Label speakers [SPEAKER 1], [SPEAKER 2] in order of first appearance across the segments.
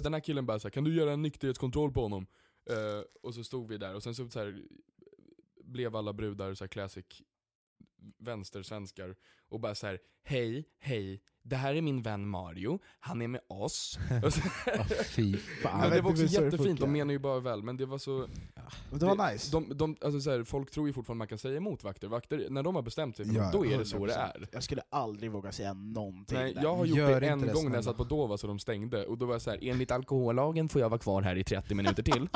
[SPEAKER 1] De- Den här killen bara såhär, kan du göra en nykterhetskontroll på honom? Uh, och så stod vi där, och sen så, så här, blev alla brudar så här classic vänstersvenskar och bara så här: hej, hej, det här är min vän Mario, han är med oss. Så,
[SPEAKER 2] fy fan.
[SPEAKER 1] men det var också jättefint, de menar ju bara väl, men det var så...
[SPEAKER 3] Det var nice.
[SPEAKER 1] De, de, alltså så här, folk tror ju fortfarande man kan säga emot vakter. vakter när de har bestämt sig för
[SPEAKER 3] Ja,
[SPEAKER 1] då är det så det
[SPEAKER 3] 100%.
[SPEAKER 1] är.
[SPEAKER 3] Jag skulle aldrig våga säga någonting
[SPEAKER 1] Nej,
[SPEAKER 3] där.
[SPEAKER 1] jag har gjort
[SPEAKER 2] Gör
[SPEAKER 1] det en gång när jag satt på Dova så de stängde, och då var jag så här: enligt alkohollagen får jag vara kvar här i 30 minuter till.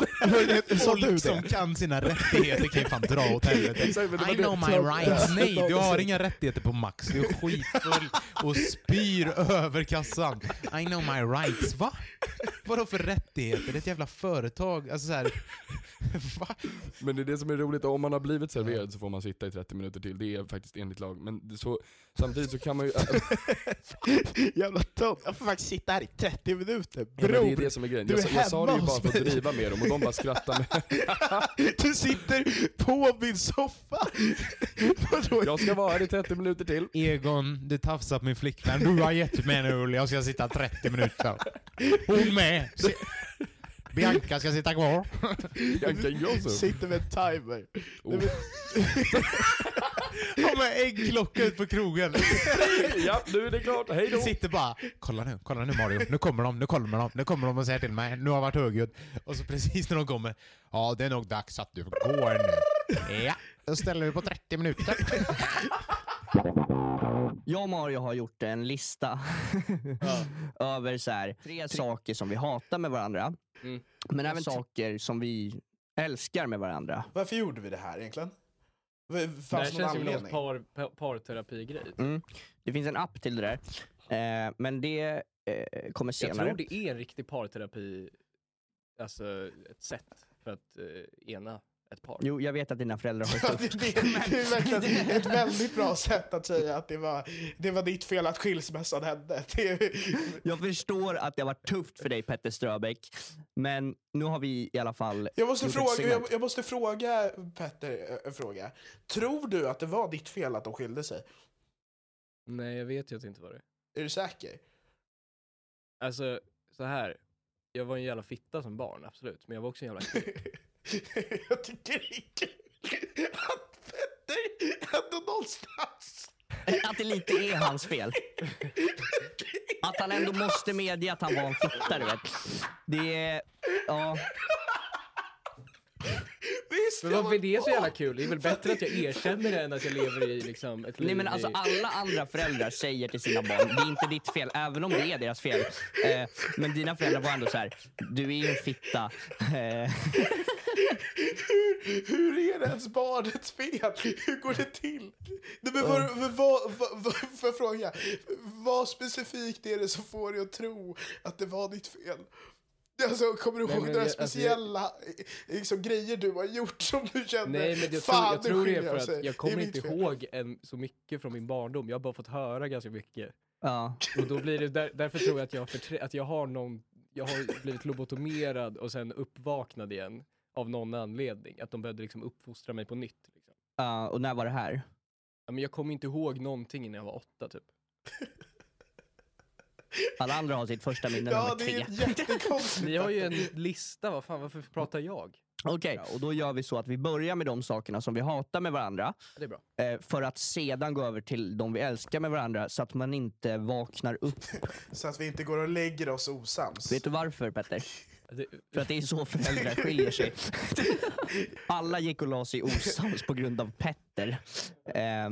[SPEAKER 2] Folk som kan sina rättigheter kan ju fan dra åt helvete. I know my rights. Nej, du har inga rättigheter på Max. Du är skitfull och spyr över kassan. I know my rights. Va? Vadå för rättigheter? Det är ett jävla företag. Alltså så här. Va?
[SPEAKER 1] Men det är det som är roligt, om man har blivit serverad så får man sitta i 30 minuter till, det är faktiskt enligt lag. Men det, så, samtidigt så kan man ju...
[SPEAKER 3] Jävla tönt. Jag får faktiskt sitta här i 30 minuter.
[SPEAKER 1] Ja,
[SPEAKER 3] Bror,
[SPEAKER 1] det är det som är grejen.
[SPEAKER 3] du
[SPEAKER 1] Jag,
[SPEAKER 3] är
[SPEAKER 1] sa- jag sa det ju bara för att driva med dem, och de bara skrattar med.
[SPEAKER 3] du sitter på min soffa!
[SPEAKER 1] Jag ska vara här i 30 minuter till.
[SPEAKER 2] Egon, du tafsar på min flickvän. Du har gett mig en öl, jag ska sitta 30 minuter. Hon med. Se- Bianca ska sitta kvar.
[SPEAKER 1] Bianca Ingrosso.
[SPEAKER 3] Sitter med timer.
[SPEAKER 1] Oh.
[SPEAKER 2] Har med äggklocka ut på krogen.
[SPEAKER 1] Ja, nu är det klart. Hej då.
[SPEAKER 2] Sitter bara, kolla nu, kolla nu Mario, nu kommer de, nu kommer de, nu kommer de och säger till mig, nu har jag varit högljudd. Och så precis när de kommer, ja det är nog dags att du går nu. Ja, då ställer vi på 30 minuter.
[SPEAKER 4] Jag och Mario har gjort en lista över så här, tre saker som vi hatar med varandra.
[SPEAKER 1] Mm.
[SPEAKER 4] Men även saker som vi älskar med varandra.
[SPEAKER 3] Varför gjorde vi det här egentligen? V-
[SPEAKER 5] Det här
[SPEAKER 3] Fanns någon
[SPEAKER 5] känns ju som någon
[SPEAKER 3] anledning?
[SPEAKER 5] par, par, parterapi-grej.
[SPEAKER 4] Mm. Det finns en app till det där. Eh, men det eh, kommer
[SPEAKER 5] Jag
[SPEAKER 4] senare.
[SPEAKER 5] tror det är en riktig parterapi, alltså ett sätt för att eh, ena ett par.
[SPEAKER 4] Jo, jag vet att dina föräldrar har
[SPEAKER 3] Ja,
[SPEAKER 4] det
[SPEAKER 3] det, det, det är ett väldigt bra sätt att säga att det var, det var ditt fel att skilsmässan hände. Det, är-
[SPEAKER 4] Jag förstår att det har varit tufft för dig Petter Ströbeck, men nu har vi i alla fall
[SPEAKER 3] jag, måste fråga, jag, jag måste fråga Petter eh, en fråga. Tror du att det var ditt fel att de skilde sig?
[SPEAKER 5] Nej, jag vet ju att det inte var det.
[SPEAKER 3] Är du säker?
[SPEAKER 5] Alltså, så här. Jag var en jävla fitta som barn, absolut. Men jag var också en jävla kille.
[SPEAKER 3] jag tycker det är kul att Petter ändå någonstans...
[SPEAKER 4] Att det lite är hans fel. Att han ändå måste medge att han var en fitta, du vet. Det är... Ja.
[SPEAKER 3] Visst,
[SPEAKER 5] Men varför är det så jävla kul? Det är väl bättre att jag erkänner det än att jag lever i liksom ett liv
[SPEAKER 4] Nej men alltså
[SPEAKER 5] i...
[SPEAKER 4] alla andra föräldrar säger till sina barn, det är inte ditt fel, även om det är deras fel. Eh, men dina föräldrar var ändå så här, du är ju en fitta. Eh,
[SPEAKER 3] Hur hur är det ens barnets fel? Hur går det till? Nej, men vad, vad, vad, vad, fråga, vad specifikt är det som får dig att tro att det var ditt fel? Alltså, kommer du ihåg några
[SPEAKER 5] jag- alltså,
[SPEAKER 3] speciella liksom, grejer du har gjort som du kände,
[SPEAKER 5] Nej men jag tror,
[SPEAKER 3] fan
[SPEAKER 5] jag tror det för
[SPEAKER 3] sig.
[SPEAKER 5] att jag kommer inte
[SPEAKER 3] fel.
[SPEAKER 5] ihåg en, så mycket från min barndom. Jag har bara fått höra ganska mycket.
[SPEAKER 4] Ja.
[SPEAKER 5] Och då blir det, där, därför tror jag att jag, förträ, att jag har någon, jag har blivit lobotomerad och sen uppvaknad igen av någon anledning. Att de behövde liksom uppfostra mig på nytt. Liksom.
[SPEAKER 4] Ja, och när var det här?
[SPEAKER 5] Ja, men jag kommer inte ihåg någonting innan jag var åtta typ.
[SPEAKER 4] Alla andra har sitt första minne
[SPEAKER 3] Ja, det
[SPEAKER 4] tre.
[SPEAKER 3] är jättekonstigt.
[SPEAKER 5] Ni har ju en lista, vad fan varför pratar jag?
[SPEAKER 4] Okej, och då gör vi så att vi börjar med de sakerna som vi hatar med varandra.
[SPEAKER 5] Det är bra.
[SPEAKER 4] Eh, för att sedan gå över till de vi älskar med varandra så att man inte vaknar upp.
[SPEAKER 3] Så att vi inte går och lägger oss osams.
[SPEAKER 4] Vet du varför Petter? För att det är så föräldrar skiljer sig. Alla gick och la sig osams på grund av Petter. Eh,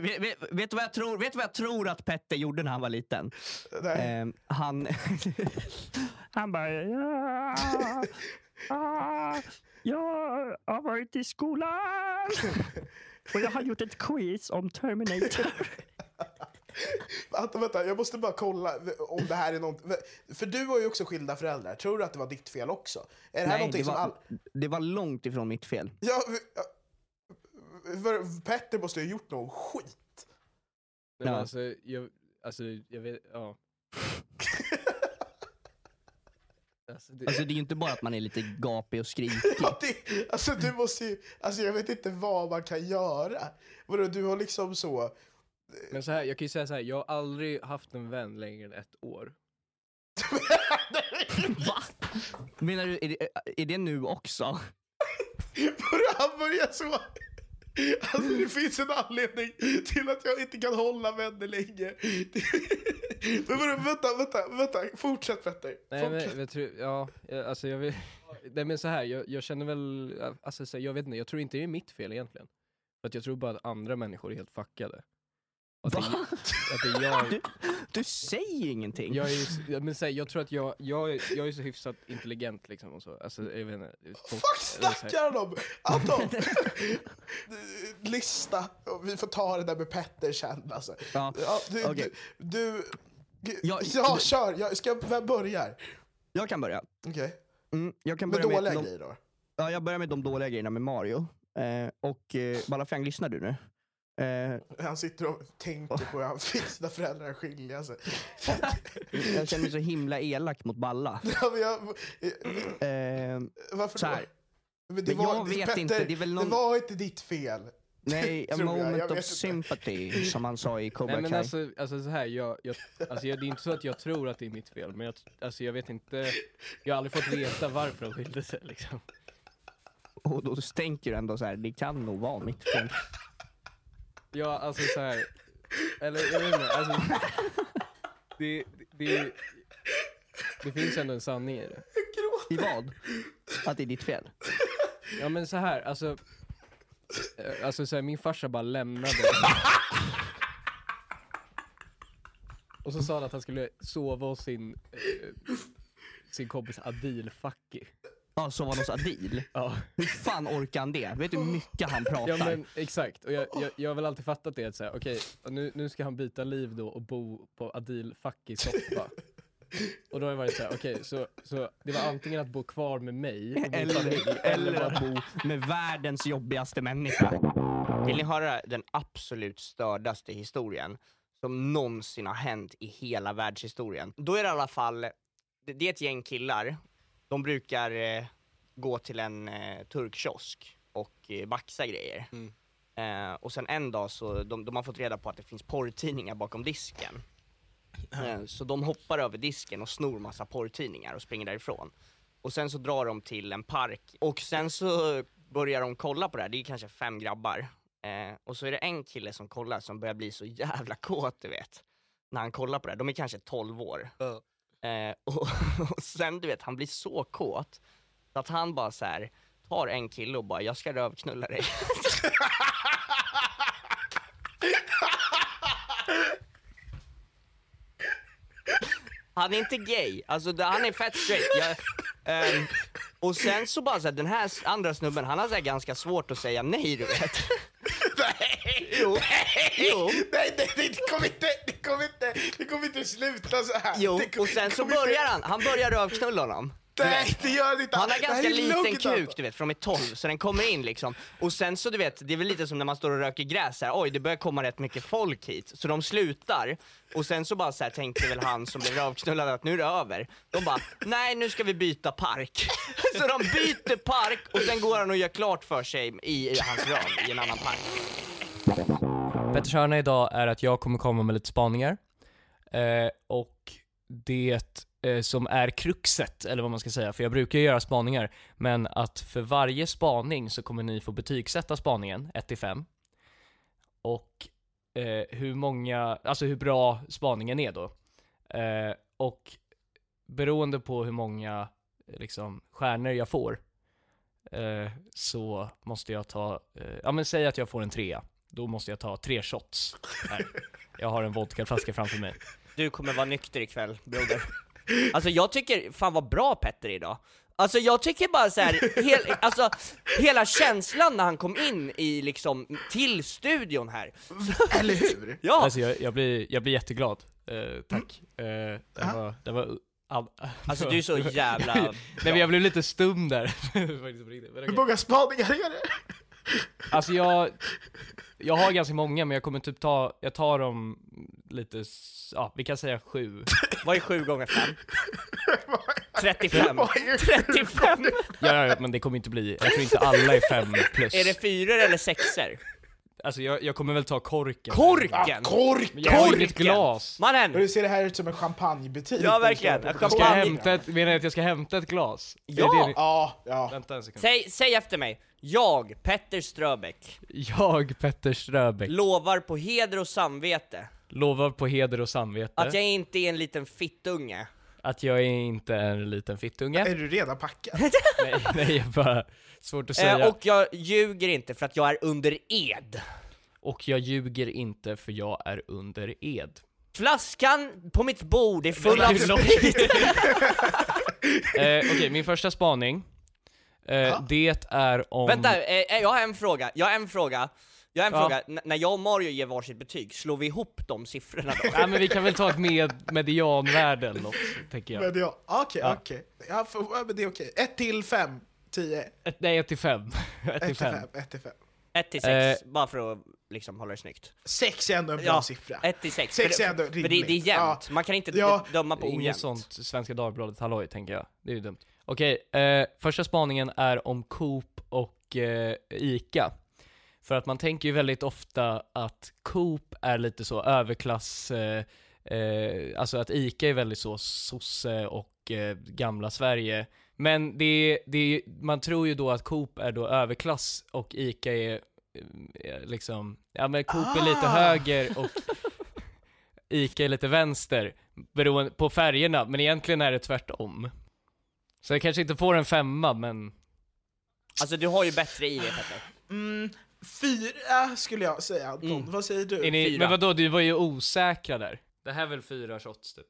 [SPEAKER 4] vet, vet, vet, du vad jag tror, vet du vad jag tror att Petter gjorde när han var liten? Eh, han... han bara... Ja, ah, jag har varit i skolan och jag har gjort ett quiz om Terminator.
[SPEAKER 3] Vänta, vänta, jag måste bara kolla om det här är något... För du har ju också skilda föräldrar. Tror du att det var ditt fel också? Är det här
[SPEAKER 4] Nej, det
[SPEAKER 3] som
[SPEAKER 4] var,
[SPEAKER 3] all...
[SPEAKER 4] det var långt ifrån mitt fel.
[SPEAKER 3] Ja, för Petter måste ju ha gjort någon skit.
[SPEAKER 5] Nej,
[SPEAKER 4] Ja.
[SPEAKER 5] alltså, jag, alltså, jag vet, ja. Alltså, det,
[SPEAKER 4] Alltså det är ju inte bara att man är lite gapig och skrikig.
[SPEAKER 3] Ja, det, alltså du måste ju... Alltså jag vet inte vad man kan göra. Vadå, du har liksom så...
[SPEAKER 5] men så här, jag kan ju säga så här, jag har aldrig haft en vän längre än ett år.
[SPEAKER 4] Va? Menar du, är det, är det nu också?
[SPEAKER 3] Vadå, han börjar så... Alltså det finns en anledning till att jag inte kan hålla vänner länge. Men vänta, vänta, vänta. Fortsätt Petter.
[SPEAKER 5] Nej men jag tror, ja, alltså jag vet, nej men så här, jag, jag känner väl, alltså så här, jag vet inte, jag tror inte det är mitt fel egentligen. För att jag tror bara att andra människor är helt fuckade. Och att, det, att det jag,
[SPEAKER 4] Du, du säger ingenting.
[SPEAKER 5] jag är men här, jag tror att jag, jag, är- jag är så hyfsat intelligent liksom och så, alltså jag vet inte. folk-
[SPEAKER 3] Fuck snackar han om? Anton! Lista. Vi får ta det där med Petter sen alltså.
[SPEAKER 4] Ja,
[SPEAKER 3] Ja, du,
[SPEAKER 4] okej.
[SPEAKER 3] du, du,
[SPEAKER 4] Ja,
[SPEAKER 3] kör. Jag ska, vem börjar?
[SPEAKER 4] Jag kan börja.
[SPEAKER 3] Okej.
[SPEAKER 4] Mm, jag kan
[SPEAKER 3] Med dåliga
[SPEAKER 4] de,
[SPEAKER 3] grejer då?
[SPEAKER 4] Ja, jag börjar med de dåliga grejerna med Mario. Eh, och eh, Balafang, lyssnar du nu? Eh,
[SPEAKER 3] Han sitter och tänker på hur han fick sina föräldrar skilja sig.
[SPEAKER 4] jag känner mig så himla elak mot Balla.
[SPEAKER 3] Ja, men jag,
[SPEAKER 4] Eh,
[SPEAKER 3] varför
[SPEAKER 4] så
[SPEAKER 3] då?
[SPEAKER 4] här.
[SPEAKER 3] Men
[SPEAKER 4] Men jag vet inte, det är väl någon-
[SPEAKER 3] det var inte ditt fel.
[SPEAKER 4] nej, a
[SPEAKER 3] Tror jag, jag
[SPEAKER 4] moment of
[SPEAKER 3] inte.
[SPEAKER 4] sympathy, som han sa i Cobra
[SPEAKER 5] Nej men
[SPEAKER 4] Kai.
[SPEAKER 5] alltså, alltså så här, jag, jag, alltså jag, det är inte så att jag tror att det är mitt fel, men jag, alltså jag vet inte, jag har aldrig fått veta varför de skilde sig liksom.
[SPEAKER 4] Och då tänker du ändå så här, det kan nog vara mitt fel.
[SPEAKER 5] Ja, alltså så här. Eller jag vet inte, alltså. Det, det, det, det finns ändå en sanning i det.
[SPEAKER 4] I vad? Att det är ditt fel?
[SPEAKER 5] Ja men så här, alltså. eh, Alltså så här, min farsa bara lämnade. Och så sa han att han skulle sova hos sin, eh, sin kompis Adil Fakki.
[SPEAKER 4] Ja, som var hos Adil.
[SPEAKER 5] Ja.
[SPEAKER 4] Hur fan orkar han det? Vet du hur mycket han pratar?
[SPEAKER 5] Ja men exakt, och jag, jag, jag har väl alltid fattat det att säga, okej, nu, nu ska han byta liv då och bo på Adil Fackis soffa. Och då har det varit såhär, okej, så, så det var antingen att bo kvar med mig och familj,
[SPEAKER 4] eller, eller att bo med världens jobbigaste människa.
[SPEAKER 6] Vill ni höra den absolut stördaste historien som någonsin har hänt i hela världshistorien? Då är det i alla fall, det, det är ett gäng killar, de brukar eh, gå till en eh, turkkiosk och eh, baxa grejer. Eh, och sen en dag så, de, de har fått reda på att det finns porrtidningar bakom disken. Eh, så de hoppar över disken och snor massa porrtidningar och springer därifrån. Och sen så drar de till en park och sen så börjar de kolla på det här, det är kanske fem grabbar. Eh, och så är det en kille som kollar som börjar bli så jävla kåt du vet. När han kollar på det här, de är kanske 12 år. Eh, och, och sen du vet, han blir så kåt så att han bara så här tar en kille och bara, jag ska rövknulla dig. Han är inte gay, alltså han är fett straight. Jag, um,
[SPEAKER 4] Och sen så bara så här, den här andra snubben, han har så ganska svårt att säga nej du vet.
[SPEAKER 3] Nej!
[SPEAKER 4] Jo. Jo.
[SPEAKER 3] Nej, nej, nej, det kommer inte, det kommer inte, det kommer inte sluta så här.
[SPEAKER 4] Jo, och sen så börjar han, han börjar rövknulla honom.
[SPEAKER 3] Nej, det gör det inte.
[SPEAKER 4] Han har ganska
[SPEAKER 3] är
[SPEAKER 4] liten kuk
[SPEAKER 3] alltså.
[SPEAKER 4] du vet, från ett 12, så den kommer in liksom. Och sen så du vet, det är väl lite som när man står och röker gräs här. oj det börjar komma rätt mycket folk hit. Så de slutar, och sen så bara så här tänkte väl han som blev rövknullad att nu är det över. De bara, nej nu ska vi byta park. Så de byter park, och sen går han och gör klart för sig i, i hans röv i en annan park.
[SPEAKER 5] Petters hörna idag är att jag kommer komma med lite spaningar. Eh, och det Eh, som är kruxet, eller vad man ska säga, för jag brukar ju göra spaningar, men att för varje spaning så kommer ni få betygsätta spaningen, 1-5. Och eh, hur många, alltså hur bra spaningen är då. Eh, och beroende på hur många liksom, stjärnor jag får, eh, så måste jag ta, eh, ja men säg att jag får en trea då måste jag ta tre shots här. Jag har en vodkaflaska framför mig.
[SPEAKER 4] Du kommer vara nykter ikväll, broder. Alltså jag tycker, fan vad bra Petter idag. Alltså jag tycker bara så här, hel, alltså hela känslan när han kom in i liksom, till studion här.
[SPEAKER 3] Eller hur?
[SPEAKER 4] Ja!
[SPEAKER 5] Alltså jag, jag, blir, jag blir jätteglad. Eh, tack. Eh, det var, det var, all,
[SPEAKER 4] Alltså du är så jävla
[SPEAKER 5] Nej men jag blev lite stum där.
[SPEAKER 3] Hur många spaningar är det?
[SPEAKER 5] Alltså jag, jag har ganska många men jag kommer typ ta, jag tar dem lite, ja vi kan säga sju.
[SPEAKER 4] Vad är sju gånger fem? 35.
[SPEAKER 3] Vad är
[SPEAKER 4] 35!
[SPEAKER 5] Ja, ja, men det kommer inte bli, jag tror inte alla är fem plus.
[SPEAKER 4] Är det fyror eller sexor?
[SPEAKER 5] Alltså jag, jag kommer väl ta korken.
[SPEAKER 4] Korken!
[SPEAKER 3] Kork!
[SPEAKER 5] Men jag har
[SPEAKER 4] Korken!
[SPEAKER 5] inget glas.
[SPEAKER 4] Mannen!
[SPEAKER 3] Du ser det här ut som en champagnebutik.
[SPEAKER 4] Ja, verkligen.
[SPEAKER 3] Jag
[SPEAKER 5] Ska jag
[SPEAKER 4] Champagne.
[SPEAKER 5] hämta ett, menar du att jag ska hämta ett glas? Är
[SPEAKER 4] Ja!
[SPEAKER 5] det det ni-
[SPEAKER 3] Ja, ja.
[SPEAKER 5] Vänta en sekund.
[SPEAKER 4] Säg, säg efter mig. Jag, Petter Ströbeck,
[SPEAKER 5] Jag, Petter Ströbeck,
[SPEAKER 4] lovar på heder och samvete
[SPEAKER 5] lovar på heder och samvete
[SPEAKER 4] att jag inte är en liten fittunge.
[SPEAKER 5] Att jag är inte en liten fittunge.
[SPEAKER 3] Är du redan packad?
[SPEAKER 5] nej, nej, jag bara, svårt att säga.
[SPEAKER 4] Eh,
[SPEAKER 5] och...
[SPEAKER 4] och jag ljuger inte för att jag är under ed.
[SPEAKER 5] jag ljuger inte för jag är under ed.
[SPEAKER 4] Flaskan på mitt bord är full av sprit.
[SPEAKER 5] Eh, Okej, min första spaning. Eh, Det är om...
[SPEAKER 4] Vänta, eh, jag har en fråga. Jag har en fråga. Jag har en
[SPEAKER 5] Ja.
[SPEAKER 4] fråga. N- när jag och Mario ger varsitt betyg, slår vi ihop de siffrorna då?
[SPEAKER 5] Nej men vi kan väl ta ett med, medianvärde eller något, tänker jag.
[SPEAKER 3] Men ja, okej,
[SPEAKER 5] Ja.
[SPEAKER 3] okej. Ja, för- ja, men det är okej. Ett till fem, tio.
[SPEAKER 5] Ett, nej, 1 till 5. 1
[SPEAKER 3] Ett
[SPEAKER 5] till
[SPEAKER 3] till
[SPEAKER 5] 5.
[SPEAKER 3] fem, ett till fem.
[SPEAKER 4] 1 till 6,
[SPEAKER 5] Eh.
[SPEAKER 4] bara för att liksom hålla det snyggt.
[SPEAKER 3] Sex är ändå en bra
[SPEAKER 4] Ja,
[SPEAKER 3] siffra.
[SPEAKER 4] 1 till 6.
[SPEAKER 3] Sex
[SPEAKER 4] för,
[SPEAKER 3] är ändå
[SPEAKER 4] det- för det, det är
[SPEAKER 3] rimligt.
[SPEAKER 4] jämnt,
[SPEAKER 3] Ja.
[SPEAKER 4] man kan inte
[SPEAKER 3] Ja.
[SPEAKER 4] döma på
[SPEAKER 5] Inget
[SPEAKER 4] ojämnt.
[SPEAKER 5] sånt Svenska Dagbladet halloj, tänker jag. Det är ju dumt. Okej, eh, första spaningen är om Coop och eh, ICA. För att man tänker ju väldigt ofta att Coop är lite så överklass, eh, eh, alltså att ICA är väldigt så sosse och eh, gamla Sverige. Men det, det, man tror ju då att Coop är då överklass och ICA är eh, liksom, ja men Coop är lite
[SPEAKER 3] Ah.
[SPEAKER 5] höger och Ica är lite vänster, beroende på färgerna, men egentligen är det tvärtom. Så jag kanske inte får en femma, men
[SPEAKER 4] Alltså du har ju bättre i det Petter.
[SPEAKER 3] Mm, fyra skulle jag säga Anton.
[SPEAKER 4] Mm.
[SPEAKER 3] Vad säger du?
[SPEAKER 5] är ni, men vadå, du var ju osäkra där. Det här är väl fyra shots typ?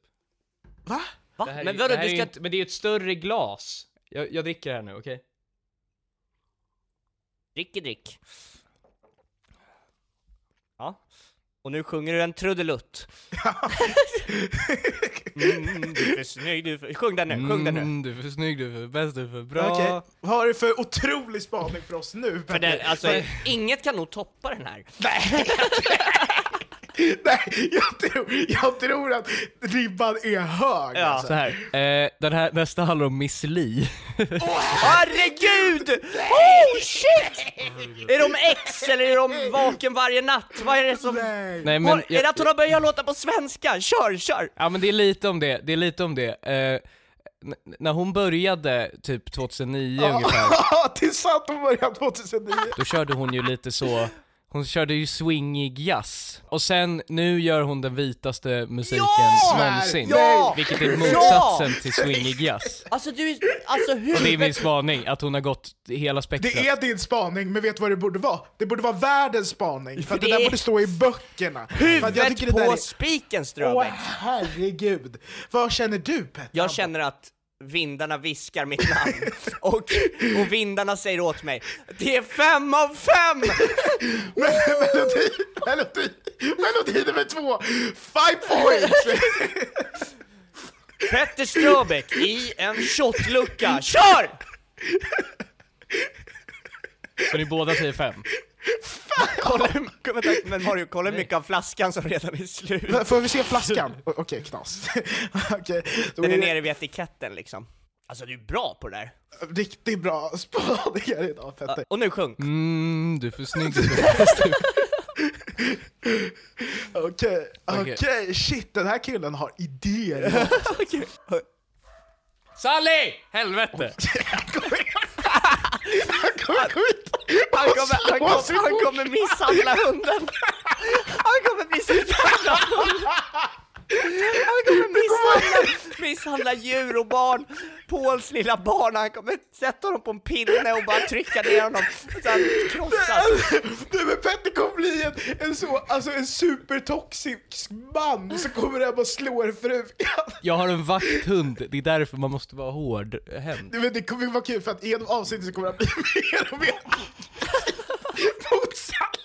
[SPEAKER 3] Va?
[SPEAKER 4] Va?
[SPEAKER 5] Det här är,
[SPEAKER 4] Men
[SPEAKER 5] ju-
[SPEAKER 4] vadå,
[SPEAKER 5] det här
[SPEAKER 4] du
[SPEAKER 5] är ju
[SPEAKER 4] ska...
[SPEAKER 5] inte, men det är ju ett större glas. Jag, jag dricker här nu, okej?
[SPEAKER 4] Drick i drick. Ja. Och nu sjunger du en trudelutt. mm, du är för snygg, du är för... Sjung den nu, sjung den nu.
[SPEAKER 5] Mm, du är för snygg, du är för bäst, du är för bra.
[SPEAKER 3] Okej, vad har du för otrolig spaning för oss nu?
[SPEAKER 4] För den, alltså, inget kan nog toppa den här.
[SPEAKER 3] Nej, Nej jag, tror, jag tror att ribban är hög.
[SPEAKER 4] Ja.
[SPEAKER 3] alltså.
[SPEAKER 5] Så här, eh, den här nästa handlar om Miss Li.
[SPEAKER 4] Herregud! Oh shit! Är de ex eller är de vaken varje natt? Vad är det som...
[SPEAKER 3] Nej.
[SPEAKER 5] Nej,
[SPEAKER 4] Har,
[SPEAKER 5] men,
[SPEAKER 4] är det att hon har börjat låta på svenska? Kör, kör!
[SPEAKER 5] Ja men det är lite om det, det är lite om det. Eh, n- när hon började, typ 2009 ungefär,
[SPEAKER 3] Ja, det är sant, hon började 2009.
[SPEAKER 5] då körde hon ju lite så, hon körde ju swingig jazz. Och sen, nu gör hon den vitaste musiken
[SPEAKER 4] Ja!
[SPEAKER 5] någonsin.
[SPEAKER 4] Ja!
[SPEAKER 5] Vilket är
[SPEAKER 4] Ja!
[SPEAKER 5] motsatsen till swingig jazz.
[SPEAKER 4] Alltså du, alltså
[SPEAKER 5] Och det är min spaning, att hon har gått hela spektrat.
[SPEAKER 3] Det är din spaning, men vet du vad det borde vara? Det borde vara världens spaning, för att det,
[SPEAKER 4] Det
[SPEAKER 3] där
[SPEAKER 4] är-
[SPEAKER 3] borde stå i böckerna. För att jag
[SPEAKER 4] Huvudet på
[SPEAKER 3] är...
[SPEAKER 4] spiken
[SPEAKER 3] Åh
[SPEAKER 4] Ströbeck.
[SPEAKER 3] herregud! Vad känner du Petter?
[SPEAKER 4] Jag känner att vindarna viskar mitt namn. Och, och vindarna säger åt mig, det är fem av fem!
[SPEAKER 3] melodi, melodi, melodi nummer två, five points!
[SPEAKER 4] Petter Ströbeck i en shotlucka, kör!
[SPEAKER 5] Så ni båda säger fem?
[SPEAKER 4] Kolla, hur- vänta, men Mario, kolla hur mycket av flaskan som redan är slut.
[SPEAKER 3] Får vi se flaskan? O- Okej, knas. Då
[SPEAKER 4] Den
[SPEAKER 3] är
[SPEAKER 4] nere vid etiketten liksom. Alltså du är bra på det där.
[SPEAKER 3] riktigt bra spaningar idag Petter.
[SPEAKER 4] Och nu sjung.
[SPEAKER 5] Mm, du är för snygg.
[SPEAKER 3] Okej,
[SPEAKER 5] Okej.
[SPEAKER 3] shit den här killen har idéer.
[SPEAKER 5] Sally! Helvete!
[SPEAKER 3] Kommer gå ut
[SPEAKER 4] Han kommer, han, kommer, han kommer misshandla hunden! Han kommer misshandla hunden! Han kommer misshandla, misshandla djur och barn, Pauls lilla barn, han kommer sätta honom på en pinne och bara trycka ner honom så han krossas.
[SPEAKER 3] Nej men Petter kommer bli en, en, så, alltså en supertoxisk man som kommer hem och slår frugan.
[SPEAKER 5] Jag har en vakthund, det är därför man måste vara hårdhänt.
[SPEAKER 3] Nej, men det kommer vara kul för att genom avsnittet så kommer han bli mer och mer mot Sally.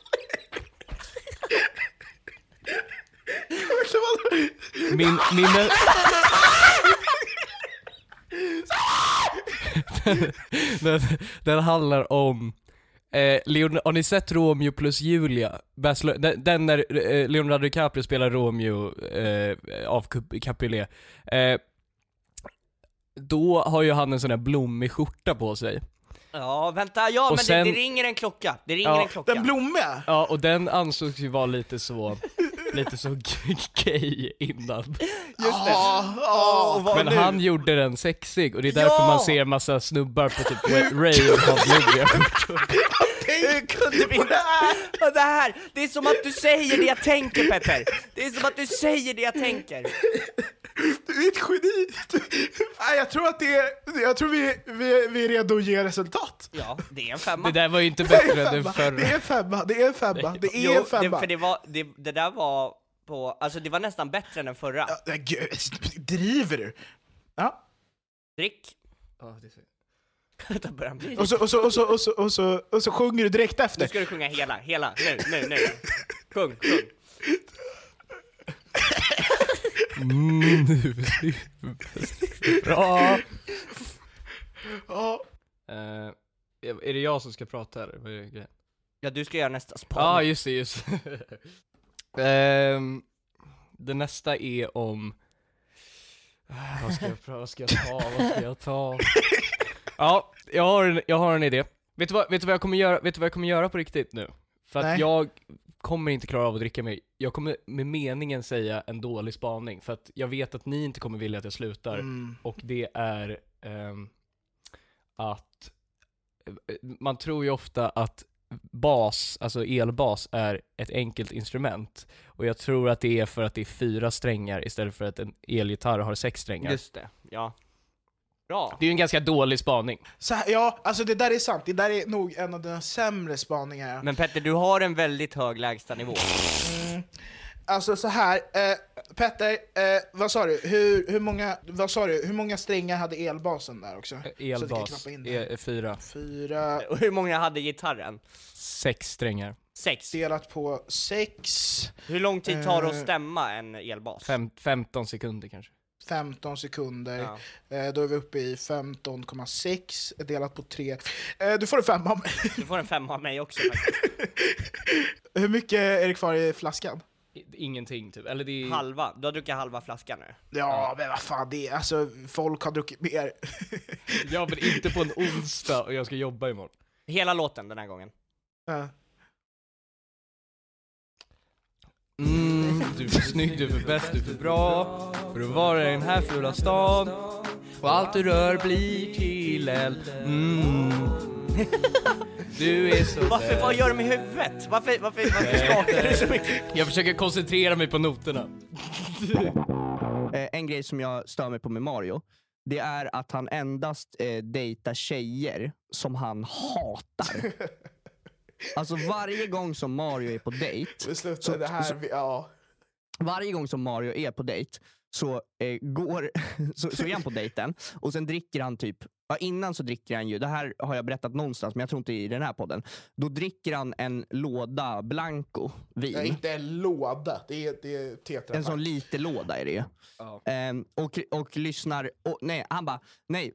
[SPEAKER 5] Min, min... den, den, den handlar om Eh, Leon, har ni sett Romeo plus Julia? Bachelor, den, den när eh, Leonardo DiCaprio spelar Romeo eh, av Cap- Capulet. Eh, då har ju han en sån här blommig skjorta på sig.
[SPEAKER 4] Ja, vänta, ja
[SPEAKER 5] Och
[SPEAKER 4] men
[SPEAKER 5] sen-
[SPEAKER 4] det, det ringer en klocka, det ringer
[SPEAKER 5] Ja,
[SPEAKER 4] en klocka.
[SPEAKER 3] Den blommiga?
[SPEAKER 5] Ja, och den ansågs ju vara lite så, lite så gay innan.
[SPEAKER 4] Just det. Och vad
[SPEAKER 5] Men
[SPEAKER 4] nu?
[SPEAKER 5] han gjorde den sexig och det är därför
[SPEAKER 4] Ja!
[SPEAKER 5] man ser massa snubbar på typ Ray och har blodiga.
[SPEAKER 4] Hur kunde vi inte... Ja, Det här, det är som att du säger det jag tänker Petter! Det är som att du säger det jag tänker!
[SPEAKER 3] Du är ett geni! Jag tror att det är, jag tror vi, vi, vi är redo att ge resultat.
[SPEAKER 4] Ja, det är en femma.
[SPEAKER 5] Det där var ju inte
[SPEAKER 3] Det är
[SPEAKER 5] bättre än den
[SPEAKER 3] femma, det är
[SPEAKER 5] förra.
[SPEAKER 3] en femma, det är en femma, det är
[SPEAKER 4] Jo,
[SPEAKER 3] en
[SPEAKER 4] det,
[SPEAKER 3] femma.
[SPEAKER 4] för det, var, det, det där var på, alltså det var nästan bättre än den förra.
[SPEAKER 3] Nej, gud, driver du? Ja.
[SPEAKER 4] Drick. Börjar han bli
[SPEAKER 3] Och så, och, så, och, så, och, så, och, så, och så sjunger du direkt efter.
[SPEAKER 4] Nu ska du sjunga hela, hela, nu, nu, nu. Sjung, sjung.
[SPEAKER 5] Mm, du är bra.
[SPEAKER 3] Ja.
[SPEAKER 5] Eh, är det jag som ska prata eller? Vad är det grejen?
[SPEAKER 4] Ja, du ska göra nästa
[SPEAKER 5] Ja,
[SPEAKER 4] spaning.
[SPEAKER 5] ah, just det, just det. Ehm, Det nästa är om... Ah, Vad ska jag, vad ska jag ta, vad ska jag ta? Ja, jag har en, jag har en idé. Vet du, vad, vet, du vad jag kommer göra, vet du vad jag kommer göra på riktigt nu? För att
[SPEAKER 3] Nej.
[SPEAKER 5] jag kommer inte klara av att dricka mig. Jag kommer med meningen säga en dålig spaning, för att jag vet att ni inte kommer vilja att jag slutar.
[SPEAKER 3] Mm.
[SPEAKER 5] Och det är ehm, att eh, man tror ju ofta att bas, alltså elbas, är ett enkelt instrument. Och jag tror att det är för att det är fyra strängar istället för att en elgitarr har sex strängar.
[SPEAKER 4] Just det, ja. Bra.
[SPEAKER 5] Det är ju en ganska dålig spaning.
[SPEAKER 3] Så här, ja, alltså det där är sant. Det där är nog en av dina sämre spaningar.
[SPEAKER 4] Men Petter, du har en väldigt hög lägstanivå.
[SPEAKER 3] Mm. Alltså så här, eh, Petter, eh, vad sa du? Hur, hur, många, vad sa du? Hur många strängar hade elbasen där också?
[SPEAKER 5] Elbas är fyra.
[SPEAKER 3] Fyra
[SPEAKER 4] Och hur många hade gitarren?
[SPEAKER 5] Sex strängar.
[SPEAKER 4] Sex.
[SPEAKER 3] delat på sex,
[SPEAKER 4] Hur lång tid tar det
[SPEAKER 3] Eh.
[SPEAKER 4] att stämma en elbas?
[SPEAKER 5] Fem, 15 sekunder kanske.
[SPEAKER 3] 15 sekunder.
[SPEAKER 4] Ja.
[SPEAKER 3] Eh, då är vi uppe i 15,6 delat på 3. Eh, du får en femma av mig.
[SPEAKER 4] Du får en femma av mig också.
[SPEAKER 3] Hur mycket är det kvar i flaskan?
[SPEAKER 5] Ingenting typ, eller det är...
[SPEAKER 4] Halva, du har druckit halva flaskan nu.
[SPEAKER 3] Ja, men vad fan, det är, alltså, folk har druckit mer.
[SPEAKER 5] Ja men inte på en onsdag och jag ska jobba imorgon.
[SPEAKER 4] Hela låten den här gången.
[SPEAKER 3] Ja.
[SPEAKER 5] Mm, du är för snygg, du är för bäst, du är för bra För att vara i den här fula stan Och allt du rör blir till eld mm. Du är så
[SPEAKER 4] Varför, vad gör du med huvudet? Varför, varför, varför skakar du så mycket?
[SPEAKER 5] Jag försöker koncentrera mig på noterna
[SPEAKER 4] Eh, en grej som jag stör mig på med Mario, det är att han endast eh, dejtar tjejer som han hatar. Alltså varje gång som Mario är på dejt,
[SPEAKER 3] Men sluta,
[SPEAKER 4] Så-
[SPEAKER 3] det här,
[SPEAKER 4] så-
[SPEAKER 3] vi- ja.
[SPEAKER 4] Varje gång som Mario är på dejt, så, eh, går, så, så är han på dejten och sen dricker han typ, ja, innan så dricker han ju, det här har jag berättat någonstans men jag tror inte i den här podden. Då dricker han en låda Blanco vin.
[SPEAKER 3] Ja, inte en låda, det är, det är Tetra
[SPEAKER 4] En sån liten låda är det ju.
[SPEAKER 7] Ja.
[SPEAKER 4] Ehm, och, och lyssnar, och, nej han bara, nej.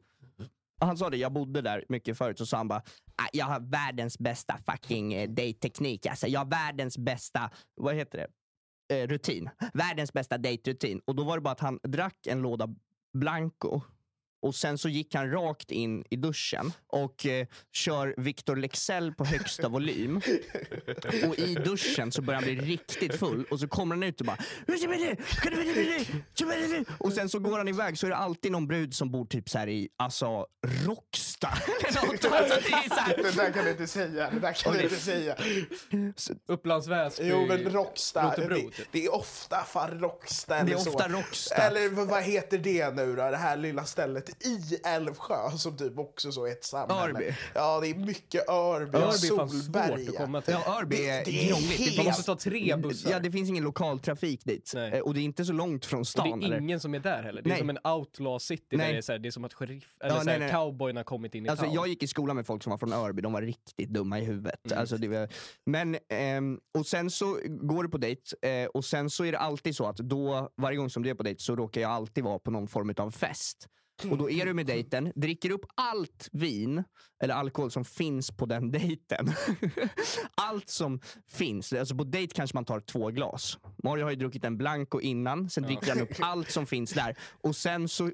[SPEAKER 4] Han sa det, jag bodde där mycket förut, så sa han bara, "Ah, jag har världens bästa fucking eh, date-teknik. Alltså, jag har världens bästa, vad heter det? Eh, rutin. Världens bästa dejtrutin. Och då var det bara att han drack en låda Blanco och sen så gick han rakt in i duschen och eh, kör Victor Lexell på högsta volym. Och i duschen så börjar han bli riktigt full och så kommer han ut och bara och sen så går han iväg så är det alltid någon brud som bor typ så här i alltså något. Alltså, det så
[SPEAKER 3] Det där kan du inte säga, det där kan du inte säga.
[SPEAKER 7] Upplands Väsby,
[SPEAKER 3] Jo men Rocksta,
[SPEAKER 7] Rotebro,
[SPEAKER 3] det,
[SPEAKER 7] typ.
[SPEAKER 3] det är ofta fan Rocksta eller
[SPEAKER 4] Det är
[SPEAKER 3] så.
[SPEAKER 4] ofta Råcksta.
[SPEAKER 3] Eller vad, vad heter det nu då, det här lilla stället i Älvsjö som typ också så är ett samhälle.
[SPEAKER 4] Örby.
[SPEAKER 3] Ja det är mycket Örby,
[SPEAKER 7] Örby
[SPEAKER 3] och
[SPEAKER 7] är fan svårt
[SPEAKER 3] Solberga.
[SPEAKER 7] att komma till.
[SPEAKER 4] Ja, Örby är
[SPEAKER 3] Det- det är
[SPEAKER 4] krångligt.
[SPEAKER 7] Man måste ta tre bussar.
[SPEAKER 4] ja, det finns ingen lokaltrafik dit.
[SPEAKER 7] Nej.
[SPEAKER 4] Eh, Och det är inte så långt från
[SPEAKER 7] och
[SPEAKER 4] stan.
[SPEAKER 7] det är
[SPEAKER 4] eller?
[SPEAKER 7] ingen som är där heller. Det är
[SPEAKER 4] Nej.
[SPEAKER 7] som en outlaw city
[SPEAKER 4] Nej.
[SPEAKER 7] där det är, så här, det är som att sheriff, eller
[SPEAKER 4] Ja,
[SPEAKER 7] så här,
[SPEAKER 4] nej.
[SPEAKER 7] cowboyna har kommit in i
[SPEAKER 4] Alltså,
[SPEAKER 7] town.
[SPEAKER 4] jag gick i skolan med folk som var från Örby, de var riktigt dumma i huvudet.
[SPEAKER 7] Mm.
[SPEAKER 4] Alltså, var, men, ehm, och sen så går du på dejt eh, och sen så är det alltid så att då, varje gång som du är på dejt så råkar jag alltid vara på någon form av fest. Och då är du med dejten, dricker upp allt vin eller alkohol som finns på den dejten. allt som finns. Alltså på dejt kanske man tar två glas. Mario har ju druckit en blanco innan, sen dricker han upp allt som finns där. Och sen så eh,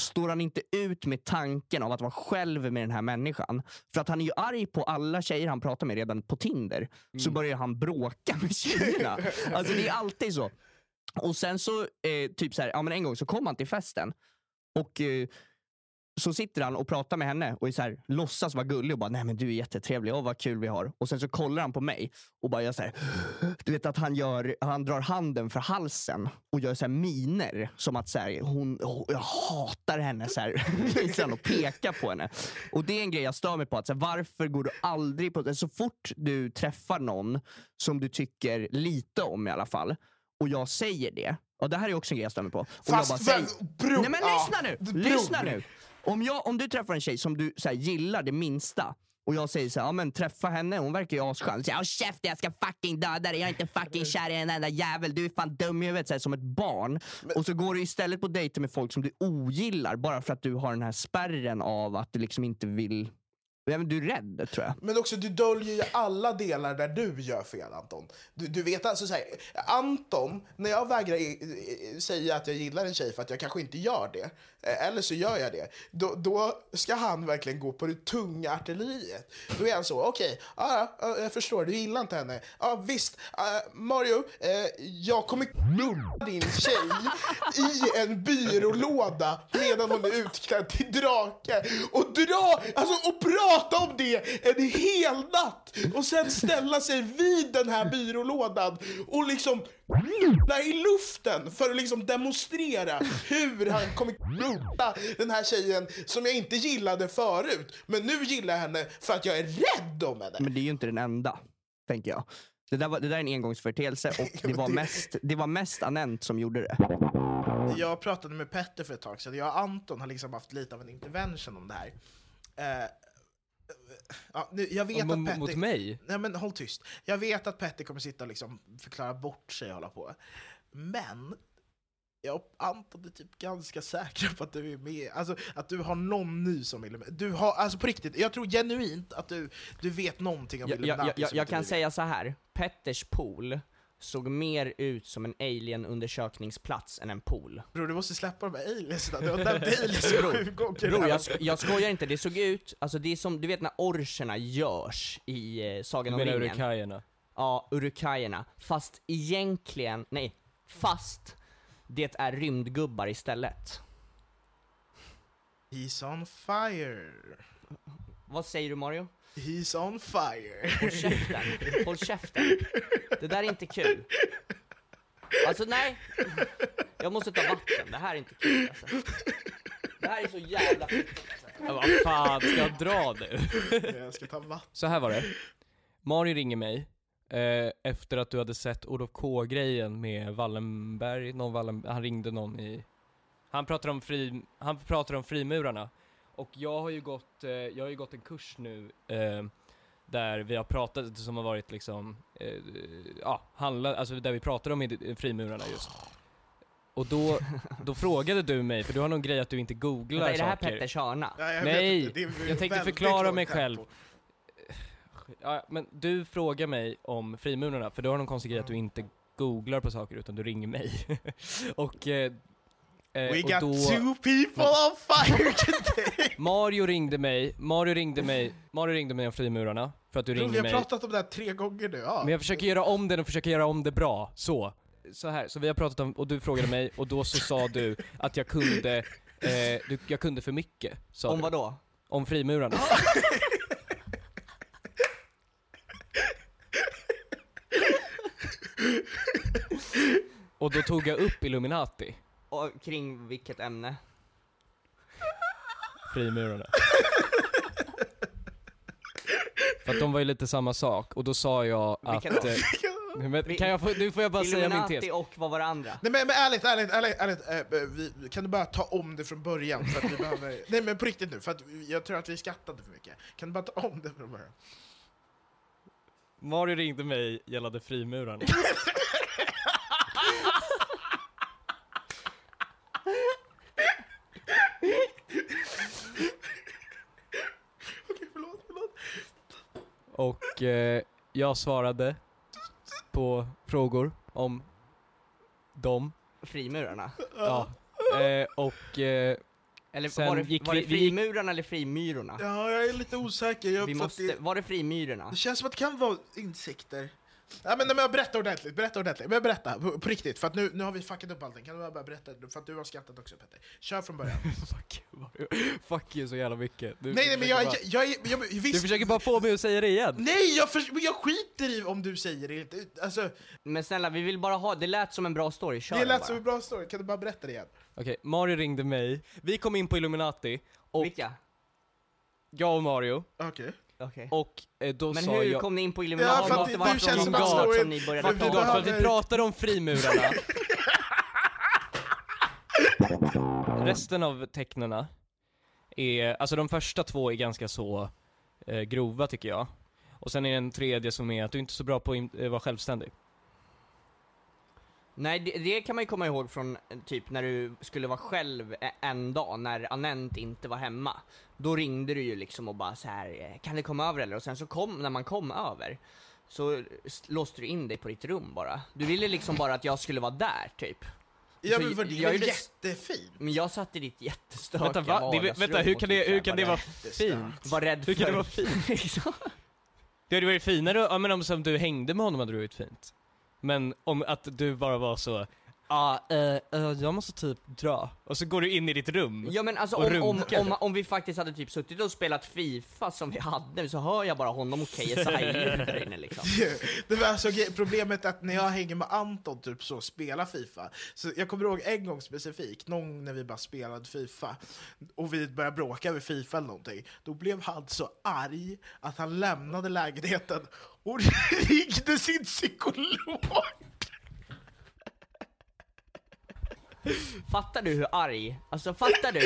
[SPEAKER 4] står han inte ut med tanken av att vara själv med den här människan. För att han är ju arg på alla tjejer han pratar med redan på Tinder. Så börjar han bråka med tjejerna. Alltså det är alltid så. Och sen så, eh, typ så här, ja men en gång så kom han till festen och eh, så sitter han och pratar med henne och är så här, låtsas vara gullig och bara nej men du är jättetrevlig, och vad kul vi har. Och sen så kollar han på mig och bara gör så här, du vet att han, gör, han drar handen för halsen och gör så här miner som att så här, hon, oh, jag hatar henne så här. Liksom, och pekar på henne. Och det är en grej jag stör mig på, att så här, varför går du aldrig på, så fort du träffar någon som du tycker lite om i alla fall och jag säger det, och det här är också en grej jag mig på. Och
[SPEAKER 3] Fast
[SPEAKER 4] jag bara säger,
[SPEAKER 3] vem- bror,
[SPEAKER 4] Nej men lyssna nu!
[SPEAKER 3] bror.
[SPEAKER 4] Lyssna nu! Om, jag, om du träffar en tjej som du så här, gillar det minsta och jag säger så här, ja men träffa henne, hon verkar ju asskön. Jag, "Håll käften jag ska fucking döda dig, jag är inte fucking kär i en enda jävel, du är fan dum i huvudet, så här, som ett barn. Och så går du istället på dejter med folk som du ogillar bara för att du har den här spärren av att du liksom inte vill, ja, men du är rädd tror jag.
[SPEAKER 3] Men också, du döljer ju alla delar där du gör fel, Anton. Du, du vet alltså, så här, Anton, när jag vägrar i- i- säga att jag gillar en tjej för att jag kanske inte gör det, eh, eller så gör jag det, då, då ska han verkligen gå på det tunga artilleriet. Då är han så, okej, ja, ah, jag förstår, du gillar inte henne. Ja, visst, eh, Mario, eh, jag kommer knulla din tjej i en byrålåda medan hon är utklädd till drake och dra, alltså och prata om det en hel natt och sen ställa sig vid den här byrålådan och liksom i luften för att liksom demonstrera hur han kommer knulla den här tjejen som jag inte gillade förut men nu gillar jag henne för att jag är rädd om henne.
[SPEAKER 4] Men det är ju inte den enda, tänker jag. Det där, var, det där är en engångsföreteelse och det var mest, det var mest Anent som gjorde det.
[SPEAKER 3] Jag pratade med Petter för ett tag sedan. Jag och Anton har liksom haft lite av en intervention om det här. Eh, ja, nu, jag vet
[SPEAKER 7] Om-
[SPEAKER 3] att
[SPEAKER 7] mot-
[SPEAKER 3] Petter...
[SPEAKER 7] mot mig?
[SPEAKER 3] Nej men håll tyst. Jag vet att Petter kommer sitta och liksom förklara bort sig och hålla på. Men jag är typ ganska säkra på att du är med. Alltså att du har någon ny som vill med. Du har, alltså på riktigt, jag tror genuint att du, du vet någonting om
[SPEAKER 4] Jag, jag, jag, jag, jag kan säga så här. Petters pool såg mer ut som en alien-undersökningsplats än en pool.
[SPEAKER 3] Bror du måste släppa de här aliensna, du har nämnt aliens sju gånger.
[SPEAKER 4] Bror, jag, sk- jag skojar inte, det såg ut, alltså det är som, du vet när orcherna görs i eh, Sagan
[SPEAKER 7] Du
[SPEAKER 4] om
[SPEAKER 7] menar
[SPEAKER 4] ringen?
[SPEAKER 7] urkajerna?
[SPEAKER 4] Ja, urukajerna. Fast egentligen, nej, fast det är rymdgubbar istället.
[SPEAKER 3] He's on fire.
[SPEAKER 4] Vad säger du Mario?
[SPEAKER 3] He's on fire.
[SPEAKER 4] Håll käften, håll käften. Det där är inte kul. Alltså nej, jag måste ta vatten, det här är inte kul alltså. Det här är så jävla fittigt alltså.
[SPEAKER 7] Ja, vad fan, ska jag dra nu?
[SPEAKER 3] jag ska ta vatten.
[SPEAKER 7] Så här var det. Mario ringer mig
[SPEAKER 5] Eh, efter att du hade sett Olof K-grejen med Wallenberg, någon Wallen, han ringde någon i... Han pratade om, fri, han pratade om frimurarna. Och jag har ju gått, eh, jag har ju gått en kurs nu eh, där vi har pratat, som har varit liksom, eh, ja, handla, alltså där vi pratade om i- frimurarna just. Och då, då frågade du mig, för du har någon grej att du inte googlar
[SPEAKER 4] Vänta, är det här
[SPEAKER 5] saker.
[SPEAKER 4] Petters hörna?
[SPEAKER 3] Ja, jag vet
[SPEAKER 5] Nej,
[SPEAKER 3] är
[SPEAKER 5] jag tänkte förklara mig själv. Ja, men du frågar mig om frimurarna, för du har någon konstig grej att du inte googlar på saker utan du ringer mig. och, eh,
[SPEAKER 3] We
[SPEAKER 5] och
[SPEAKER 3] got
[SPEAKER 5] då,
[SPEAKER 3] two people on fire today!
[SPEAKER 5] Mario ringde mig, Mario ringde mig, Mario ringde mig om frimurarna, för att du
[SPEAKER 3] Vi
[SPEAKER 5] ringde
[SPEAKER 3] har
[SPEAKER 5] mig.
[SPEAKER 3] pratat om det här tre gånger nu. Ja.
[SPEAKER 5] Men jag försöker göra om det och försöker göra om det bra, så. Så här, så vi har pratat om, och du frågade mig, och då så sa du att jag kunde, eh, du, jag kunde för mycket, sa
[SPEAKER 4] Om vad då?
[SPEAKER 5] Om frimurarna. Och då tog jag upp Illuminati,
[SPEAKER 4] Och kring vilket ämne?
[SPEAKER 5] frimurarna. För att de var ju lite samma sak, och då sa jag att...
[SPEAKER 4] Då?
[SPEAKER 5] eh, men, kan jag få, nu får jag bara säga min tes.
[SPEAKER 4] Illuminati och vad var det andra?
[SPEAKER 3] Nej men, men ärligt, ärligt, ärligt, ärligt eh, vi, kan du bara ta om det från början? För att vi behöver, nej men på riktigt nu, för att jag tror att vi skattade för mycket. Kan du bara ta om det från början?
[SPEAKER 5] Mario ringde mig gällande frimurarna.
[SPEAKER 3] Okej, förlåt, förlåt.
[SPEAKER 5] Och eh, jag svarade på frågor om dem.
[SPEAKER 4] Frimurarna?
[SPEAKER 5] Ja. Eh, och eh,
[SPEAKER 4] Eller
[SPEAKER 5] Sen
[SPEAKER 4] var det,
[SPEAKER 5] gick
[SPEAKER 4] var
[SPEAKER 5] vi-
[SPEAKER 4] det
[SPEAKER 5] vi gick-
[SPEAKER 4] frimurarna eller frimyrorna?
[SPEAKER 3] Ja, jag är lite osäker. Jag
[SPEAKER 4] Vi måste,
[SPEAKER 3] det,
[SPEAKER 4] var det frimyrorna?
[SPEAKER 3] det känns som att det kan vara insekter. Ja, men, nej, men berätta ordentligt, berätta ordentligt. Men berätta, på, på riktigt, för att nu, nu har vi fuckat upp allting. Kan du bara berätta, för att du har skattat också Petter. Kör från början.
[SPEAKER 5] fuck, you, fuck you så jävla mycket. Du
[SPEAKER 3] nej, nej, men jag,
[SPEAKER 5] bara,
[SPEAKER 3] jag, jag, jag
[SPEAKER 5] Du
[SPEAKER 3] visst,
[SPEAKER 5] försöker bara få mig att säga det igen.
[SPEAKER 3] Nej, jag, för, men jag skiter i om du säger det inte. Alltså,
[SPEAKER 4] Men snälla, vi vill bara ha, det lät som en bra story, kör
[SPEAKER 3] det lät
[SPEAKER 4] bara.
[SPEAKER 3] som en bra story, kan du bara berätta det igen?
[SPEAKER 5] Okej, Mario ringde mig. Vi kom in på Illuminati. Och
[SPEAKER 4] Vilka?
[SPEAKER 5] jag och Mario.
[SPEAKER 3] Okej.
[SPEAKER 4] Okej.
[SPEAKER 5] Och eh, då
[SPEAKER 4] Men
[SPEAKER 5] sa
[SPEAKER 4] hur
[SPEAKER 5] jag...
[SPEAKER 4] kom ni in på
[SPEAKER 3] Ja,
[SPEAKER 4] Illuminati?
[SPEAKER 3] för
[SPEAKER 4] det
[SPEAKER 3] att det- du känns
[SPEAKER 4] någon
[SPEAKER 5] som att
[SPEAKER 4] som ni började
[SPEAKER 3] God,
[SPEAKER 5] God, för att vi pratade om frimurarna. Resten av tecknena är, alltså de första två är ganska så eh, grova tycker jag. Och sen är det en tredje som är att du inte är så bra på att eh, vara självständig.
[SPEAKER 4] Nej, det, det kan man ju komma ihåg från eh, typ när du skulle vara själv e- en dag, när Anent inte var hemma. Då ringde du ju liksom och bara så här, eh, kan du komma över eller? Och sen så kom, när man kom över, så låste du in dig på ditt rum bara. Du ville liksom bara att jag skulle vara där, typ.
[SPEAKER 3] Ja men för det
[SPEAKER 4] jag
[SPEAKER 3] är
[SPEAKER 4] gjorde-
[SPEAKER 3] jättefint.
[SPEAKER 4] Men jag satt i ditt jättestökiga
[SPEAKER 5] Vänta, va? Det, vänta, hur
[SPEAKER 4] och
[SPEAKER 5] kan
[SPEAKER 4] typ
[SPEAKER 5] det, hur kan det vara fint?
[SPEAKER 4] Var rädd
[SPEAKER 5] Hur kan
[SPEAKER 4] för...
[SPEAKER 5] det vara fint? Det hade varit finare, ja men om som du hängde med honom hade det varit fint. Men om att du bara var så, ja, ah, eh, eh, jag måste typ dra. Och så går du in i ditt rum.
[SPEAKER 4] Ja men alltså
[SPEAKER 5] Och
[SPEAKER 4] om, om,
[SPEAKER 5] runkade.
[SPEAKER 4] om, om vi faktiskt hade typ suttit och spelat FIFA som vi hade, så hör jag bara honom och KSI där inne liksom.
[SPEAKER 3] Det var alltså ge- problemet att när jag hänger med Anton typ så spelar Fifa, så jag kommer ihåg en gång specifikt, någon gång när vi bara spelade Fifa, och vi började bråka över Fifa eller någonting, då blev han så arg att han lämnade lägenheten och ringde sin psykolog.
[SPEAKER 4] Fattar du hur arg, alltså fattar du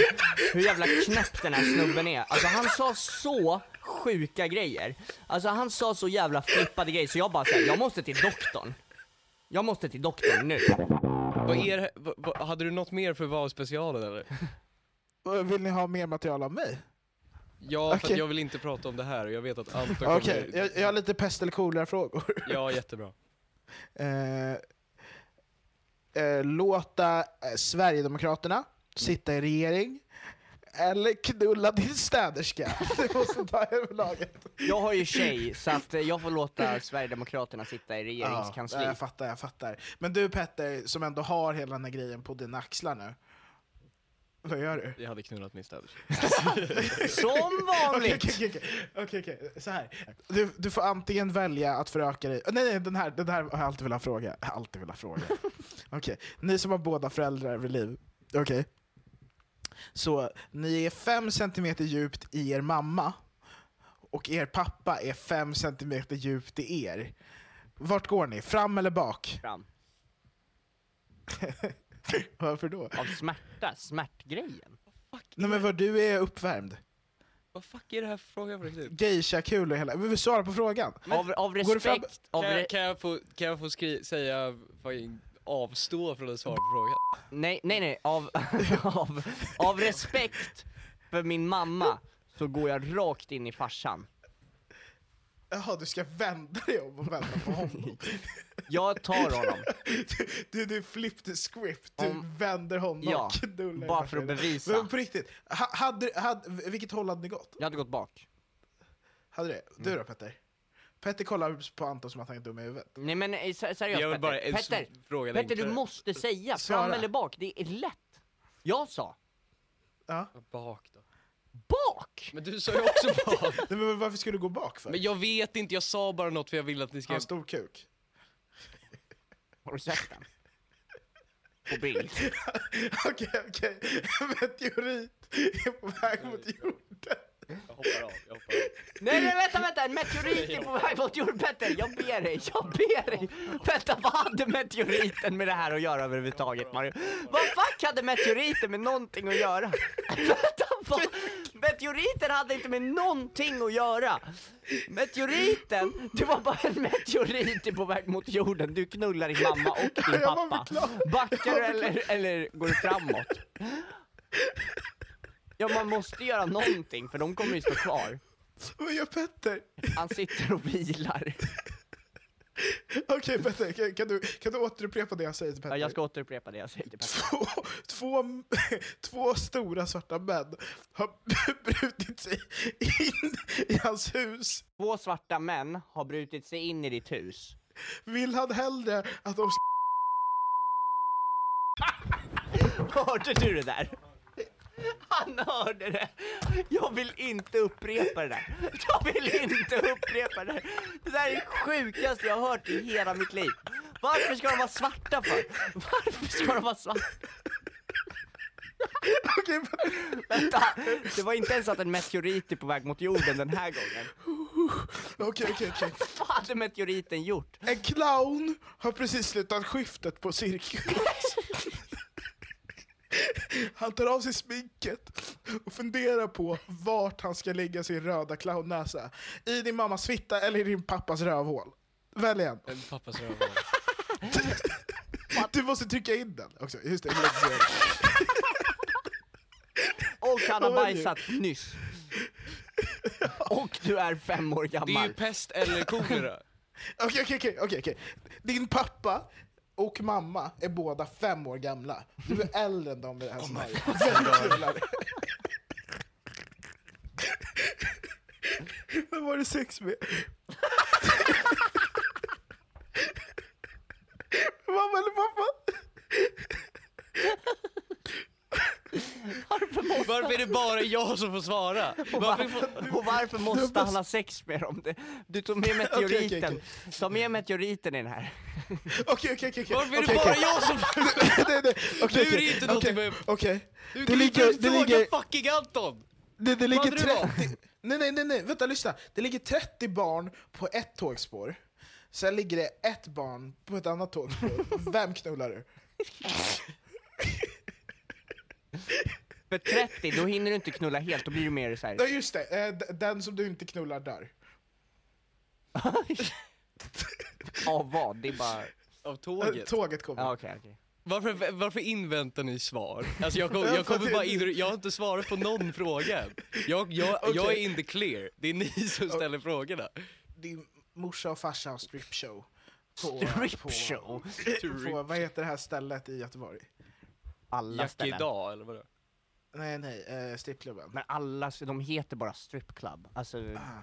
[SPEAKER 4] hur jävla knäpp den här snubben är? Alltså han sa så sjuka grejer. Alltså han sa så jävla flippade grejer så jag bara säger jag måste till doktorn. Jag måste till doktorn nu.
[SPEAKER 5] Vad är vad, vad, hade du något mer för valspecialen eller?
[SPEAKER 3] Vill ni ha mer material av mig?
[SPEAKER 5] Ja, för
[SPEAKER 3] Okej.
[SPEAKER 5] att jag vill inte prata om det här och jag vet att Anton
[SPEAKER 3] Okej,
[SPEAKER 5] kommer...
[SPEAKER 3] jag, jag har lite pest eller kolera-frågor.
[SPEAKER 5] Ja, jättebra.
[SPEAKER 3] eh, eh, låta eh, Sverigedemokraterna sitta i regering eller knulla din städerska. Det måste ta över laget.
[SPEAKER 4] Jag har ju tjej så att eh, jag får låta Sverigedemokraterna sitta i regeringskansli.
[SPEAKER 3] Ja, jag fattar, jag fattar. Men du Petter, som ändå har hela den här grejen på dina axlar nu. Vad gör du?
[SPEAKER 5] Jag hade knullat min städerska.
[SPEAKER 4] Som
[SPEAKER 3] Okej,
[SPEAKER 4] vanligt!
[SPEAKER 3] okej, okej, okej, okej. Så här. Du, du får antingen välja att föröka dig... Nej, nej, den här, den här har jag alltid velat fråga. Jag har alltid velat fråga. Okej, ni som har båda föräldrar vid liv. Okej. Så ni är fem centimeter djupt i er mamma, och er pappa är fem centimeter djupt i er. Vart går ni? Fram eller bak?
[SPEAKER 4] Fram.
[SPEAKER 3] Varför då?
[SPEAKER 4] Av smärta, smärtgrejen.
[SPEAKER 3] Nej men vad du är uppvärmd.
[SPEAKER 5] Vad fuck är det här för fråga på riktigt?
[SPEAKER 3] Geisha-kul och hela... Vi vill svara på frågan.
[SPEAKER 4] Av, av
[SPEAKER 3] Går det fram-
[SPEAKER 4] respekt, av
[SPEAKER 5] Kan
[SPEAKER 4] re-
[SPEAKER 5] jag, kan jag få, kan jag få skri- säga, fucking, avstå från att svara på frågan?
[SPEAKER 4] nej, nej, nej, av, av, av respekt för min mamma så går jag rakt in i farsan.
[SPEAKER 3] Jaha, du ska vända dig om och vända på honom.
[SPEAKER 4] Jag tar honom,
[SPEAKER 3] Du, du flip the script, du
[SPEAKER 4] Om-
[SPEAKER 3] vänder honom
[SPEAKER 4] Ja,
[SPEAKER 3] och knullar
[SPEAKER 4] bara för att bevisa.
[SPEAKER 3] Men på riktigt, ha, hade, hade, vilket håll hade ni gått?
[SPEAKER 4] jag hade gått bak.
[SPEAKER 3] Hade det? Du då Petter? Petter kollar på Anton som att han är dum i huvudet.
[SPEAKER 4] Nej men eh, se- seriöst
[SPEAKER 5] Jag vill bara
[SPEAKER 4] Petter,
[SPEAKER 5] en
[SPEAKER 4] Petter,
[SPEAKER 5] s- fråga
[SPEAKER 4] Petter du måste säga
[SPEAKER 3] Svara.
[SPEAKER 4] fram eller bak, det är lätt. Jag sa
[SPEAKER 3] Ja.
[SPEAKER 5] Bak då.
[SPEAKER 4] bak!
[SPEAKER 5] Men du sa ju också bak.
[SPEAKER 3] Nej, men varför skulle du gå bak för?
[SPEAKER 5] Men jag vet inte, jag sa bara något för jag vill att ni ska...
[SPEAKER 3] Han har stor kuk.
[SPEAKER 4] Har du sett den? På bild.
[SPEAKER 3] Okej, okej. Meteorit är på väg mot jorden.
[SPEAKER 5] Jag hoppar av, jag hoppar av.
[SPEAKER 4] Nej nej vänta vänta, en meteorit är på väg mot jorden Petter, jag ber dig, jag ber dig! Vänta vad hade meteoriten med det här att göra överhuvudtaget Mario? Vad fuck hade meteoriten med någonting att göra? Vänta vad? Meteoriten hade inte med någonting att göra! Meteoriten, det var bara en meteorit på väg mot jorden, du knullar din mamma och din pappa. Backar du eller, eller går du framåt? Ja man måste göra någonting för de kommer ju stå kvar.
[SPEAKER 3] Vad gör Petter?
[SPEAKER 4] Han sitter och vilar.
[SPEAKER 3] Okej Petter, kan, kan, du, kan du återupprepa det jag säger till Petter?
[SPEAKER 4] Ja, jag ska återupprepa det jag säger till Petter.
[SPEAKER 3] Två, två, två stora svarta män har brutit sig in i hans hus.
[SPEAKER 4] Två svarta män har brutit sig in i ditt hus.
[SPEAKER 3] Vill han hellre att de.
[SPEAKER 4] Hörde du det där? Han hörde det! Jag vill inte upprepa det där. Jag vill inte upprepa det där. Det där är det sjukaste jag har hört i hela mitt liv. Varför ska de vara svarta för? Varför ska de vara svarta?
[SPEAKER 3] Okej,
[SPEAKER 4] Vänta, det var inte ens att en meteorit är på väg mot jorden den här gången.
[SPEAKER 3] okej, okej, okej.
[SPEAKER 4] Vad hade meteoriten gjort?
[SPEAKER 3] En clown har precis slutat skiftet på cirkus. Han tar av sig sminket och funderar på vart han ska lägga sin röda clownnäsa. I din mammas fitta eller i din pappas rövhål. Välj en.
[SPEAKER 5] En pappas rövhål.
[SPEAKER 3] Du måste trycka in den också. Just det.
[SPEAKER 4] Och han har bajsat nyss. Och du är fem år
[SPEAKER 5] Det är ju
[SPEAKER 4] gammal.
[SPEAKER 5] pest eller kolera.
[SPEAKER 3] Okej, okej, okej. Din pappa och mamma är båda fem år gamla. Du är äldre än dem i det här scenariot. Vem knullar du? Vem var det sex med? Mamma eller pappa?
[SPEAKER 5] Varför är det bara jag som får svara? Varför får...
[SPEAKER 4] Och varför måste han ha sex med dem? Det- Du tog med meteoriten.
[SPEAKER 3] okej,
[SPEAKER 4] Ta med meteoriten i den här.
[SPEAKER 3] Okej, okej, okej.
[SPEAKER 5] Varför är det bara jag som...
[SPEAKER 3] Nej, nej, okej,
[SPEAKER 5] Nu är inte någonting med-
[SPEAKER 3] Okej.
[SPEAKER 5] Du kan ju
[SPEAKER 3] ligger,
[SPEAKER 5] inte fråga
[SPEAKER 3] ligger,
[SPEAKER 5] fucking Anton!
[SPEAKER 3] det, det ligger
[SPEAKER 5] hade det varit?
[SPEAKER 3] 30, nej, nej, nej, nej, vänta, lyssna. Det ligger 30 barn på ett tågspår. Sen ligger det ett barn på ett annat tågspår. Vem knullar du?
[SPEAKER 4] För 30, då hinner du inte knulla helt, då blir du mer
[SPEAKER 3] Ja,
[SPEAKER 4] såhär...
[SPEAKER 3] just det. Eh, Den som du inte knullar dör.
[SPEAKER 4] Av vad? Det är bara...
[SPEAKER 5] Av
[SPEAKER 3] Eh,
[SPEAKER 5] tåget.
[SPEAKER 3] Tåget kommer.
[SPEAKER 4] Ja, okej, okej.
[SPEAKER 5] Varför, varför inväntar ni svar? Alltså jag, kom,
[SPEAKER 3] Ja,
[SPEAKER 5] jag kommer bara in, jag har inte svarat på någon fråga. Jag, jag, jag är in the clear, det är ni som ställer frågorna.
[SPEAKER 3] Din morsa och farsa har stripshow. På,
[SPEAKER 4] Strip
[SPEAKER 3] på,
[SPEAKER 4] show?
[SPEAKER 3] på, vad heter det här stället i Göteborg?
[SPEAKER 4] Alla
[SPEAKER 5] Jack
[SPEAKER 4] ställen.
[SPEAKER 5] idag eller vadå?
[SPEAKER 3] Nej, nej, eh, strippklubben.
[SPEAKER 4] Men alla, de heter bara strip club. Alltså,
[SPEAKER 3] Ah.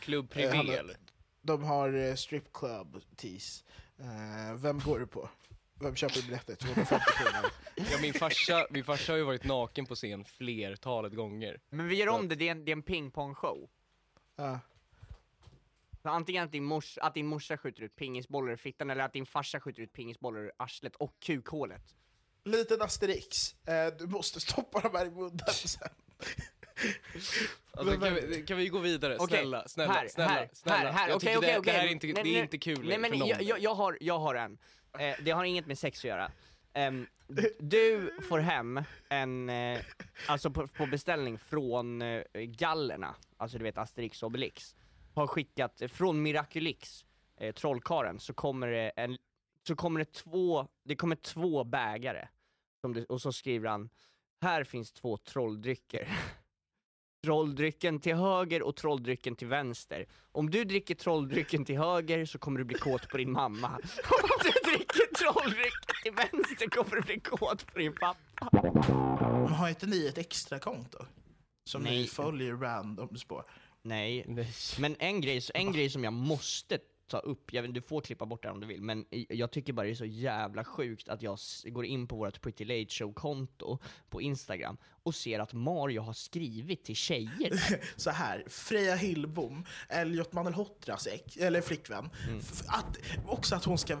[SPEAKER 5] Klubb
[SPEAKER 3] Eh,
[SPEAKER 5] privé
[SPEAKER 3] han-
[SPEAKER 5] eller?
[SPEAKER 3] De har eh, strip club tees. Eh, vem går du på? Vem köper biljetter? 250 kronor.
[SPEAKER 5] Ja, min, farsa, min farsa har ju varit naken på scen flertalet gånger.
[SPEAKER 4] men vi gör om det, det är en, det är en pingpongshow.
[SPEAKER 3] Ja.
[SPEAKER 4] Så antingen att din, mors, att din morsa skjuter ut pingisbollar i fittan eller att din farsa skjuter ut pingisbollar i arslet och kukhålet.
[SPEAKER 3] Liten asterix. Eh, du måste stoppa dem här i munnen sen.
[SPEAKER 5] Alltså, kan, vi, kan vi gå vidare?
[SPEAKER 4] Okej,
[SPEAKER 5] Snälla, snälla,
[SPEAKER 4] här,
[SPEAKER 5] snälla,
[SPEAKER 4] här,
[SPEAKER 5] snälla.
[SPEAKER 4] Här, här.
[SPEAKER 5] Jag tycker
[SPEAKER 4] okej,
[SPEAKER 5] det,
[SPEAKER 4] okej.
[SPEAKER 5] det här är inte,
[SPEAKER 4] Nej,
[SPEAKER 5] det
[SPEAKER 4] nej,
[SPEAKER 5] är inte kul
[SPEAKER 4] Nej men
[SPEAKER 5] för någon.
[SPEAKER 4] jag, jag, har, jag har en. Eh, det har inget med sex att göra. Ehm, du får hem en, eh, alltså på, på beställning från eh, gallerna, alltså du vet Asterix och Obelix, har skickat, eh, från Miraculix, eh, trollkaren, så kommer det en, så kommer det två, det kommer två bägare, som det, och så skriver han, här finns två trolldrycker. Trolldrycken till höger och trolldrycken till vänster. Om du dricker trolldrycken till höger så kommer du bli kåt på din mamma. Om du dricker trolldrycken till vänster kommer du bli kåt på din pappa.
[SPEAKER 3] Men har inte ni ett extra konto? Som
[SPEAKER 4] Nej.
[SPEAKER 3] ni följer random spår?
[SPEAKER 4] Nej, men en grej, en grej som jag måste ta upp, jag vet, du får klippa bort det om du vill, men jag tycker bara det är så jävla sjukt att jag går in på vårt Pretty Late Show-konto på Instagram och ser att Mario har skrivit till tjejer.
[SPEAKER 3] Så här, Freja Hillbom, Elliot Mandelhotras ex, eller flickvän. F- Att, också att hon ska...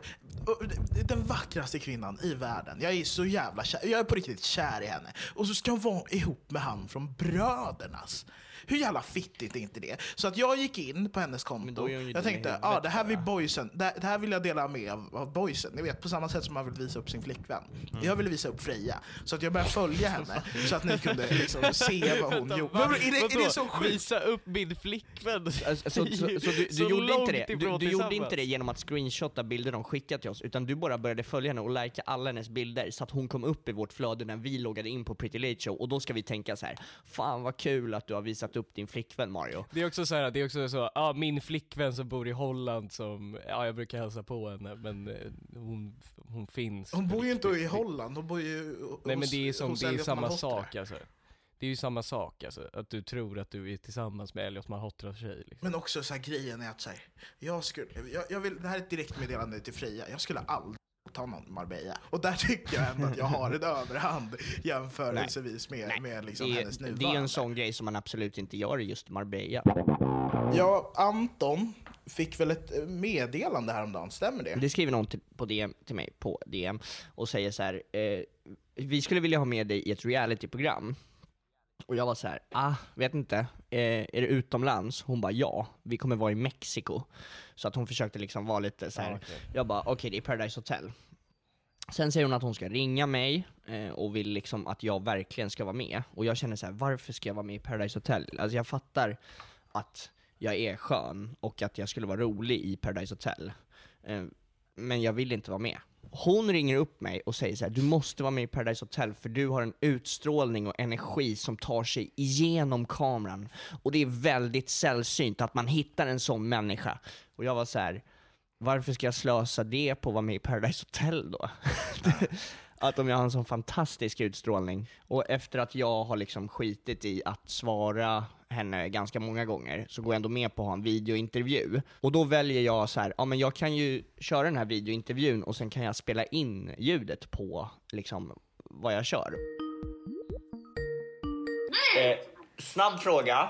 [SPEAKER 3] Den vackraste kvinnan i världen. Jag är så jävla kär. Jag är på riktigt kär i henne. Och så ska hon vara ihop med han från Brödernas. Hur jävla fittigt är inte det? Så att jag gick in på hennes konto. Jag tänkte, ja ah, det här vill
[SPEAKER 4] bara."
[SPEAKER 3] boysen, det, det här vill jag dela med av, boysen. Ni vet, på samma sätt som man vill visa upp sin flickvän.
[SPEAKER 4] Mm.
[SPEAKER 3] Jag ville visa upp Freja. Så att jag började följa henne så att ni kunde liksom se vad hon gjorde. Men Är det, är det så sjukt?
[SPEAKER 5] Visa upp min flickvän.
[SPEAKER 4] Alltså, så, så, så, du, du,
[SPEAKER 5] Så
[SPEAKER 4] gjorde inte det, du, du gjorde inte det genom att screenshotta bilder de skickat till oss, utan du bara började följa henne och likea alla hennes bilder så att hon kom upp i vårt flöde när vi loggade in på Pretty Late Show, och då ska vi tänka så här: fan vad kul att du har visat upp din flickvän Mario.
[SPEAKER 5] Det är också så här, det är också så, ja min flickvän som bor i Holland som, ja jag brukar hälsa på henne men eh, hon, hon finns.
[SPEAKER 3] Hon bor ju inte i Holland, hon bor ju
[SPEAKER 5] Nej men
[SPEAKER 3] hos-
[SPEAKER 5] det är, som,
[SPEAKER 3] hos
[SPEAKER 5] det är samma
[SPEAKER 3] Malhotra.
[SPEAKER 5] sak alltså. Det är ju samma sak alltså, att du tror att du är tillsammans med Elliot Malhotras tjej liksom.
[SPEAKER 3] Men också så här, grejen är att så här, jag skulle, jag, jag vill, det här är ett direktmeddelande till Freja, jag skulle aldrig ta någon Marbella. Och där tycker jag ändå att jag har en överhand jämförelsevis med, med liksom
[SPEAKER 4] det,
[SPEAKER 3] hennes
[SPEAKER 4] är, det är
[SPEAKER 3] nuvarande.
[SPEAKER 4] en sån grej som man absolut inte gör i just Marbella.
[SPEAKER 3] Ja, Anton fick väl ett eh, meddelande häromdagen, stämmer det?
[SPEAKER 4] Det skriver någon till, på DM, till mig på DM och säger så här. Eh, vi skulle vilja ha med dig i ett realityprogram. Och jag var så här, ah, vet inte, eh, är det utomlands? Hon bara ja, vi kommer vara i Mexiko. Så att hon försökte liksom vara lite så här.
[SPEAKER 5] Ja, okej.
[SPEAKER 4] jag bara okej det är Paradise Hotel. Sen säger hon att hon ska ringa mig eh, och vill liksom att jag verkligen ska vara med. Och jag känner så här, varför ska jag vara med i Paradise Hotel? Alltså jag fattar att jag är skön och att jag skulle vara rolig i Paradise Hotel. Eh, men jag vill inte vara med. Hon ringer upp mig och säger så här: du måste vara med i Paradise Hotel för du har en utstrålning och energi som tar sig igenom kameran. Och det är väldigt sällsynt att man hittar en sån människa. Och jag var så här: varför ska jag slösa det på att vara med i Paradise Hotel då? att om jag har en sån fantastisk utstrålning. Och efter att jag har liksom skitit i att svara henne ganska många gånger, så går jag ändå med på att ha en videointervju. Och då väljer jag så här, ja men jag kan ju köra den här videointervjun och sen kan jag spela in ljudet på liksom vad jag kör. Eh, snabb fråga.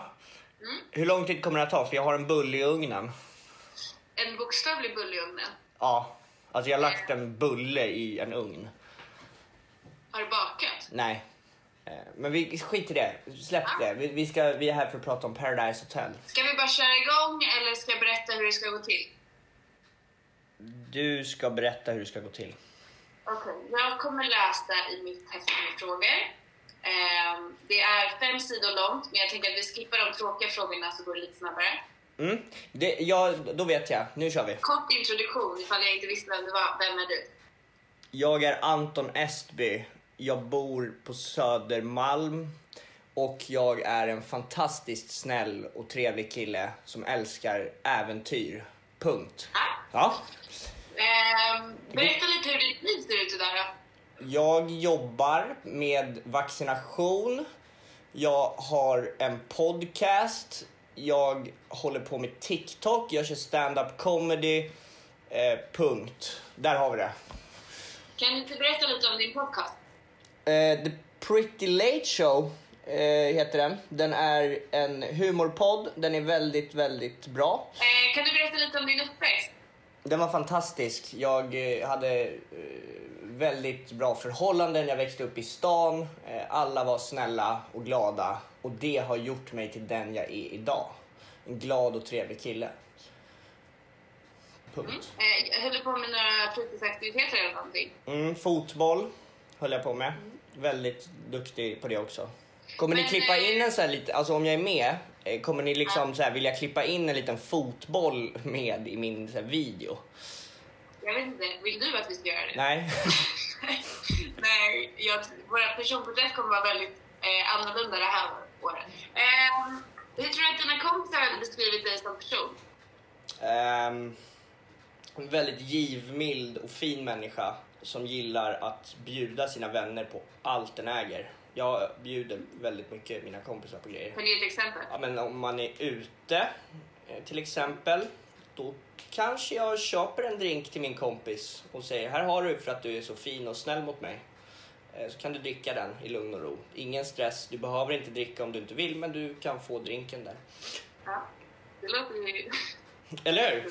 [SPEAKER 4] Hur lång tid kommer det att ta? För jag har en bulle i ugnen.
[SPEAKER 8] En bokstavlig bulle i ugnen.
[SPEAKER 4] Ja, alltså jag har lagt en bulle i en ugn.
[SPEAKER 8] Har du bakat?
[SPEAKER 4] Nej. Eh, Men vi skiter i det, släpp det. Vi, vi, ska, vi är här för att prata om Paradise Hotel.
[SPEAKER 8] Ska vi bara köra igång eller ska jag berätta hur det ska gå till?
[SPEAKER 4] Du ska berätta hur det ska gå till.
[SPEAKER 8] Okej, jag kommer läsa i mitt häfte med frågor. Ehm, det är fem sidor långt, men jag tänker att vi skippar de tråkiga frågorna så går det lite snabbare.
[SPEAKER 4] Mm. Det, ja, då vet jag. Nu kör vi.
[SPEAKER 8] Kort introduktion ifall jag inte visste vem du var. Vem är du?
[SPEAKER 4] Jag är Anton Estby. Jag bor på Södermalm. Och jag är en fantastiskt snäll och trevlig kille som älskar äventyr. Punkt. Ja.
[SPEAKER 8] Ehm, berätta lite hur ditt liv ser ut idag då.
[SPEAKER 4] Jag jobbar med vaccination. Jag har en podcast. Jag håller på med TikTok. Jag kör stand-up comedy. Eh, punkt. Där har vi det.
[SPEAKER 8] Kan du inte berätta lite om din podcast?
[SPEAKER 4] Eh, The Pretty Late Show eh, heter den. Den är en humorpodd. Den är väldigt, väldigt bra.
[SPEAKER 8] Eh, kan du berätta lite om din uppväxt?
[SPEAKER 4] Den var fantastisk. Jag eh, hade eh, väldigt bra förhållanden, jag växte upp i stan, alla var snälla och glada och det har gjort mig till den jag är idag. En glad och trevlig kille. Punkt.
[SPEAKER 8] Eh, höll du på med några fritidsaktiviteter eller någonting?
[SPEAKER 4] Mm, fotboll höll jag på med. Väldigt duktig på det också. Kommer ni
[SPEAKER 8] Men,
[SPEAKER 4] klippa
[SPEAKER 8] eh,
[SPEAKER 4] in en sån här lite, alltså om jag är med, eh, kommer ni liksom så här vilja klippa in en liten fotboll med i min så här, video?
[SPEAKER 8] Jag vet inte, vill du att vi ska göra det?
[SPEAKER 4] Nej?
[SPEAKER 8] Nej, jag, våra personporträtt kommer vara väldigt eh, annorlunda det här året. Eh, hur tror du att dina kompisar hade beskrivit dig som person?
[SPEAKER 4] Ehm, en väldigt givmild och fin människa som gillar att bjuda sina vänner på allt den äger. Jag bjuder väldigt mycket mina kompisar på grejer.
[SPEAKER 8] Kan du ge ett exempel?
[SPEAKER 4] Ja, men om man är ute eh, till exempel, då kanske jag köper en drink till min kompis och säger här har du för att du är så fin och snäll mot mig. Eh, Så kan du dricka den i lugn och ro. Ingen stress, du behöver inte dricka om du inte vill men du kan få drinken där.
[SPEAKER 8] Ja, det låter ju...
[SPEAKER 4] Eller hur?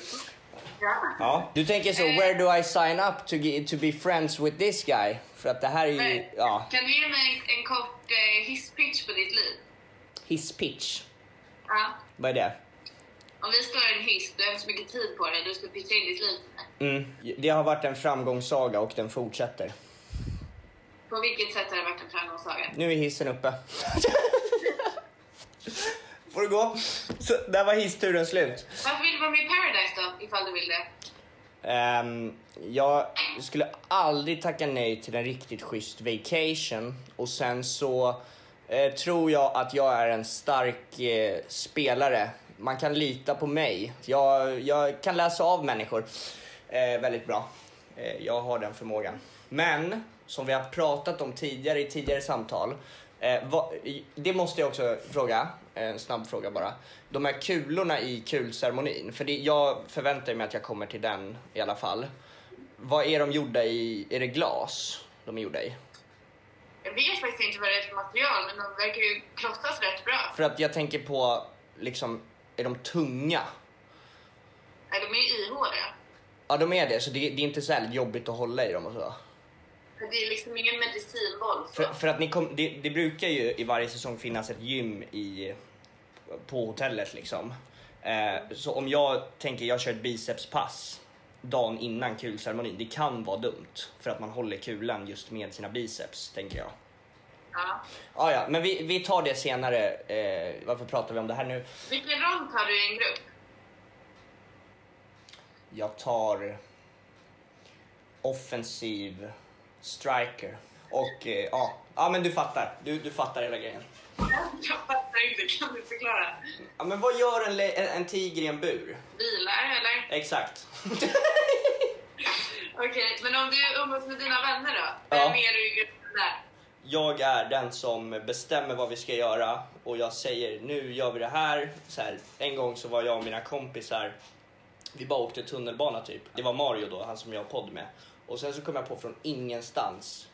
[SPEAKER 8] Ja.
[SPEAKER 4] Du tänker så, where do I sign up to, ge- to be friends with this guy? För att det här är ju, ja,
[SPEAKER 8] Kan du ge mig en, en kort eh, hisspitch på ditt liv?
[SPEAKER 4] his pitch.
[SPEAKER 8] Ja.
[SPEAKER 4] Vad är det?
[SPEAKER 8] Om vi står i en hiss, du har inte så mycket tid på dig, du ska pitcha in ditt liv till mig.
[SPEAKER 4] Mm. Det har varit en framgångssaga och den fortsätter.
[SPEAKER 8] På vilket sätt har det varit en framgångssaga?
[SPEAKER 4] Nu är hissen uppe. Får du gå? Så, där var hissturen slut.
[SPEAKER 8] Varför vill du vara med i Paradise då, ifall du vill det?
[SPEAKER 4] Ehm, jag skulle aldrig tacka nej till en riktigt schysst vacation och sen så eh, tror jag att jag är en stark eh, spelare. Man kan lita på mig. Jag, jag kan läsa av människor eh, väldigt bra. Eh, jag har den förmågan. Men som vi har pratat om tidigare i tidigare samtal. Eh, vad, i- det måste jag också fråga, en snabb fråga bara. De här kulorna i kulceremonin, för det, jag förväntar mig att jag kommer till den i alla fall. Vad är de gjorda i? Är det glas de är gjorda i?
[SPEAKER 8] Jag vet faktiskt inte vad det är för material, men de verkar ju krossas rätt bra.
[SPEAKER 4] För att jag tänker på, liksom, är de tunga?
[SPEAKER 8] Nej, de är ju ihåliga.
[SPEAKER 4] Ja, de är det, så det, det är inte så jobbigt att hålla i dem och så.
[SPEAKER 8] Det är liksom ingen medicinboll.
[SPEAKER 4] För, för att ni kom, det, det brukar ju i varje säsong finnas ett gym i, på hotellet liksom. Eh, så om jag tänker jag kör ett bicepspass dagen innan kulceremonin, det kan vara dumt. För att man håller kulan just med sina biceps, tänker jag.
[SPEAKER 8] Ja.
[SPEAKER 4] Ah, ja, men vi, vi tar det senare. Eh, varför pratar vi om det här nu?
[SPEAKER 8] Vilken roll tar du i en grupp?
[SPEAKER 4] Jag tar offensiv striker. Och eh, ja, ja men du fattar. Du, du fattar hela grejen.
[SPEAKER 8] Jag fattar inte, kan du förklara?
[SPEAKER 4] Ja, men vad gör en, en, tiger i en bur?
[SPEAKER 8] Bilar, eller?
[SPEAKER 4] Exakt.
[SPEAKER 8] Okej, men om du umgås med dina vänner då?
[SPEAKER 4] Ja.
[SPEAKER 8] Vem är du i gruppen där?
[SPEAKER 4] Jag är den som bestämmer vad vi ska göra och jag säger nu gör vi det här. Så här en gång så var jag och mina kompisar, vi bara åkte tunnelbana typ. Det var Mario då, han som jag har podd med. Och sen så kom jag på från ingenstans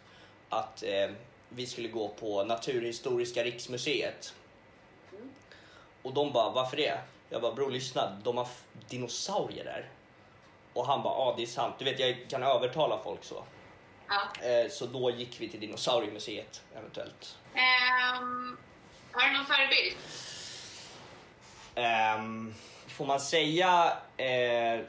[SPEAKER 4] att eh, vi skulle gå på Naturhistoriska riksmuseet. Och de bara, varför det? Jag bara, bror lyssna, de har dinosaurier där. Och han bara, ja det är sant. Du vet, jag kan övertala folk så.
[SPEAKER 8] Ja.
[SPEAKER 4] Eh, så då gick vi till dinosauriemuseet eventuellt.
[SPEAKER 8] Ehm, har du någon förebild?
[SPEAKER 4] Ehm, får man säga, eh,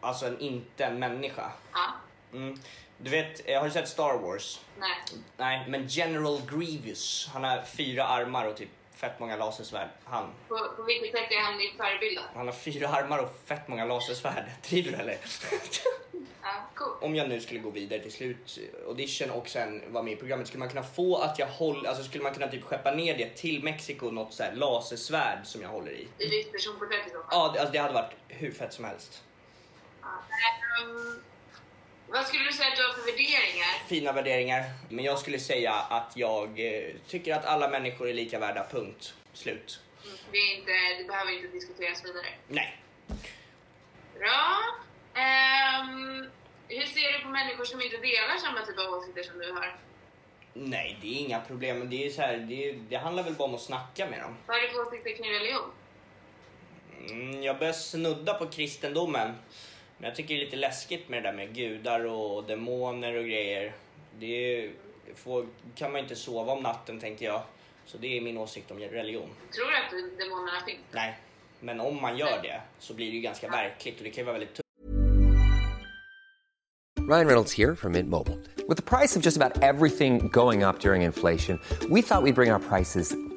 [SPEAKER 4] alltså en, inte en människa?
[SPEAKER 8] Ja.
[SPEAKER 4] Mm. Du vet, eh, har du sett Star Wars?
[SPEAKER 8] Nej.
[SPEAKER 4] Nej, men General Grievous, han har fyra armar och typ fett många lasersvärd. Han.
[SPEAKER 8] På, på vilket sätt är han din förebild då?
[SPEAKER 4] Han har fyra armar och fett många lasersvärd. Driver du eller?
[SPEAKER 8] Ja, cool.
[SPEAKER 4] Om jag nu skulle gå vidare till slut eh, audition och sen vara med i programmet, skulle man kunna få att jag håller, alltså skulle man kunna typ skeppa ner det till Mexiko, något så här lasersvärd som jag håller i?
[SPEAKER 8] I ditt personporträtt i så fall.
[SPEAKER 4] Ja, det, alltså det hade varit hur fett som helst.
[SPEAKER 8] Ehm, vad skulle du säga att du har för värderingar?
[SPEAKER 4] Fina värderingar. Men jag skulle säga att jag eh, tycker att alla människor är lika värda, punkt. Slut.
[SPEAKER 8] Mm, Det, är inte, det behöver inte diskuteras vidare.
[SPEAKER 4] Nej.
[SPEAKER 8] Bra. Ehm, hur ser du på människor som inte delar samma typ av åsikter som du har?
[SPEAKER 4] Nej, det är inga problem. Det, är så här, det, det handlar väl bara om att snacka med dem.
[SPEAKER 8] Vad har du för åsikter kring religion?
[SPEAKER 4] Mm, jag börjar snudda på kristendomen. Men jag tycker det är lite läskigt med det där med gudar och demoner och grejer. Det får, kan man inte sova om natten tänker jag. Så det är min åsikt om religion.
[SPEAKER 8] Tror du att demonerna finns?
[SPEAKER 4] Nej, men om man gör det så blir det ju ganska verkligt och det kan ju vara väldigt
[SPEAKER 9] Ryan Reynolds here from Mint Mobile. With the price of just about everything going up during inflation, we thought we'd bring our prices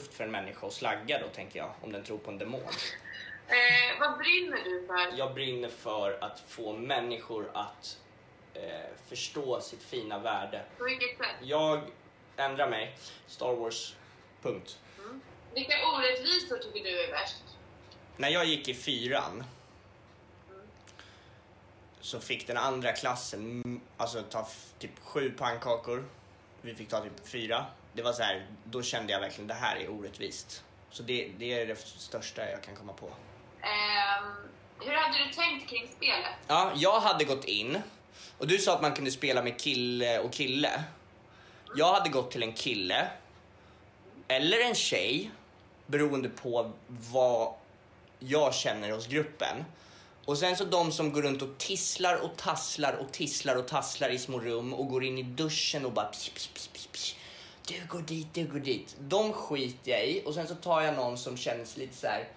[SPEAKER 4] Tufft för en människa att slagga då tänker jag, om den tror på en demon.
[SPEAKER 8] Eh, vad brinner du för?
[SPEAKER 4] Jag brinner för att få människor att eh, förstå sitt fina värde.
[SPEAKER 8] På vilket sätt?
[SPEAKER 4] Jag ändrar mig. Star Wars. Punkt.
[SPEAKER 8] Vilka orättvisor tycker du är värst?
[SPEAKER 4] När jag gick i fyran så fick den andra klassen mm, alltså ta typ sju pannkakor. Vi fick ta typ fyra. Det var så här, då kände jag verkligen det här är orättvist. Så det, det är det största jag kan komma på.
[SPEAKER 8] Ehm, hur hade du tänkt kring spelet?
[SPEAKER 4] Ja, jag hade gått in och du sa att man kunde spela med kille och kille. Jag hade gått till en kille eller en tjej beroende på vad jag känner hos gruppen. Och sen så de som går runt och tisslar och tasslar och tisslar och tasslar i små rum och går in i duschen och bara psh, psh, psh. Du går dit, du går dit. De skiter jag i och sen så tar jag någon som känns lite så här.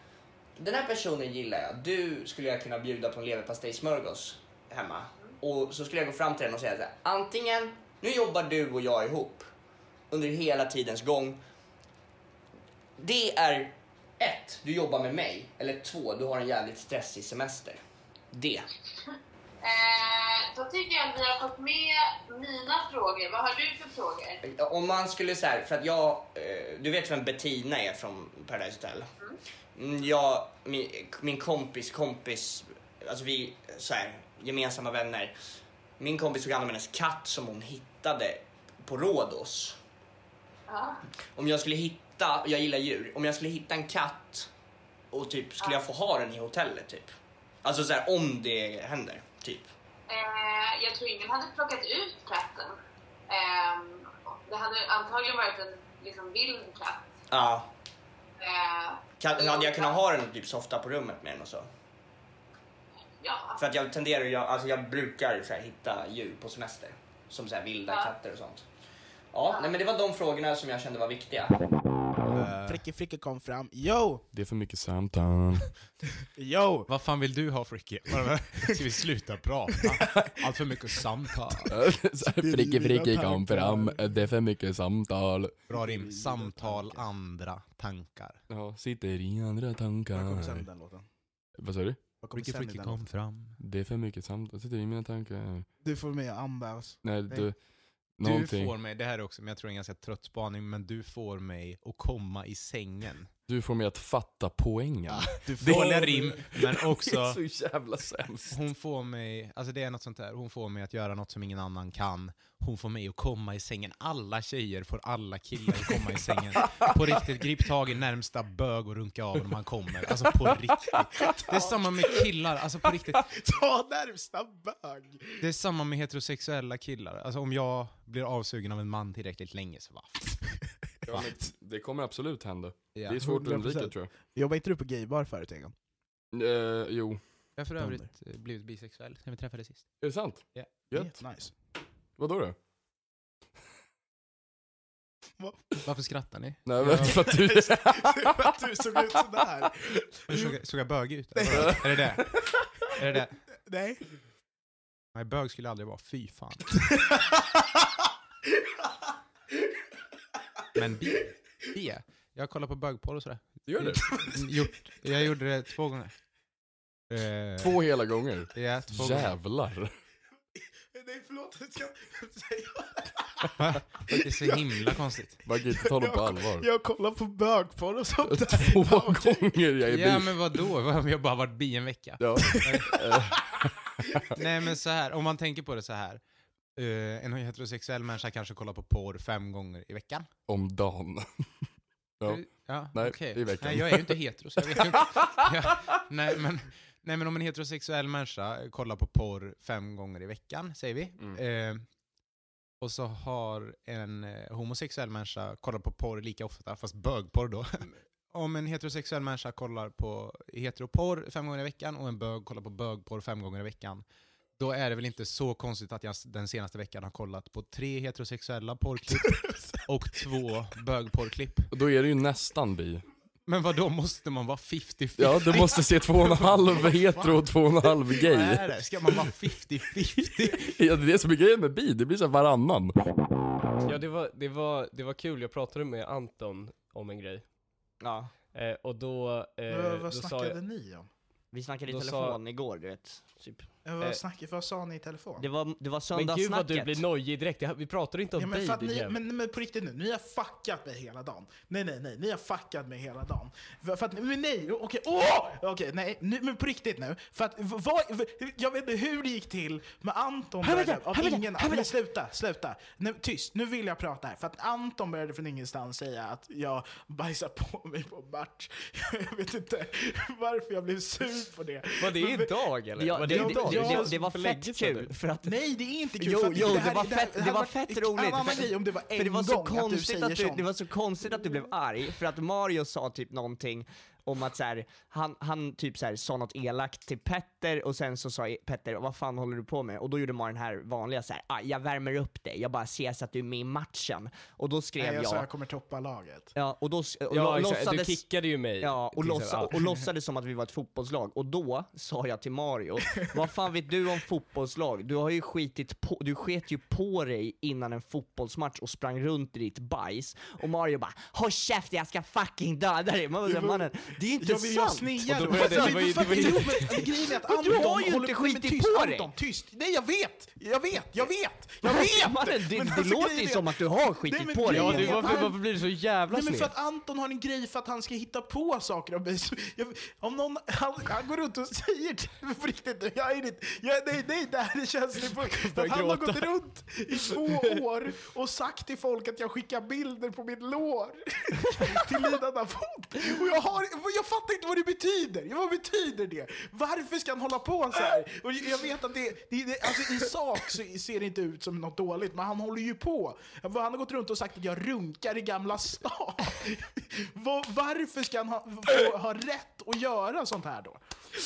[SPEAKER 4] Den här personen gillar jag. Du skulle jag kunna bjuda på en leverpastejsmörgås hemma. Och så skulle jag gå fram till den och säga så här. Antingen, nu jobbar du och jag ihop under hela tidens gång. Det är ett, du jobbar med mig. Eller två, du har en jävligt stressig semester. Det.
[SPEAKER 8] Eh, då tycker jag att vi har fått med mina frågor. Vad har du för frågor?
[SPEAKER 4] Om man skulle så här, för att jag, eh, du vet vem Bettina är från Paradise Hotel? Mm, Jag, min, min kompis kompis, alltså vi så här, gemensamma vänner. Min kompis tog hand om hennes katt som hon hittade på Rhodos.
[SPEAKER 8] Ja.
[SPEAKER 4] Om jag skulle hitta, jag gillar djur, om jag skulle hitta en katt och typ skulle jag få ha den i hotellet typ? Alltså så här, om det händer, typ.
[SPEAKER 8] Eh, jag tror ingen hade plockat ut katten. Ehm, det hade antagligen varit en liksom, vild katt.
[SPEAKER 4] Ja.
[SPEAKER 8] Eh,
[SPEAKER 4] Kan, hade jag kunnat ha den och typ softa på rummet med den och så?
[SPEAKER 8] ja.
[SPEAKER 4] För att jag tenderar, jag, alltså jag brukar så här, hitta djur på semester. Som så här, vilda
[SPEAKER 8] Ja.
[SPEAKER 4] katter och sånt. Ja, nej men det var de frågorna som jag kände var viktiga.
[SPEAKER 3] Fricke Fricke kom fram. Yo!
[SPEAKER 1] Det är för mycket samtal.
[SPEAKER 3] Yo!
[SPEAKER 2] Vad fan vill du ha Fricky? Ska vi sluta prata? Allt för mycket samtal.
[SPEAKER 1] Fricke Fricke kom fram, det är för mycket samtal.
[SPEAKER 2] Bra rim. Samtal, andra tankar.
[SPEAKER 1] Ja, sitter i andra
[SPEAKER 3] Vad kommer sen
[SPEAKER 1] tankar.
[SPEAKER 3] den låten?
[SPEAKER 1] Vad sa du?
[SPEAKER 3] Vad kommer
[SPEAKER 2] Fricky Fricky kom fram.
[SPEAKER 1] Det är för mycket samtal, sitter i mina tankar.
[SPEAKER 3] Du får med andas.
[SPEAKER 1] Nej,
[SPEAKER 3] Nej.
[SPEAKER 1] Du...
[SPEAKER 2] Du
[SPEAKER 1] Någonting.
[SPEAKER 2] får mig, det här är också, men jag tror det är en ganska trött spaning, men du får mig att komma i sängen.
[SPEAKER 1] Du får mig att fatta poängen.
[SPEAKER 3] Du
[SPEAKER 2] Det håller rim, men
[SPEAKER 1] Det
[SPEAKER 2] också
[SPEAKER 1] är så jävla sämst.
[SPEAKER 2] hon får mig, alltså det är något sånt där, hon får mig att göra något som ingen annan kan. Hon får mig att komma i sängen. Alla tjejer får alla killar att komma i sängen. På riktigt, grip tag i närmsta bög och runka av när man kommer. Alltså på riktigt. Det är samma med killar, alltså på riktigt.
[SPEAKER 3] Ta närmsta bög!
[SPEAKER 2] Det är samma med heterosexuella killar. Alltså om jag blir avsugen av en man tillräckligt länge så va.
[SPEAKER 1] Ja, men det kommer absolut hända.
[SPEAKER 2] Ja.
[SPEAKER 1] Det är svårt att undvika
[SPEAKER 3] 100%.
[SPEAKER 1] tror
[SPEAKER 3] Jobbar inte du på gaybar förut en gång?
[SPEAKER 1] jag. Eh, jo.
[SPEAKER 2] Jag har för övrigt eh, blivit bisexuell sen vi träffades sist.
[SPEAKER 1] Är det sant?
[SPEAKER 2] Ja.
[SPEAKER 1] Gött.
[SPEAKER 3] Nice.
[SPEAKER 1] Vadå då?
[SPEAKER 2] Varför skrattar ni?
[SPEAKER 1] Nej men för att du...
[SPEAKER 3] För att du såg ut sådär.
[SPEAKER 2] Men Såg, jag- såg jag bög ut? Eller vadå? är det det? Är det det?
[SPEAKER 3] Nej.
[SPEAKER 2] Nej, bög skulle jag aldrig vara. Fy fan. Men bi? Bi? Jag kollar på bögporr och sådär.
[SPEAKER 1] Gör du?
[SPEAKER 2] Mm, Gjort, jag gjorde det två gånger. Eh,
[SPEAKER 1] Två hela gånger?
[SPEAKER 2] Ja, två gånger.
[SPEAKER 1] Jävlar.
[SPEAKER 3] Nej förlåt, jag ska säga.
[SPEAKER 2] Det är så himla konstigt.
[SPEAKER 1] Man kan inte ta dem på allvar.
[SPEAKER 3] Jag kollar på bögporr och sånt där.
[SPEAKER 1] Två gånger jag är
[SPEAKER 2] Ja
[SPEAKER 1] bi.
[SPEAKER 2] men vadå? Vi har bara varit bi en vecka.
[SPEAKER 1] Ja.
[SPEAKER 2] Nej men så här, om man tänker på det så här. Eh, en heterosexuell människa kanske kollar på porr fem gånger i veckan.
[SPEAKER 1] Om dagen. Ja.
[SPEAKER 2] Ja,
[SPEAKER 1] Nej,
[SPEAKER 2] okej.
[SPEAKER 1] i veckan.
[SPEAKER 2] Nej, jag är ju inte hetero så jag vet inte. Ja, nej, men, nej men om en heterosexuell människa kollar på porr fem gånger i veckan, säger vi.
[SPEAKER 1] Mm.
[SPEAKER 2] Eh, och så har en eh, homosexuell människa kollat på porr lika ofta, fast bögporr då. om en heterosexuell människa kollar på heteroporr fem gånger i veckan och en bög kollar på bögporr fem gånger i veckan, då är det väl inte så konstigt att jag den senaste veckan har kollat på tre heterosexuella porrklipp och två bögporrklipp.
[SPEAKER 1] Och då är det ju nästan bi.
[SPEAKER 2] Men vad då måste man vara 50-50?
[SPEAKER 1] Ja, du måste se två och en halv hetero och två och en halv gay.
[SPEAKER 2] Vad är det? Ska man vara 50-50?
[SPEAKER 1] Ja, det är det som är grejen med bi, det blir så varannan.
[SPEAKER 5] Ja det var, det, var, det var kul, jag pratade med Anton om en grej.
[SPEAKER 4] Ja.
[SPEAKER 5] Eh, och då, eh,
[SPEAKER 3] vad
[SPEAKER 5] då
[SPEAKER 3] snackade
[SPEAKER 5] jag,
[SPEAKER 3] ni om?
[SPEAKER 4] Vi snackade i
[SPEAKER 5] Då sa-
[SPEAKER 4] telefon igår, du vet. Typ.
[SPEAKER 3] Ja, Vad,
[SPEAKER 5] Eh,
[SPEAKER 3] snack, vad sa ni i telefon?
[SPEAKER 4] Det var, det var
[SPEAKER 5] Men
[SPEAKER 4] söndagssnacket.
[SPEAKER 5] gud vad du blir nojig direkt, vi pratar inte om
[SPEAKER 3] Ja, men,
[SPEAKER 5] dig
[SPEAKER 3] för att
[SPEAKER 5] din
[SPEAKER 3] ni, men, men på riktigt nu, ni har fuckat mig hela dagen. Nej, nej, nej, ni har fuckat mig hela dagen. För, för att, men nej, okej, åh! Okej, nej, nu, men på riktigt nu. För att, vad, jag vet inte hur det gick till med Anton började, av
[SPEAKER 4] hör
[SPEAKER 3] ingen,
[SPEAKER 4] hör
[SPEAKER 3] men sluta, sluta. Nu, tyst, nu vill jag prata här. För att Anton började från ingenstans säga att jag bajsar på mig på match. Jag vet inte varför jag blev sur på det.
[SPEAKER 5] Var det
[SPEAKER 3] Men-
[SPEAKER 5] idag eller?
[SPEAKER 4] Ja,
[SPEAKER 5] var
[SPEAKER 4] det, det,
[SPEAKER 5] idag?
[SPEAKER 4] Det, det, det var fett kul, för att
[SPEAKER 3] Nej, det är inte kul.
[SPEAKER 4] Jo,
[SPEAKER 3] för att
[SPEAKER 4] jo
[SPEAKER 3] det
[SPEAKER 4] det,
[SPEAKER 3] här-
[SPEAKER 4] var
[SPEAKER 3] det
[SPEAKER 4] fett,
[SPEAKER 3] det här
[SPEAKER 4] var
[SPEAKER 3] var
[SPEAKER 4] fett roligt. För-
[SPEAKER 3] om det var en
[SPEAKER 4] för det var så konstigt att du, det var så konstigt att du blev arg, för att Mario sa typ någonting om att så här, han, han typ så här, sa något elakt till Petter och sen så sa Petter vad fan håller du på med? Och då gjorde Mario den här vanliga så här, ah, jag värmer upp dig, jag bara ser så att du är med i matchen. Och då skrev
[SPEAKER 3] Nej, jag sa
[SPEAKER 4] jag,
[SPEAKER 3] jag kommer toppa laget.
[SPEAKER 4] Ja, och då och
[SPEAKER 5] Ja exakt, du
[SPEAKER 4] låtsades,
[SPEAKER 5] kickade ju mig.
[SPEAKER 4] Ja, och, låtsa, och låtsades som att vi var ett fotbollslag. Och då sa jag till Mario, vad fan vet du om fotbollslag? Du har ju skitit på, du sket ju på dig innan en fotbollsmatch och sprang runt i ditt bajs. Och Mario bara, håll käften jag ska fucking döda dig! Man mannen, det är inte
[SPEAKER 3] jag
[SPEAKER 4] sant!
[SPEAKER 3] snea
[SPEAKER 5] Och då
[SPEAKER 3] då.
[SPEAKER 5] började-
[SPEAKER 3] Men
[SPEAKER 5] det var ju-
[SPEAKER 3] för att-
[SPEAKER 5] det var ju-
[SPEAKER 3] jo, men Grejen är att
[SPEAKER 4] Men du
[SPEAKER 3] Anton
[SPEAKER 4] har ju inte skitit på dig.
[SPEAKER 3] Anton, tyst! Nej jag vet! Jag vet, jag vet! Jag vet!
[SPEAKER 4] Mannen, det,
[SPEAKER 3] Men
[SPEAKER 4] det
[SPEAKER 3] alltså,
[SPEAKER 4] låter ju som att du har skitit
[SPEAKER 3] Nej, men
[SPEAKER 4] på dig.
[SPEAKER 5] Ja, du, varför, varför blir du så jävla
[SPEAKER 3] Nej men för
[SPEAKER 5] sned?
[SPEAKER 3] att Anton har en grej för att han ska hitta på saker om mig. Jag, om någon, han, han går runt och säger till mig på riktigt nu, jag är inte, jag, nej, nej, det här är känsligt. Han har gått runt i två år och sagt till folk att jag skickar bilder på mitt lår till lidande fot. Och jag, har, jag fattar inte vad det betyder. Vad betyder det? Varför ska han hålla på så här? Och jag vet att det, det, det alltså i sak så ser det inte ut som något dåligt, men han håller ju på. Han har gått runt och sagt att jag runkar i Gamla stan. Var- Varför ska han ha, få, ha rätt att göra sånt här då?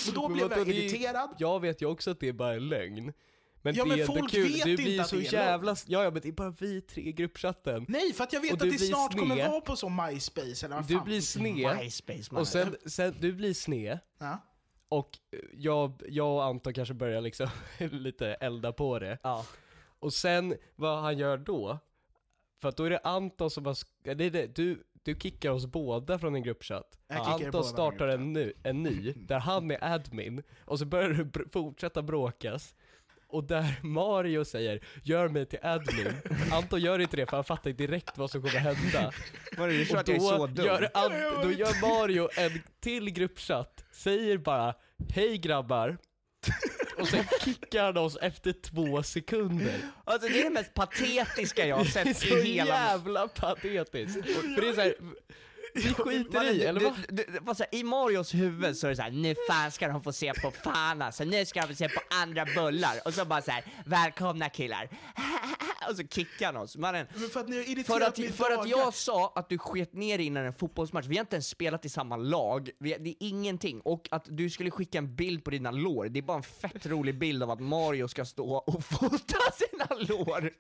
[SPEAKER 3] Och då blev jag
[SPEAKER 5] är-
[SPEAKER 3] irriterad.
[SPEAKER 5] Jag vet ju också att det är bara en lögn. Men
[SPEAKER 3] Ja, men folk
[SPEAKER 5] kul,
[SPEAKER 3] vet
[SPEAKER 5] du
[SPEAKER 3] inte
[SPEAKER 5] blir
[SPEAKER 3] att
[SPEAKER 5] så
[SPEAKER 3] det är
[SPEAKER 5] jävla... Ja, ja men det är bara vi tre i gruppchatten.
[SPEAKER 3] Nej, för att jag vet att
[SPEAKER 5] du
[SPEAKER 3] det snart kommer
[SPEAKER 5] sned.
[SPEAKER 3] vara på så MySpace eller vad
[SPEAKER 5] Du
[SPEAKER 3] fan.
[SPEAKER 5] blir sned,
[SPEAKER 4] MySpace, mannen.
[SPEAKER 5] och sen, sen, du blir sned,
[SPEAKER 3] Ja.
[SPEAKER 5] och jag, jag och Anton kanske börjar liksom lite elda på det.
[SPEAKER 4] Ja.
[SPEAKER 5] Och sen, vad han gör då, för att då är det Anton som har, det det, du, du kickar oss båda från en gruppchatt. Anton startar en, ny, en ny, där han är admin, och så börjar br- fortsätta bråkas. Och där Mario säger 'Gör mig till admin' Anton gör inte det för han fattar direkt vad som kommer hända.
[SPEAKER 4] Vadå, du tror
[SPEAKER 5] Och
[SPEAKER 4] att jag är så
[SPEAKER 5] då
[SPEAKER 4] dum?
[SPEAKER 5] gör, Ant- då gör Mario en till gruppchatt, säger bara 'Hej grabbar' Och sen kickar han oss efter två sekunder.
[SPEAKER 4] Alltså det är det mest patetiska jag har
[SPEAKER 5] Det är
[SPEAKER 4] sett
[SPEAKER 5] så
[SPEAKER 4] i hela...
[SPEAKER 5] jävla patetiskt! För det är såhär, vi skiter i, eller
[SPEAKER 4] du-
[SPEAKER 5] va?
[SPEAKER 4] du- du- vad I Marios huvud så är det såhär, nu fan ska de få se på fan alltså, nu ska de få se på andra bullar. Och så bara såhär, välkomna killar. Och så kickar han oss. Mannen,
[SPEAKER 3] Men för att ni har
[SPEAKER 4] för att, för att jag sa att du sket ner innan en fotbollsmatch, vi har inte ens spelat i samma lag, vi, det är ingenting. Och att du skulle skicka en bild på dina lår, det är bara en fett rolig bild av att Mario ska stå och fota sina lår.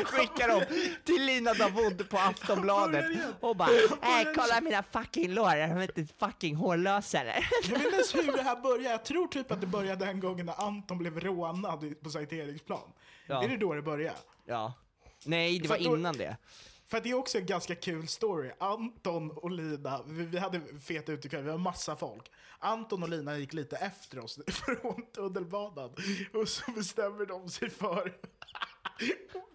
[SPEAKER 4] Och skicka dem till Lina Davud på Aftonbladet och bara äh, kolla mina fucking lår, är de inte fucking hårlösa eller?
[SPEAKER 3] Jag vet inte ens hur det här började. Jag tror typ att det började den gången när Anton blev rånad på Sankt Eriksplan.
[SPEAKER 4] Ja.
[SPEAKER 3] Är det då det började?
[SPEAKER 4] Ja. Nej, det var
[SPEAKER 3] då-
[SPEAKER 4] innan det.
[SPEAKER 3] För att det är också en ganska kul story. Anton och Lina, vi, vi hade fet utekväll, vi var massa folk. Anton och Lina gick lite efter oss från tunnelbanan. Och så bestämmer de sig för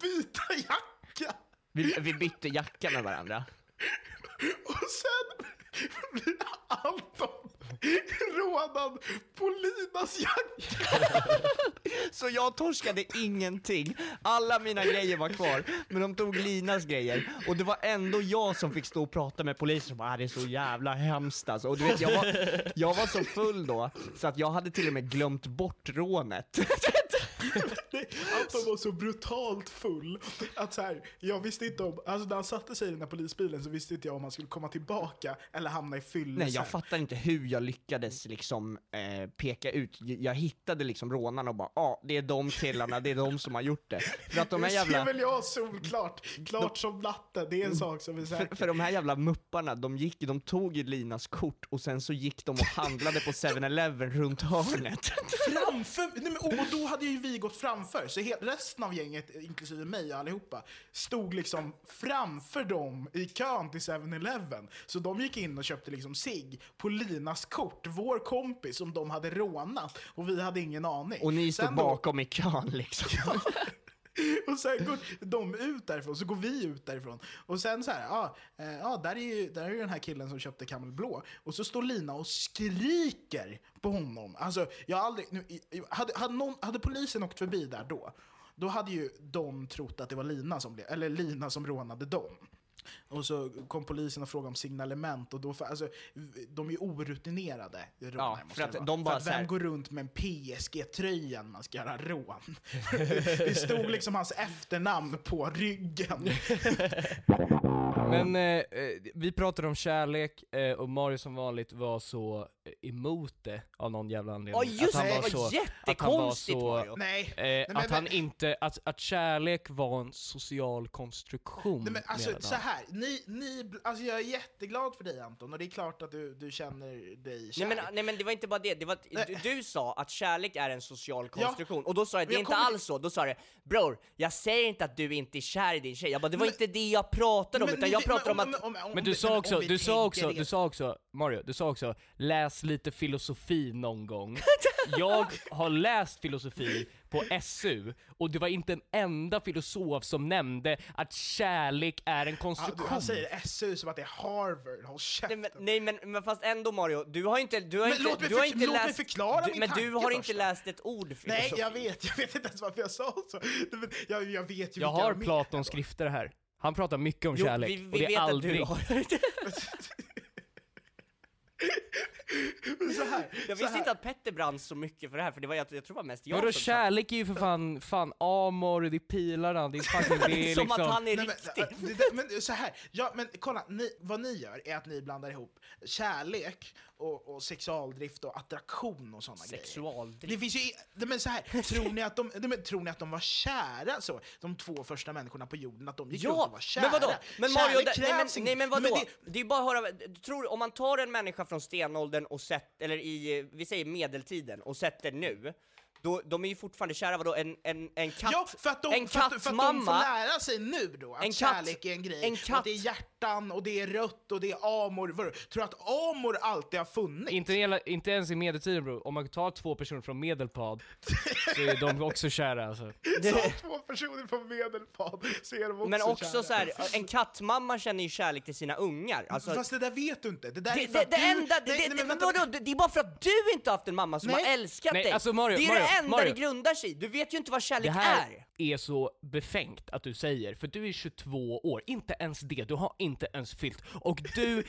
[SPEAKER 3] byta jacka.
[SPEAKER 4] Vi, vi bytte jacka med varandra.
[SPEAKER 3] Och sen blir Anton rånad på Linas jacka.
[SPEAKER 4] Så jag torskade ingenting. Alla mina grejer var kvar, men de tog Linas grejer. Och det var ändå jag som fick stå och prata med polisen bara, "Ah, det är så jävla hemskt alltså. Och du vet, jag var, jag var så full då, så att jag hade till och med glömt bort rånet.
[SPEAKER 3] Anton var så brutalt full att så här, jag visste inte om, alltså när han satte sig i den här polisbilen så visste inte jag om han skulle komma tillbaka eller hamna i fylla
[SPEAKER 4] Nej, jag fattar inte hur jag lyckades liksom eh, peka ut, jag hittade liksom rånarna och bara, ja, ah, det är de killarna, det är de som har gjort det. För att de här
[SPEAKER 3] det
[SPEAKER 4] jävla...
[SPEAKER 3] ser väl jag solklart, klart som natten, det är en sak som är säker.
[SPEAKER 4] För, för de här jävla mupparna, de, gick, de tog ju Linas kort och sen så gick de och handlade på 7-Eleven runt hörnet.
[SPEAKER 3] Framför, nej men, och då hade ju vi gått framför, så he- resten av gänget, inklusive mig allihopa, stod liksom framför dem i kön till 7-Eleven. Så de gick in och köpte liksom sig på Linas kort, vår kompis som de hade rånat, och vi hade ingen aning.
[SPEAKER 4] Och ni stod
[SPEAKER 3] Sen då-
[SPEAKER 4] bakom i kön liksom.
[SPEAKER 3] Och sen går de ut därifrån, så går vi ut därifrån. Och sen så här, ja, eh, ja där, är ju, där är ju den här killen som köpte Camel Blå. Och så står Lina och skriker på honom. Alltså, jag aldrig, nu, hade, hade, någon, hade polisen åkt förbi där då, då hade ju de trott att det var Lina som, blev, eller Lina som rånade dem. Och så kom polisen och frågade om signalement och då, alltså, de är orutinerade rånare,
[SPEAKER 4] Ja, för att de bara
[SPEAKER 3] för att
[SPEAKER 4] så här-
[SPEAKER 3] vem går runt med en PSG-tröja när man ska göra rån? det stod liksom hans efternamn på ryggen.
[SPEAKER 5] Men eh, eh, vi pratade om kärlek eh, och Mario som vanligt var så eh, emot det av någon jävla anledning.
[SPEAKER 4] Ja, just
[SPEAKER 5] att han
[SPEAKER 4] det,
[SPEAKER 5] var
[SPEAKER 4] det
[SPEAKER 5] så,
[SPEAKER 4] var
[SPEAKER 5] att han var
[SPEAKER 4] jättekonstigt,
[SPEAKER 5] så,
[SPEAKER 4] Mario.
[SPEAKER 3] Nej,
[SPEAKER 5] Eh,
[SPEAKER 3] men-
[SPEAKER 5] att han
[SPEAKER 3] men-
[SPEAKER 5] inte, att, att kärlek var en social konstruktion.
[SPEAKER 3] Nej, men alltså, så här, ni, ni, alltså jag är jätteglad för dig Anton, och det är klart att du, du känner dig kär.
[SPEAKER 4] Nej men, nej men det var inte bara det, det var du, du sa att kärlek är en social konstruktion, och då sa jag
[SPEAKER 3] men
[SPEAKER 4] det är
[SPEAKER 3] jag
[SPEAKER 4] inte alls så, då sa det Bror, jag säger inte att du inte är kär i din tjej, jag bara, det var inte det jag pratade om,
[SPEAKER 3] Men
[SPEAKER 4] utan jag
[SPEAKER 3] men
[SPEAKER 4] pratade om att
[SPEAKER 5] Men du sa också, du sa också, du sa också, Mario, du sa också, läs lite filosofi någon gång. Jag har läst filosofi på SU, och det var inte en enda filosof som nämnde att kärlek är en konstruktion.
[SPEAKER 3] han säger SU som att det är Harvard, håll käften.
[SPEAKER 4] Nej men, nej, men, men fast ändå Mario, du har inte, du har
[SPEAKER 3] Men
[SPEAKER 4] inte,
[SPEAKER 3] låt mig
[SPEAKER 4] du har inte
[SPEAKER 3] låt mig
[SPEAKER 4] läst,
[SPEAKER 3] förklara
[SPEAKER 4] du,
[SPEAKER 3] min
[SPEAKER 4] Men du har inte
[SPEAKER 3] först.
[SPEAKER 4] läst ett ord
[SPEAKER 3] Nej,
[SPEAKER 4] filosofi.
[SPEAKER 3] jag vet, jag vet inte ens varför jag sa så. Nej, Jag, jag vet ju
[SPEAKER 5] Jag har. Platons skrifter här. Han pratar mycket om
[SPEAKER 4] Jo,
[SPEAKER 5] kärlek,
[SPEAKER 4] vi, vi
[SPEAKER 5] och det
[SPEAKER 4] vet
[SPEAKER 5] är
[SPEAKER 4] att
[SPEAKER 5] aldrig...
[SPEAKER 4] du har
[SPEAKER 3] så här,
[SPEAKER 4] Jag
[SPEAKER 3] så
[SPEAKER 4] visste
[SPEAKER 3] här.
[SPEAKER 4] inte att Petter brann så mycket för det här, för det var, jag, jag tror det var mest jag
[SPEAKER 5] Vadå
[SPEAKER 4] som
[SPEAKER 5] kärlek är ju för fan, fan amor, det är pilarna, det är fucking, det är
[SPEAKER 4] Som
[SPEAKER 5] liksom...
[SPEAKER 4] att han är
[SPEAKER 3] Nej, men,
[SPEAKER 4] riktig.
[SPEAKER 3] äh, det, det, men så här, ja, men kolla, ni, vad ni gör är att ni blandar ihop kärlek och, och sexualdrift och attraktion och sådana grejer.
[SPEAKER 4] Sexualdrift.
[SPEAKER 3] Det finns ju, nej, men så här, tror ni, att de, nej, men, tror ni att de var kära så? De två första människorna på jorden, att de gick runt och
[SPEAKER 4] Ja,
[SPEAKER 3] var kära?
[SPEAKER 4] men vadå? Men Mario,
[SPEAKER 3] Kärlek
[SPEAKER 4] nej, men,
[SPEAKER 3] krävs
[SPEAKER 4] nej
[SPEAKER 3] inte.
[SPEAKER 4] men vadå?
[SPEAKER 3] det-
[SPEAKER 4] det, är ju bara att höra, du tror, om man tar en människa från stenåldern och sett, eller i, eh, vi säger medeltiden, och sätter nu, då, de är ju fortfarande kära, vadå? En, en, en katt,
[SPEAKER 3] Ja, för att de,
[SPEAKER 4] en
[SPEAKER 3] för att, för att de får lära sig nu då att
[SPEAKER 4] En katt-
[SPEAKER 3] kärlek är en grej.
[SPEAKER 4] en
[SPEAKER 3] och
[SPEAKER 4] katt-
[SPEAKER 3] att det är hjärtan och det är rött och det är amor. Vadå? Tror du att amor alltid har funnits?
[SPEAKER 5] Inte, hela, inte ens i medeltiden bror, om man tar två personer från Medelpad så är de också kära alltså.
[SPEAKER 3] Så två personer på medelpad så är de också
[SPEAKER 4] men också
[SPEAKER 3] kära.
[SPEAKER 4] så här, en kattmamma känner ju kärlek till sina ungar. Alltså,
[SPEAKER 3] Fast det där vet du inte. Det där
[SPEAKER 4] det,
[SPEAKER 3] är för
[SPEAKER 4] det,
[SPEAKER 3] att
[SPEAKER 4] det
[SPEAKER 3] du...
[SPEAKER 4] enda, det,
[SPEAKER 3] nej,
[SPEAKER 4] det,
[SPEAKER 3] nej,
[SPEAKER 4] det,
[SPEAKER 3] men
[SPEAKER 4] vadå, det, det är bara för att du inte har haft en mamma som
[SPEAKER 3] Nej.
[SPEAKER 4] har älskat
[SPEAKER 5] Nej,
[SPEAKER 4] dig.
[SPEAKER 5] alltså Mario,
[SPEAKER 4] det är
[SPEAKER 5] Mario,
[SPEAKER 4] det enda
[SPEAKER 5] Mario.
[SPEAKER 4] det grundar sig. Du vet ju inte vad kärlek
[SPEAKER 5] här
[SPEAKER 4] är.
[SPEAKER 5] Är så befängt att du säger, för du är 22 år, inte ens det, du har inte ens fyllt, och du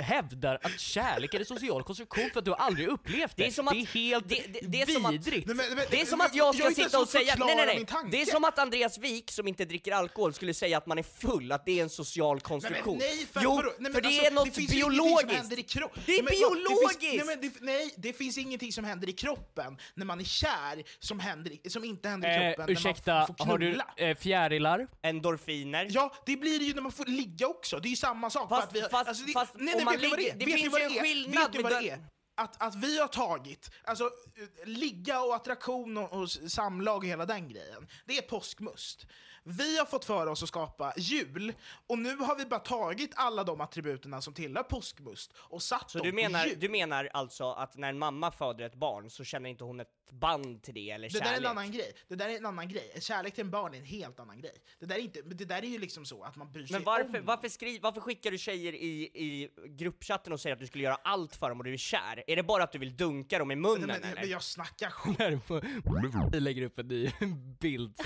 [SPEAKER 5] hävdar att kärlek är en social konstruktion för att du har aldrig upplevt det.
[SPEAKER 4] Det är som att-
[SPEAKER 5] det är helt
[SPEAKER 4] det- det- det är som att-
[SPEAKER 5] vidrigt.
[SPEAKER 3] Nej, men- men-
[SPEAKER 4] Det är som att jag ska
[SPEAKER 3] inte
[SPEAKER 4] sitta och säga, nej nej nej, det är som att Andreas Wik som inte dricker alkohol skulle säga att man är full, att det är en social konstruktion.
[SPEAKER 3] Nej, men nej, för,
[SPEAKER 4] jo,
[SPEAKER 3] vadå? nej, men
[SPEAKER 4] för det
[SPEAKER 3] alltså,
[SPEAKER 4] är något
[SPEAKER 3] det
[SPEAKER 4] biologiskt.
[SPEAKER 3] händer i kroppen.
[SPEAKER 4] Det är
[SPEAKER 3] men,
[SPEAKER 4] biologiskt!
[SPEAKER 3] Det finns, nej, men det, nej, det finns ingenting som händer i kroppen när man är kär som, händer, som inte händer i
[SPEAKER 5] Eh,
[SPEAKER 3] kroppen när
[SPEAKER 5] ursäkta,
[SPEAKER 3] får
[SPEAKER 5] har du
[SPEAKER 3] knulla.
[SPEAKER 5] eh, fjärilar?
[SPEAKER 4] Endorfiner.
[SPEAKER 3] Ja, det blir det ju när man får ligga också. Det är ju samma sak.
[SPEAKER 4] Fast-
[SPEAKER 3] att vi,
[SPEAKER 4] fast-
[SPEAKER 3] alltså, det,
[SPEAKER 4] fast
[SPEAKER 3] nej,
[SPEAKER 4] om
[SPEAKER 3] nej,
[SPEAKER 4] man
[SPEAKER 3] vet ni vad det
[SPEAKER 4] ligger-
[SPEAKER 3] är?
[SPEAKER 4] det
[SPEAKER 3] Vet ni
[SPEAKER 4] finns
[SPEAKER 3] vad
[SPEAKER 4] ju
[SPEAKER 3] det
[SPEAKER 4] en
[SPEAKER 3] är?
[SPEAKER 4] skillnad
[SPEAKER 3] Vet ni vad
[SPEAKER 4] med
[SPEAKER 3] det
[SPEAKER 4] den-
[SPEAKER 3] är? att, att vi har tagit, alltså eh, ligga och attraktion och, och samlag och hela den grejen, det är påskmust. Vi har fått för oss att skapa jul, och nu har vi bara tagit alla de attributerna som tillhör påskmust och satt
[SPEAKER 4] Så
[SPEAKER 3] dem
[SPEAKER 4] du
[SPEAKER 3] på
[SPEAKER 4] menar,
[SPEAKER 3] jul.
[SPEAKER 4] du menar alltså att när en mamma föder ett barn så känner inte hon ett band till det eller
[SPEAKER 3] Det där
[SPEAKER 4] kärlek?
[SPEAKER 3] är en annan grej. Det där är en annan grej. Kärlek till en barn är en helt annan grej. Det där är, inte, det där är ju liksom så att man bryr sig
[SPEAKER 4] Men varför,
[SPEAKER 3] om
[SPEAKER 4] varför, skri, varför skickar du tjejer i, i gruppchatten och säger att du skulle göra allt för dem och du är kär? Är det bara att du vill dunka dem i munnen
[SPEAKER 3] men,
[SPEAKER 4] eller?
[SPEAKER 3] men jag snackar skit.
[SPEAKER 5] Vi lägger upp en ny bild till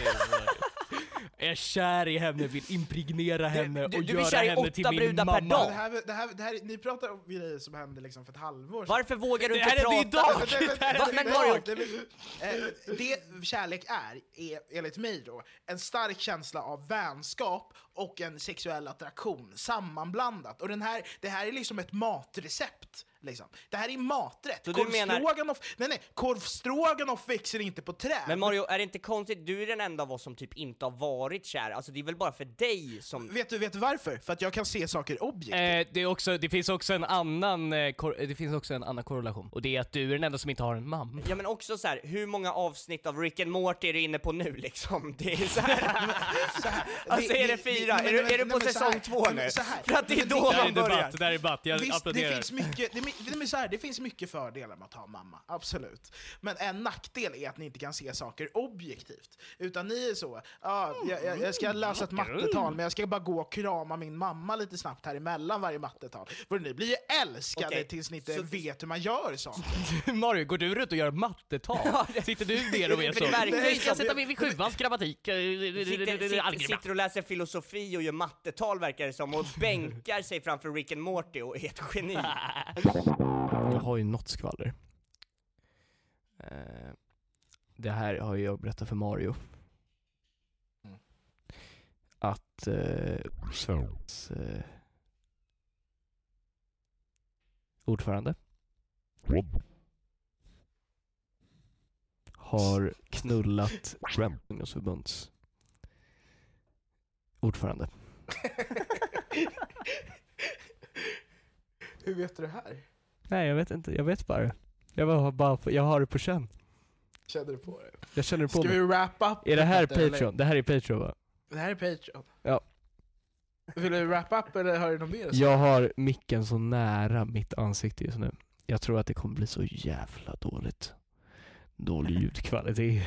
[SPEAKER 5] Jag är kär i henne, vill impregnera henne och
[SPEAKER 4] du är
[SPEAKER 5] göra
[SPEAKER 4] kär i
[SPEAKER 5] henne
[SPEAKER 4] åtta
[SPEAKER 5] till min
[SPEAKER 4] brudar per
[SPEAKER 5] mamma.
[SPEAKER 4] dag.
[SPEAKER 3] Det här, det här, det här, ni pratar om grejer som hände liksom för ett halvår sedan.
[SPEAKER 4] Varför vågar du
[SPEAKER 3] Det
[SPEAKER 4] inte
[SPEAKER 3] här är
[SPEAKER 4] prata?
[SPEAKER 3] idag!
[SPEAKER 4] Det här är idag!
[SPEAKER 3] Det, eh, det kärlek är, är, enligt mig då, en stark känsla av vänskap och en sexuell attraktion sammanblandat. Och den här, det här är liksom ett matrecept. Liksom. Det här är maträtt.
[SPEAKER 4] Så du menar-
[SPEAKER 3] Korvstroganoff, nej nej, korvstroganoff växer inte på träd.
[SPEAKER 4] Men Mario, är det inte konstigt? Du är den enda av oss som typ inte har varit kär, alltså det är väl bara för dig som...
[SPEAKER 3] Vet du, vet du varför? För att jag kan se saker objektivt.
[SPEAKER 5] Eh, det, är också, det finns också en annan eh, det finns också en annan korrelation, och det är att du är den enda som inte har en mamma.
[SPEAKER 4] Ja men också så här, hur många avsnitt av Rick and Morty är du inne på nu liksom? Det är så här. alltså är det fyra?
[SPEAKER 3] Men-
[SPEAKER 4] är du, är du på säsong
[SPEAKER 3] här,
[SPEAKER 4] två nu? För att det är då
[SPEAKER 3] det-
[SPEAKER 4] man börjar.
[SPEAKER 5] det där är debatt, jag
[SPEAKER 3] det
[SPEAKER 5] applåderar.
[SPEAKER 3] finns, mycket, det, det, det, så här, det finns mycket fördelar med att ha mamma, absolut. Men en nackdel är att ni inte kan se saker objektivt. Utan ni är så, ah, jag, jag, jag ska läsa ett mattetal, men jag ska bara gå och krama min mamma lite snabbt här emellan varje mattetal. För ni blir ju älskade
[SPEAKER 4] Okej,
[SPEAKER 3] tills ni inte
[SPEAKER 4] så-
[SPEAKER 3] vet hur man gör saker.
[SPEAKER 5] Mario, går du ut och gör mattetal? Sitter du ner och är så? jag sätta mig vid sjuans grammatik?
[SPEAKER 4] sitter och läser filosofi och gör mattetal verkar det som, och bänkar sig framför Rick and Morty och är ett geni.
[SPEAKER 5] Jag har ju något skvaller. Eh, det här har jag berättat för Mario. Att eh, Sveriges eh, ordförande har knullat ungdomsförbunds ordförande.
[SPEAKER 3] Hur vet du det här?
[SPEAKER 5] Nej jag vet inte, jag vet bara. Jag, bara, bara, jag har det på känn.
[SPEAKER 3] Känner du på det?
[SPEAKER 5] Jag känner det på
[SPEAKER 3] Ska
[SPEAKER 5] mig.
[SPEAKER 3] vi wrap up?
[SPEAKER 5] Är det här
[SPEAKER 3] detta, eller?
[SPEAKER 5] Patreon? Det här är Patreon va?
[SPEAKER 3] Det här är Patreon.
[SPEAKER 5] Ja.
[SPEAKER 3] Vill du wrap up eller har du något mer?
[SPEAKER 5] Jag har micken så nära mitt ansikte just nu. Jag tror att det kommer bli så jävla dåligt. Dålig ljudkvalitet.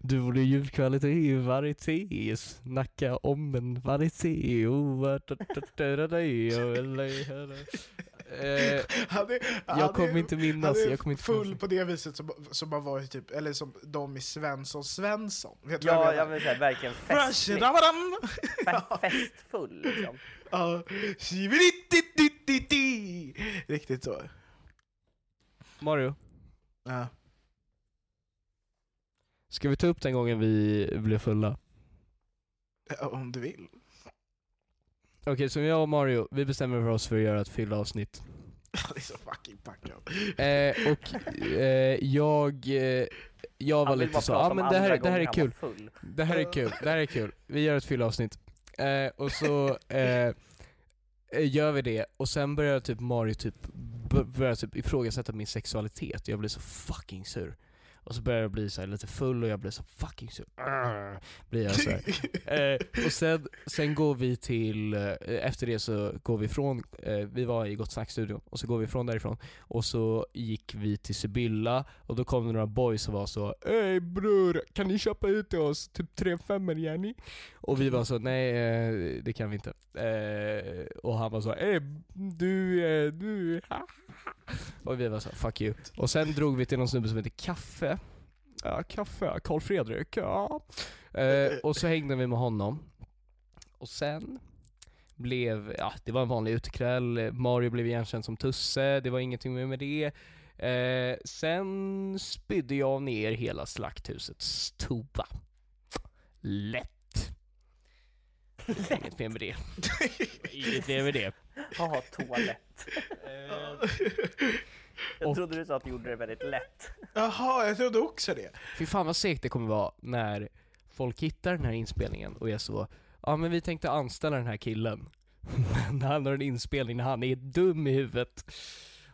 [SPEAKER 5] Dålig ljudkvalitet, varieté. Snacka om en varieté. Oh, Eh, jag kommer inte minnas.
[SPEAKER 3] Han är
[SPEAKER 5] Jag kommer inte
[SPEAKER 3] full på det viset som, som man var i typ, eller som de i Svensson Svensson. Vet
[SPEAKER 4] Ja,
[SPEAKER 3] jag
[SPEAKER 4] jag
[SPEAKER 3] menar?
[SPEAKER 4] vill säga verkligen festlig. Festfull liksom.
[SPEAKER 3] Ja. Riktigt så.
[SPEAKER 5] Mario,
[SPEAKER 3] Ja.
[SPEAKER 5] Ska vi ta upp den gången vi blev fulla?
[SPEAKER 3] Ja, Om du vill.
[SPEAKER 5] Okej, så jag och Mario, vi bestämmer för oss för att göra ett fylla avsnitt.
[SPEAKER 3] Det är så fucking packad.
[SPEAKER 5] Eh, och eh, jag, eh, jag var lite så, ja
[SPEAKER 4] om
[SPEAKER 5] men det här, det här är kul.
[SPEAKER 4] var full."
[SPEAKER 5] Det här är kul, det här är kul. Vi gör ett fylla avsnitt. Eh, och så eh, gör vi det, och sen börjar typ Mario typ, börjar typ ifrågasätta min sexualitet, jag blir så fucking sur. Och så börjar jag bli så lite full och jag blir så fucking sur. Arr, blir jag så. Eh, och sen, sen går vi till, eh, efter det så går vi ifrån, eh, vi var i Gott Snack-studion, och så går vi ifrån därifrån, och så gick vi till Sibylla, och då kom det några boys och var så Ey bror, kan ni köpa ut till oss typ tre femmor Jenny? Och vi var så, nej eh, det kan vi inte. Eh, och han var så, ey du, eh, du, Och vi var så, fuck you. Och sen drog vi till någon snubbe som heter Kaffe. Ja, Kaffe, Karl Fredrik, ja. Eh, och så hängde vi med honom. Och sen blev, ja det var en vanlig utekväll, Mario blev igenkänd som Tusse, det var ingenting mer med det. Eh, sen spydde jag ner hela slakthusets toa. Lätt. Inget mer med det. Inget mer med det.
[SPEAKER 4] Ja, toalett. Jag trodde du sa att du gjorde det väldigt lätt.
[SPEAKER 3] Jaha, jag trodde också det.
[SPEAKER 5] Fy fan vad segt det kommer vara när folk hittar den här inspelningen och är så Ja men vi tänkte anställa den här killen Men han har en inspelning när han är dum i huvudet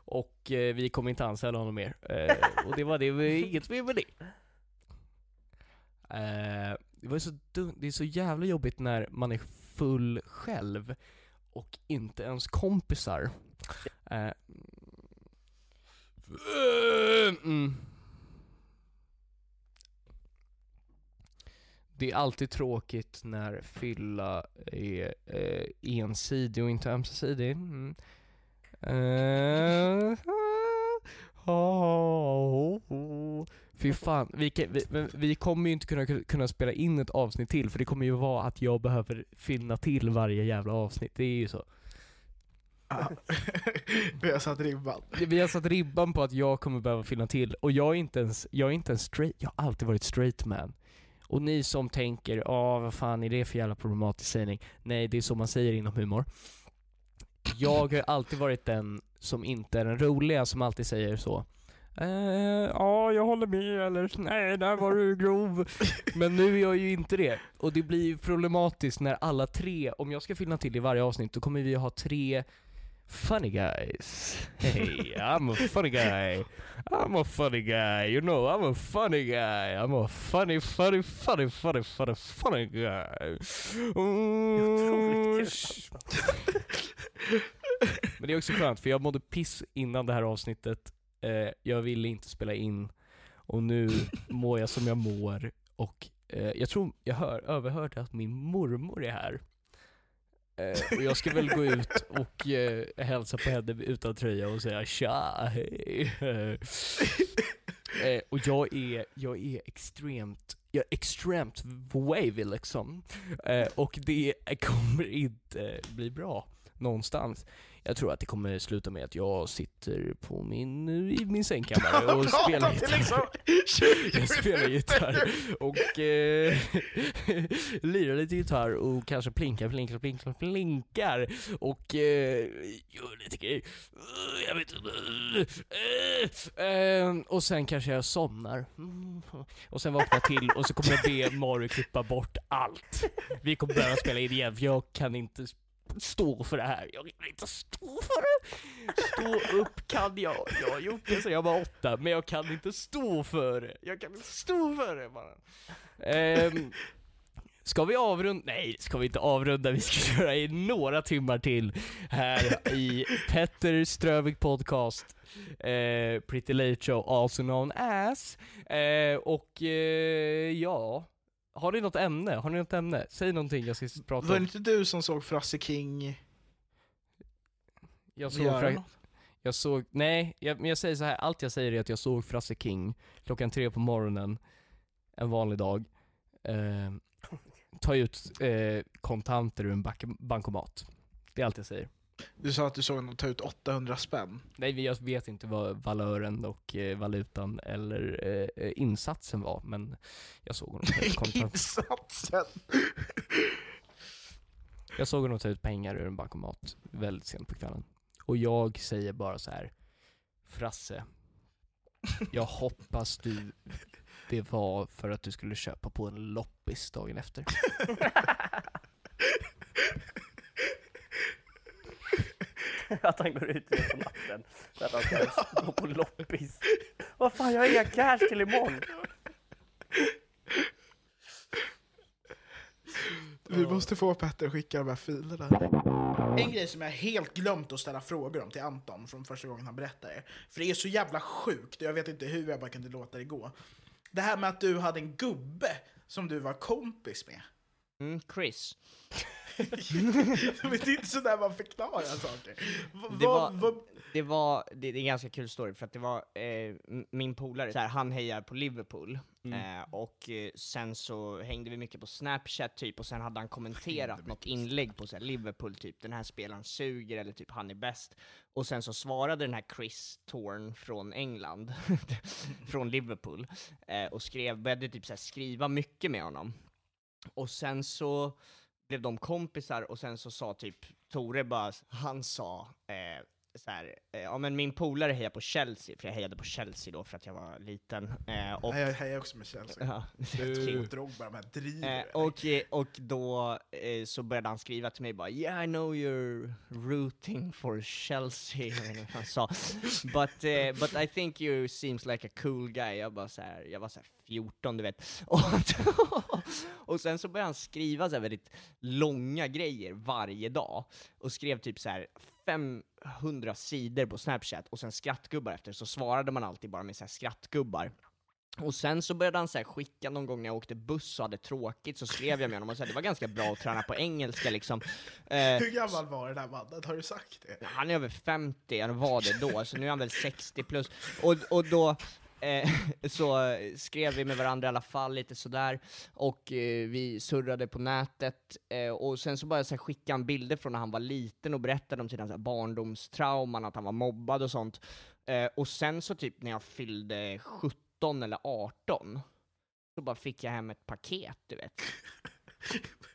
[SPEAKER 5] Och eh, vi kommer inte anställa honom mer. Eh, och det var det, var inget mer med det. Eh, det var så dumt, det är så jävla jobbigt när man är full själv och inte ens kompisar. Eh, mm. Det är alltid tråkigt när fylla är eh, ensidig och inte ömsesidig. Mm. Eh, Fy fan, vi, kan, vi, vi kommer ju inte kunna, kunna spela in ett avsnitt till för det kommer ju vara att jag behöver finna till varje jävla avsnitt, det är ju så.
[SPEAKER 3] Vi har satt ribban.
[SPEAKER 5] Vi har satt ribban på att jag kommer behöva finna till, och jag är inte ens, jag är inte ens straight, jag har alltid varit straight man. Och ni som tänker, ja vad fan är det för jävla problematisk sägning? Nej, det är så man säger inom humor. Jag har alltid varit den som inte är den roliga, som alltid säger så. Eh, ja, jag håller med, eller nej, där var du grov. Men nu är jag ju inte det. Och det blir ju problematiskt när alla tre, om jag ska finna till i varje avsnitt, då kommer vi ha tre funny guys. Hey, I'm a funny guy. I'm a funny guy. You know, I'm a funny guy. I'm a funny, funny, funny, funny, funny, funny guy. Mm. Men det är också skönt, för jag mådde piss innan det här avsnittet. Eh, jag ville inte spela in. Och nu mår jag som jag mår. Och eh, jag tror jag hör, överhörde att min mormor är här. Eh, och jag ska väl gå ut och eh, hälsa på henne utan tröja och säga tja, hej. Eh, och jag är, jag är extremt, jag är extremt wavy liksom. Eh, och det kommer inte bli bra någonstans. Jag tror att det kommer sluta med att jag sitter på min, i min sängkammare och spelar gitarr. jag spelar gitarr och eh, lirar lite gitarr och kanske plinkar, plinkar, plinkar, plinkar och eh, gör lite grejer. Jag vet inte. Eh, och sen kanske jag somnar. Mm. Och sen vaknar jag till och så kommer jag be Mario klippa bort allt. Vi kommer börja spela in igen för jag kan inte stå för det här. Jag kan inte stå för det. Stå upp kan jag. Jag har gjort det sedan jag var åtta, men jag kan inte stå för det. Jag kan inte stå för det bara. Um, Ska vi avrunda? Nej, ska vi inte avrunda. Vi ska köra i några timmar till här i Petter Strövik podcast. Eh, Pretty Late Show, also known as. Eh, och eh, ja, har ni något ämne? Har ni något ämne? Säg någonting jag ska prata
[SPEAKER 3] Var det
[SPEAKER 5] om.
[SPEAKER 3] inte du som såg Frasse King
[SPEAKER 5] Jag såg,
[SPEAKER 3] göra
[SPEAKER 5] Fra-
[SPEAKER 3] något?
[SPEAKER 5] jag såg, nej, jag, men jag säger så här. allt jag säger är att jag såg Frasse King klockan tre på morgonen, en vanlig dag, eh, ta ut eh, kontanter ur en bank- bankomat. Det är allt jag säger.
[SPEAKER 3] Du sa att du såg honom ta ut 800 spänn.
[SPEAKER 5] Nej, jag vet inte vad valören och eh, valutan eller eh, eh, insatsen var, men jag såg honom ta ut kontanter.
[SPEAKER 3] Insatsen!
[SPEAKER 5] Jag såg honom ta ut pengar ur en bankomat väldigt sent på kvällen. Och jag säger bara så här. Frasse, jag hoppas du det var för att du skulle köpa på en loppis dagen efter.
[SPEAKER 10] att han går ut på natten för att han ska gå på loppis. Vad fan, jag har inga cash till imorgon.
[SPEAKER 3] Vi måste få Petter att skicka de här filerna. En grej som jag helt glömt att ställa frågor om till Anton från första gången han berättade. För det är så jävla sjukt och jag vet inte hur jag bara kunde låta det gå. Det här med att du hade en gubbe som du var kompis med.
[SPEAKER 4] Mm, Chris.
[SPEAKER 3] Men det är inte sådär man förklarar saker. Va-
[SPEAKER 4] Det var,
[SPEAKER 3] vad-
[SPEAKER 4] det var, det, det är en ganska kul story för att det var eh, min polare, så här, han hejar på Liverpool,
[SPEAKER 5] Mm.
[SPEAKER 4] eh, och eh, sen så hängde vi mycket på Snapchat typ, och sen hade han kommenterat något inlägg på så här, Liverpool typ, den här spelaren suger, eller typ han är bäst. Och sen så svarade den här Chris Thorne från England, från Liverpool, eh, och skrev, började typ så här, skriva mycket med honom. Och sen så blev de kompisar och sen så sa typ Tore bara, han sa, eh, så här, eh, ja men min polare hejar på Chelsea, för jag hejade på Chelsea då för att jag var liten. Eh, och,
[SPEAKER 3] Nej, jag hejar också med Chelsea.
[SPEAKER 4] Ja,
[SPEAKER 3] Du drog bara med driver.
[SPEAKER 4] Eh, och, eh, och då eh, så började han skriva till mig bara Yeah I know you're rooting for Chelsea, jag vet inte vad han sa. But, eh, but I think you seems like a cool guy. Jag, bara så här, jag var så här 14 du vet. Och, och sen så började han skriva så väldigt långa grejer varje dag. Och skrev typ så här 500 sidor på snapchat och sen skrattgubbar efter, så svarade man alltid bara med så här skrattgubbar. Och sen så började han så här skicka någon gång när jag åkte buss och hade tråkigt, så skrev jag med honom och sa det var ganska bra att träna på engelska liksom. Eh,
[SPEAKER 3] Hur gammal var den här mannen? Har du sagt det?
[SPEAKER 4] han är över 50, eller var det då, så nu är han väl 60 plus. Och, och då eh, så eh, skrev vi med varandra i alla fall lite sådär, och eh, vi surrade på nätet, eh, och sen så började jag skicka han bilder från när han var liten och berättade om sina så här, barndomstrauman, att han var mobbad och sånt. Eh, och sen så typ när jag fyllde 17 eller 18, så bara fick jag hem ett paket, du vet.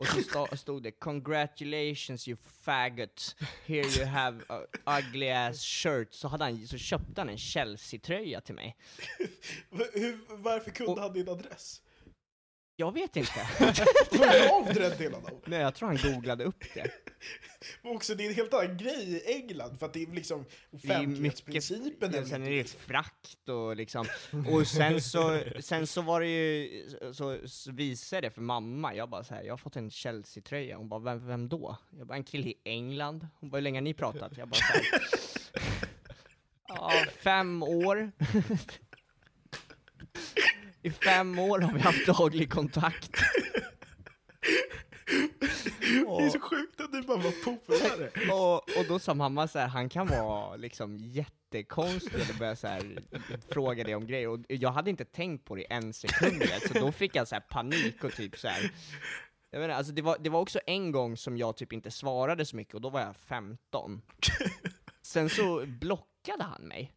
[SPEAKER 4] Och så stod det 'Congratulations you faggot, here you have a ugly ass shirt' Så, hade han, så köpte han en Chelsea-tröja till mig.
[SPEAKER 3] Varför kunde han din adress?
[SPEAKER 4] Jag vet inte.
[SPEAKER 3] Var det av den delen av?
[SPEAKER 4] Nej, jag tror han googlade upp det.
[SPEAKER 3] Men också, det är en helt annan grej i England, för att det är liksom
[SPEAKER 4] Det är mycket,
[SPEAKER 3] offentlighetsprincipen.
[SPEAKER 4] sen är det frakt och liksom, och sen så, sen så var det ju, så, så visade det för mamma, jag bara så här, jag har fått en Chelsea-tröja, hon bara, vem, vem då? Jag bara, en kille i England, hon bara, hur länge har ni pratat? Jag bara så här, ja, fem år. I fem år har vi haft daglig kontakt.
[SPEAKER 3] Det är så sjukt att du bara var polare.
[SPEAKER 4] och, och då sa mamma så här, han kan vara liksom jättekonstig och började så här, fråga det om grejer, och jag hade inte tänkt på det en sekund, så då fick jag så här panik och typ så här. Jag menar, alltså det, var, det var också en gång som jag typ inte svarade så mycket, och då var jag 15. Sen så blockade han mig.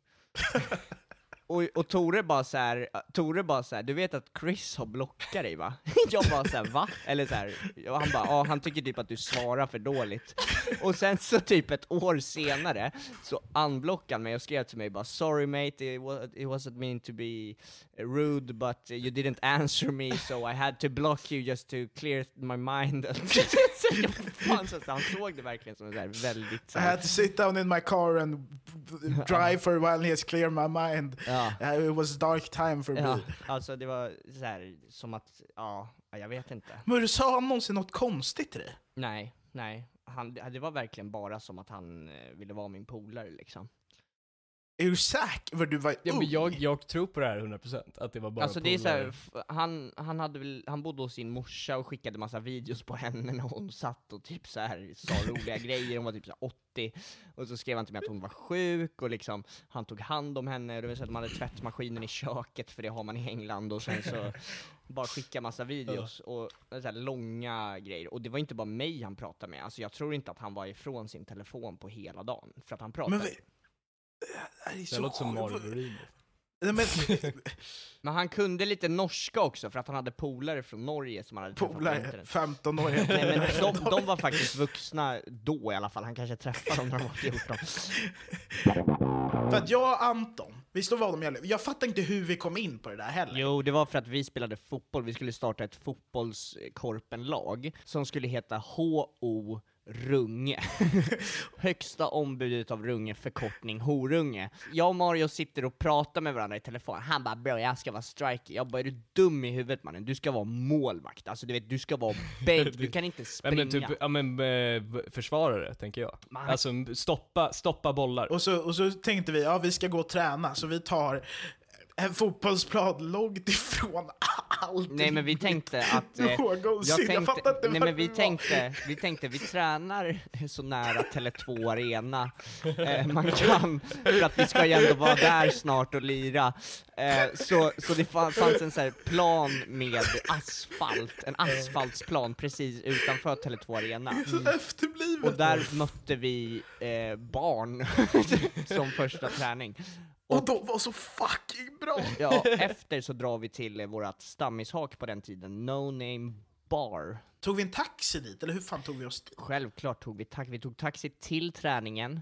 [SPEAKER 4] Och, och Tore bara så här, Tore bara så här, du vet att Chris har blockat dig va? Jag bara så här, va? Eller så här, och han bara, ja han tycker typ att du svarar för dåligt. Och sen så typ ett år senare, så unblockade han mig och skrev till mig bara 'Sorry mate, it, was, it wasn't mean to be rude but you didn't answer me so I had to block you just to clear my mind' fan, så, han såg det verkligen som så här väldigt så
[SPEAKER 3] I
[SPEAKER 4] här,
[SPEAKER 3] had to sit down in my car and drive for a while and just clear my mind.
[SPEAKER 4] Ja.
[SPEAKER 3] Uh, It was dark time for
[SPEAKER 4] Ja,
[SPEAKER 3] me.
[SPEAKER 4] alltså det var så här, som att, ja, jag vet inte.
[SPEAKER 3] Men sa han någonsin något konstigt till dig?
[SPEAKER 4] Nej, nej. Han, det var verkligen bara som att han eh, ville vara min polare liksom.
[SPEAKER 3] Är du säker? För du var
[SPEAKER 5] Ja, men
[SPEAKER 3] ung.
[SPEAKER 5] jag, jag tror på det här 100%, att det var bara
[SPEAKER 4] alltså det är så här, f- han, han, hade väl, han bodde hos sin morsa och skickade massa videos på henne när hon satt och typ så här sa roliga grejer, hon var typ så här 80, och så skrev han till mig att hon var sjuk, och liksom, han tog hand om henne, det vill säga att man hade tvättmaskinen i köket, för det har man i England, och sen så bara skicka massa videos, och så här långa grejer, och det var inte bara mig han pratade med, alltså jag tror inte att han var ifrån sin telefon på hela dagen, för att han pratade.
[SPEAKER 3] Men Det
[SPEAKER 5] Det
[SPEAKER 3] så
[SPEAKER 5] låter som. Mario Borino.
[SPEAKER 3] Nej, men,
[SPEAKER 4] Men han kunde lite norska också, för att han hade polare från Norge som han hade träffat på
[SPEAKER 3] Polare,
[SPEAKER 4] internet.
[SPEAKER 3] 15 år.
[SPEAKER 4] Nej men de, de var faktiskt vuxna då i alla fall, han kanske träffade dem när de var 14.
[SPEAKER 3] För att jag och Anton, vi slår vad om jag Jag fattar inte hur vi kom in på det där heller.
[SPEAKER 4] Jo, det var för att vi spelade fotboll, vi skulle starta ett fotbollskorpenlag som skulle heta HO Runge. Högsta ombudet av Runge, förkortning Horunge. Jag och Mario sitter och pratar med varandra i telefon, han bara 'bro, jag ska vara striker' Jag bara 'är du dum i huvudet mannen? Du ska vara målvakt, alltså du vet, du ska vara bänk, du kan inte springa'
[SPEAKER 5] men typ, ja men eh, försvarare, tänker jag.
[SPEAKER 4] Man-
[SPEAKER 5] Alltså stoppa, stoppa bollar.
[SPEAKER 3] Och så, och så tänkte vi, ja vi ska gå och träna, så vi tar en fotbollsplan långt ifrån allt.
[SPEAKER 4] Nej men vi tänkte att... eh,
[SPEAKER 3] Någonsin. Jag fattar inte
[SPEAKER 4] nej men vi tänkte, vi tänkte vi tränar så nära Tele2 Arena eh, man kan, för att vi ska ju ändå vara där snart och lira. Eh, så, så det fa- fanns en så här plan med asfalt, en asfaltsplan precis utanför Tele2 Arena.
[SPEAKER 3] Efterblivet.
[SPEAKER 4] Och där mötte vi eh, barn som första träning.
[SPEAKER 3] Och de var så fucking bra!
[SPEAKER 4] Ja, efter så drar vi till eh, vårat stammishak på den tiden, No Name Bar.
[SPEAKER 3] Tog vi en taxi dit, eller hur fan tog vi oss dit?
[SPEAKER 4] Självklart tog vi taxi, vi tog taxi till träningen,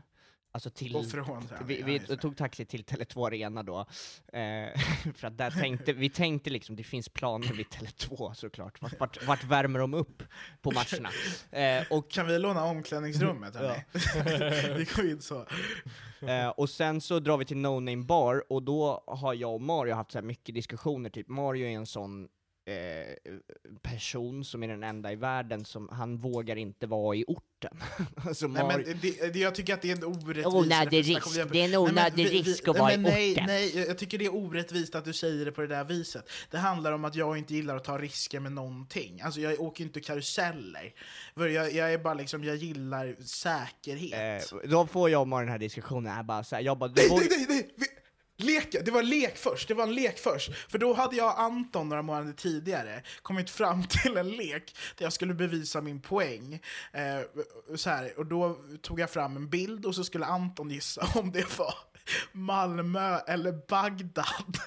[SPEAKER 4] alltså till...
[SPEAKER 3] Och från
[SPEAKER 4] vi
[SPEAKER 3] ja,
[SPEAKER 4] vi
[SPEAKER 3] det.
[SPEAKER 4] tog taxi till Tele2 Arena då, eh, för att där tänkte, vi tänkte liksom, det finns planer vid Tele2 såklart, vart, vart, vart värmer de upp på matcherna? Eh, och,
[SPEAKER 3] Kan vi låna omklädningsrummet hörni? vi går in så.
[SPEAKER 4] Eh, och sen så drar vi till No Name Bar, och då har jag och Mario haft så här mycket diskussioner, typ Mario är en sån eh, person som är den enda i världen som, han vågar inte vara i orten. alltså
[SPEAKER 3] Nej,
[SPEAKER 4] Mario,
[SPEAKER 3] men det, det, jag tycker att det är en orättvisa.
[SPEAKER 4] Onödig risk. Det är en
[SPEAKER 3] Nej, men
[SPEAKER 4] onödig
[SPEAKER 3] vi- vi-
[SPEAKER 4] risk att
[SPEAKER 3] nej,
[SPEAKER 4] vara i
[SPEAKER 3] men nej,
[SPEAKER 4] orten.
[SPEAKER 3] Nej, jag- jag tycker det är orättvist att du säger det på det där viset. Det handlar om att jag inte gillar att ta risker med någonting. Alltså jag åker inte karuseller. För jag, jag är bara liksom, jag gillar säkerhet.
[SPEAKER 4] eh, då får jag och Mario den här diskussionen, här bara så här, jag bara,
[SPEAKER 3] Nej, nej, nej, nej! Vi- Lek, det var lek först, det var en lek först. För då hade jag och Anton några månader tidigare kommit fram till en lek där jag skulle bevisa min poäng. Eh, så här, och då tog jag fram en bild och så skulle Anton gissa om det var Malmö eller Bagdad.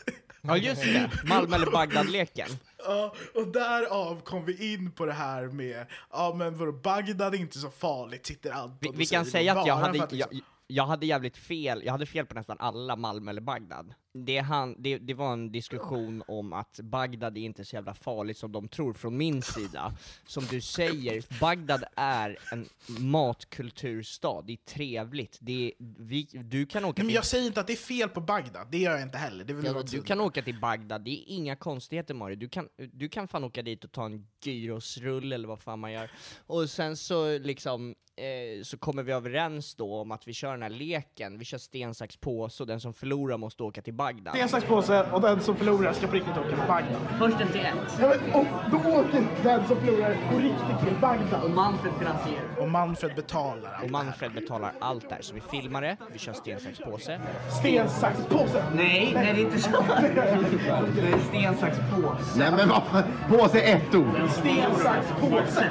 [SPEAKER 4] Ja just det, Malmö eller Bagdad-leken.
[SPEAKER 3] Ja, och därav kom vi in på det här med, ja men vadå, Bagdad är inte så farligt, sitter Anton
[SPEAKER 4] Vi, vi kan säga att jag hade,
[SPEAKER 3] liksom-
[SPEAKER 4] jag, jag hade jävligt fel, jag hade fel på nästan alla Malmö eller Bagdad. Det, han, det, det var en diskussion om att Bagdad är inte så jävla farligt som de tror från min sida. Som du säger, Bagdad är en matkulturstad, det är trevligt, det är, vi, du kan åka
[SPEAKER 3] men
[SPEAKER 4] till
[SPEAKER 3] jag säger inte att det är fel på Bagdad, det gör jag inte heller. Det vill
[SPEAKER 4] Ja, du kan åka till Bagdad, det är inga konstigheter Mario. Du kan, du kan fan åka dit och ta en gyrosrulle eller vad fan man gör. Och sen så liksom, eh, så kommer vi överens då om att vi kör den här leken, vi kör sten, sax, påse och den som förlorar måste åka till Bagdad.
[SPEAKER 3] Sten, sax, påse och den som förlorar ska på riktigt åka till Bagdad.
[SPEAKER 4] Först en till ett.
[SPEAKER 3] Ja, men, och då åker den som förlorar på riktigt till Bagdad. Och Manfred finansierar. Och Manfred betalar.
[SPEAKER 4] Och Manfred betalar allt där, så vi filmar det, vi kör sten, sax, påse.
[SPEAKER 3] Sten, sax, påse!
[SPEAKER 4] Nej, nej, det är inte så.
[SPEAKER 3] Det är sten, sax, påse.
[SPEAKER 11] Nej men vad påse är ett ord.
[SPEAKER 3] Sten, sax, påse!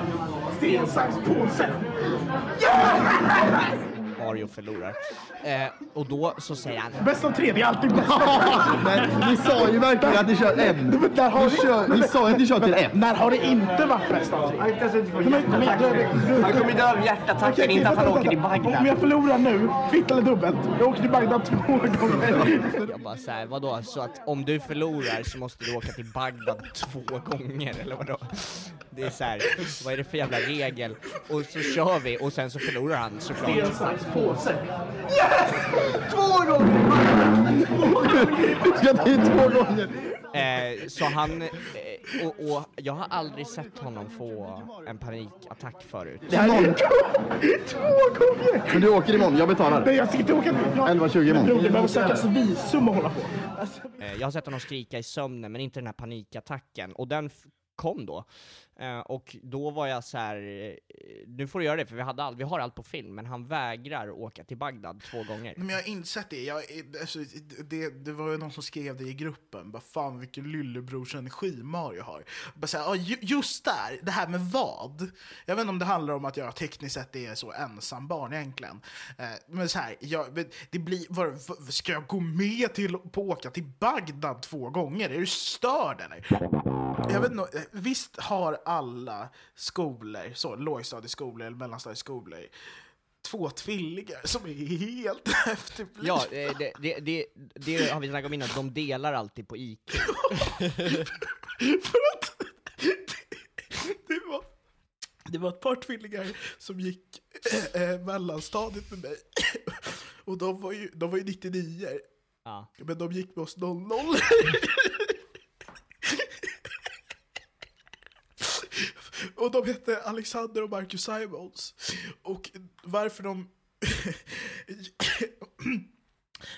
[SPEAKER 3] Sten, sax, påse!
[SPEAKER 4] Mario förlorar. Eh, och då så säger han
[SPEAKER 3] Bäst av tre, det är alltid bäst
[SPEAKER 11] Men ni sa ju verkligen att ni kör en.
[SPEAKER 3] Där har
[SPEAKER 11] Ni kör- ni sa ju att ni kör till ett.
[SPEAKER 3] När har det inte varit bäst av tre?
[SPEAKER 4] Han kommer dö av hjärtattacken, inte att han åker till Bagdad.
[SPEAKER 3] Om jag förlorar nu, kvitt eller dubbelt, jag åker till Bagdad två gånger.
[SPEAKER 4] Jag bara såhär, vadå? Så att om du förlorar så måste du åka till Bagdad två gånger, eller vadå? Det är såhär, vad är det för jävla regel? Och så kör vi, och sen så förlorar han såklart.
[SPEAKER 3] Påse. Yes! Två gånger!
[SPEAKER 11] Du ska till två gånger.
[SPEAKER 4] Eh, så han, eh, och, och jag har aldrig sett honom få en panikattack förut.
[SPEAKER 3] Två gånger!
[SPEAKER 11] Men du åker imorgon, jag betalar.
[SPEAKER 3] Nej, jag ska inte åka nu.
[SPEAKER 11] 11.20 imorgon.
[SPEAKER 3] Bror, det behöver sökas visum och hålla på. Alltså,
[SPEAKER 4] Eh, jag har sett honom skrika i sömnen, men inte den här panikattacken. Och den kom då. Eh, och då var jag så här. Eh, nu får du göra det, för vi, hade all, vi har allt på film, men han vägrar åka till Bagdad två gånger.
[SPEAKER 3] Men jag har insett det. Jag, eh, alltså, det. Det var ju någon som skrev det i gruppen. Bara fan vilken lillebrors energi Mario har. Bara så här, ah, ju- just där, det här med vad. Jag vet inte om det handlar om att jag tekniskt sett är så ensam barn egentligen. Eh, men så här, jag, det blir, var, var, ska jag gå med till på att åka till Bagdad två gånger? Är du störd eller? Jag vet inte, eh, visst har alla skolor, så lågstadieskolor eller mellanstadieskolor, två tvillingar som är helt efterblivna.
[SPEAKER 4] Ja, eh, det, det, det, det har vi snackat om innan, de delar alltid på IQ.
[SPEAKER 3] För att det var, det var ett par tvillingar som gick eh, mellanstadiet med mig. Och de var ju, de var ju 99
[SPEAKER 4] Ja.
[SPEAKER 3] men de gick med oss 00 Och de hette Alexander och Marcus Simons. Och varför de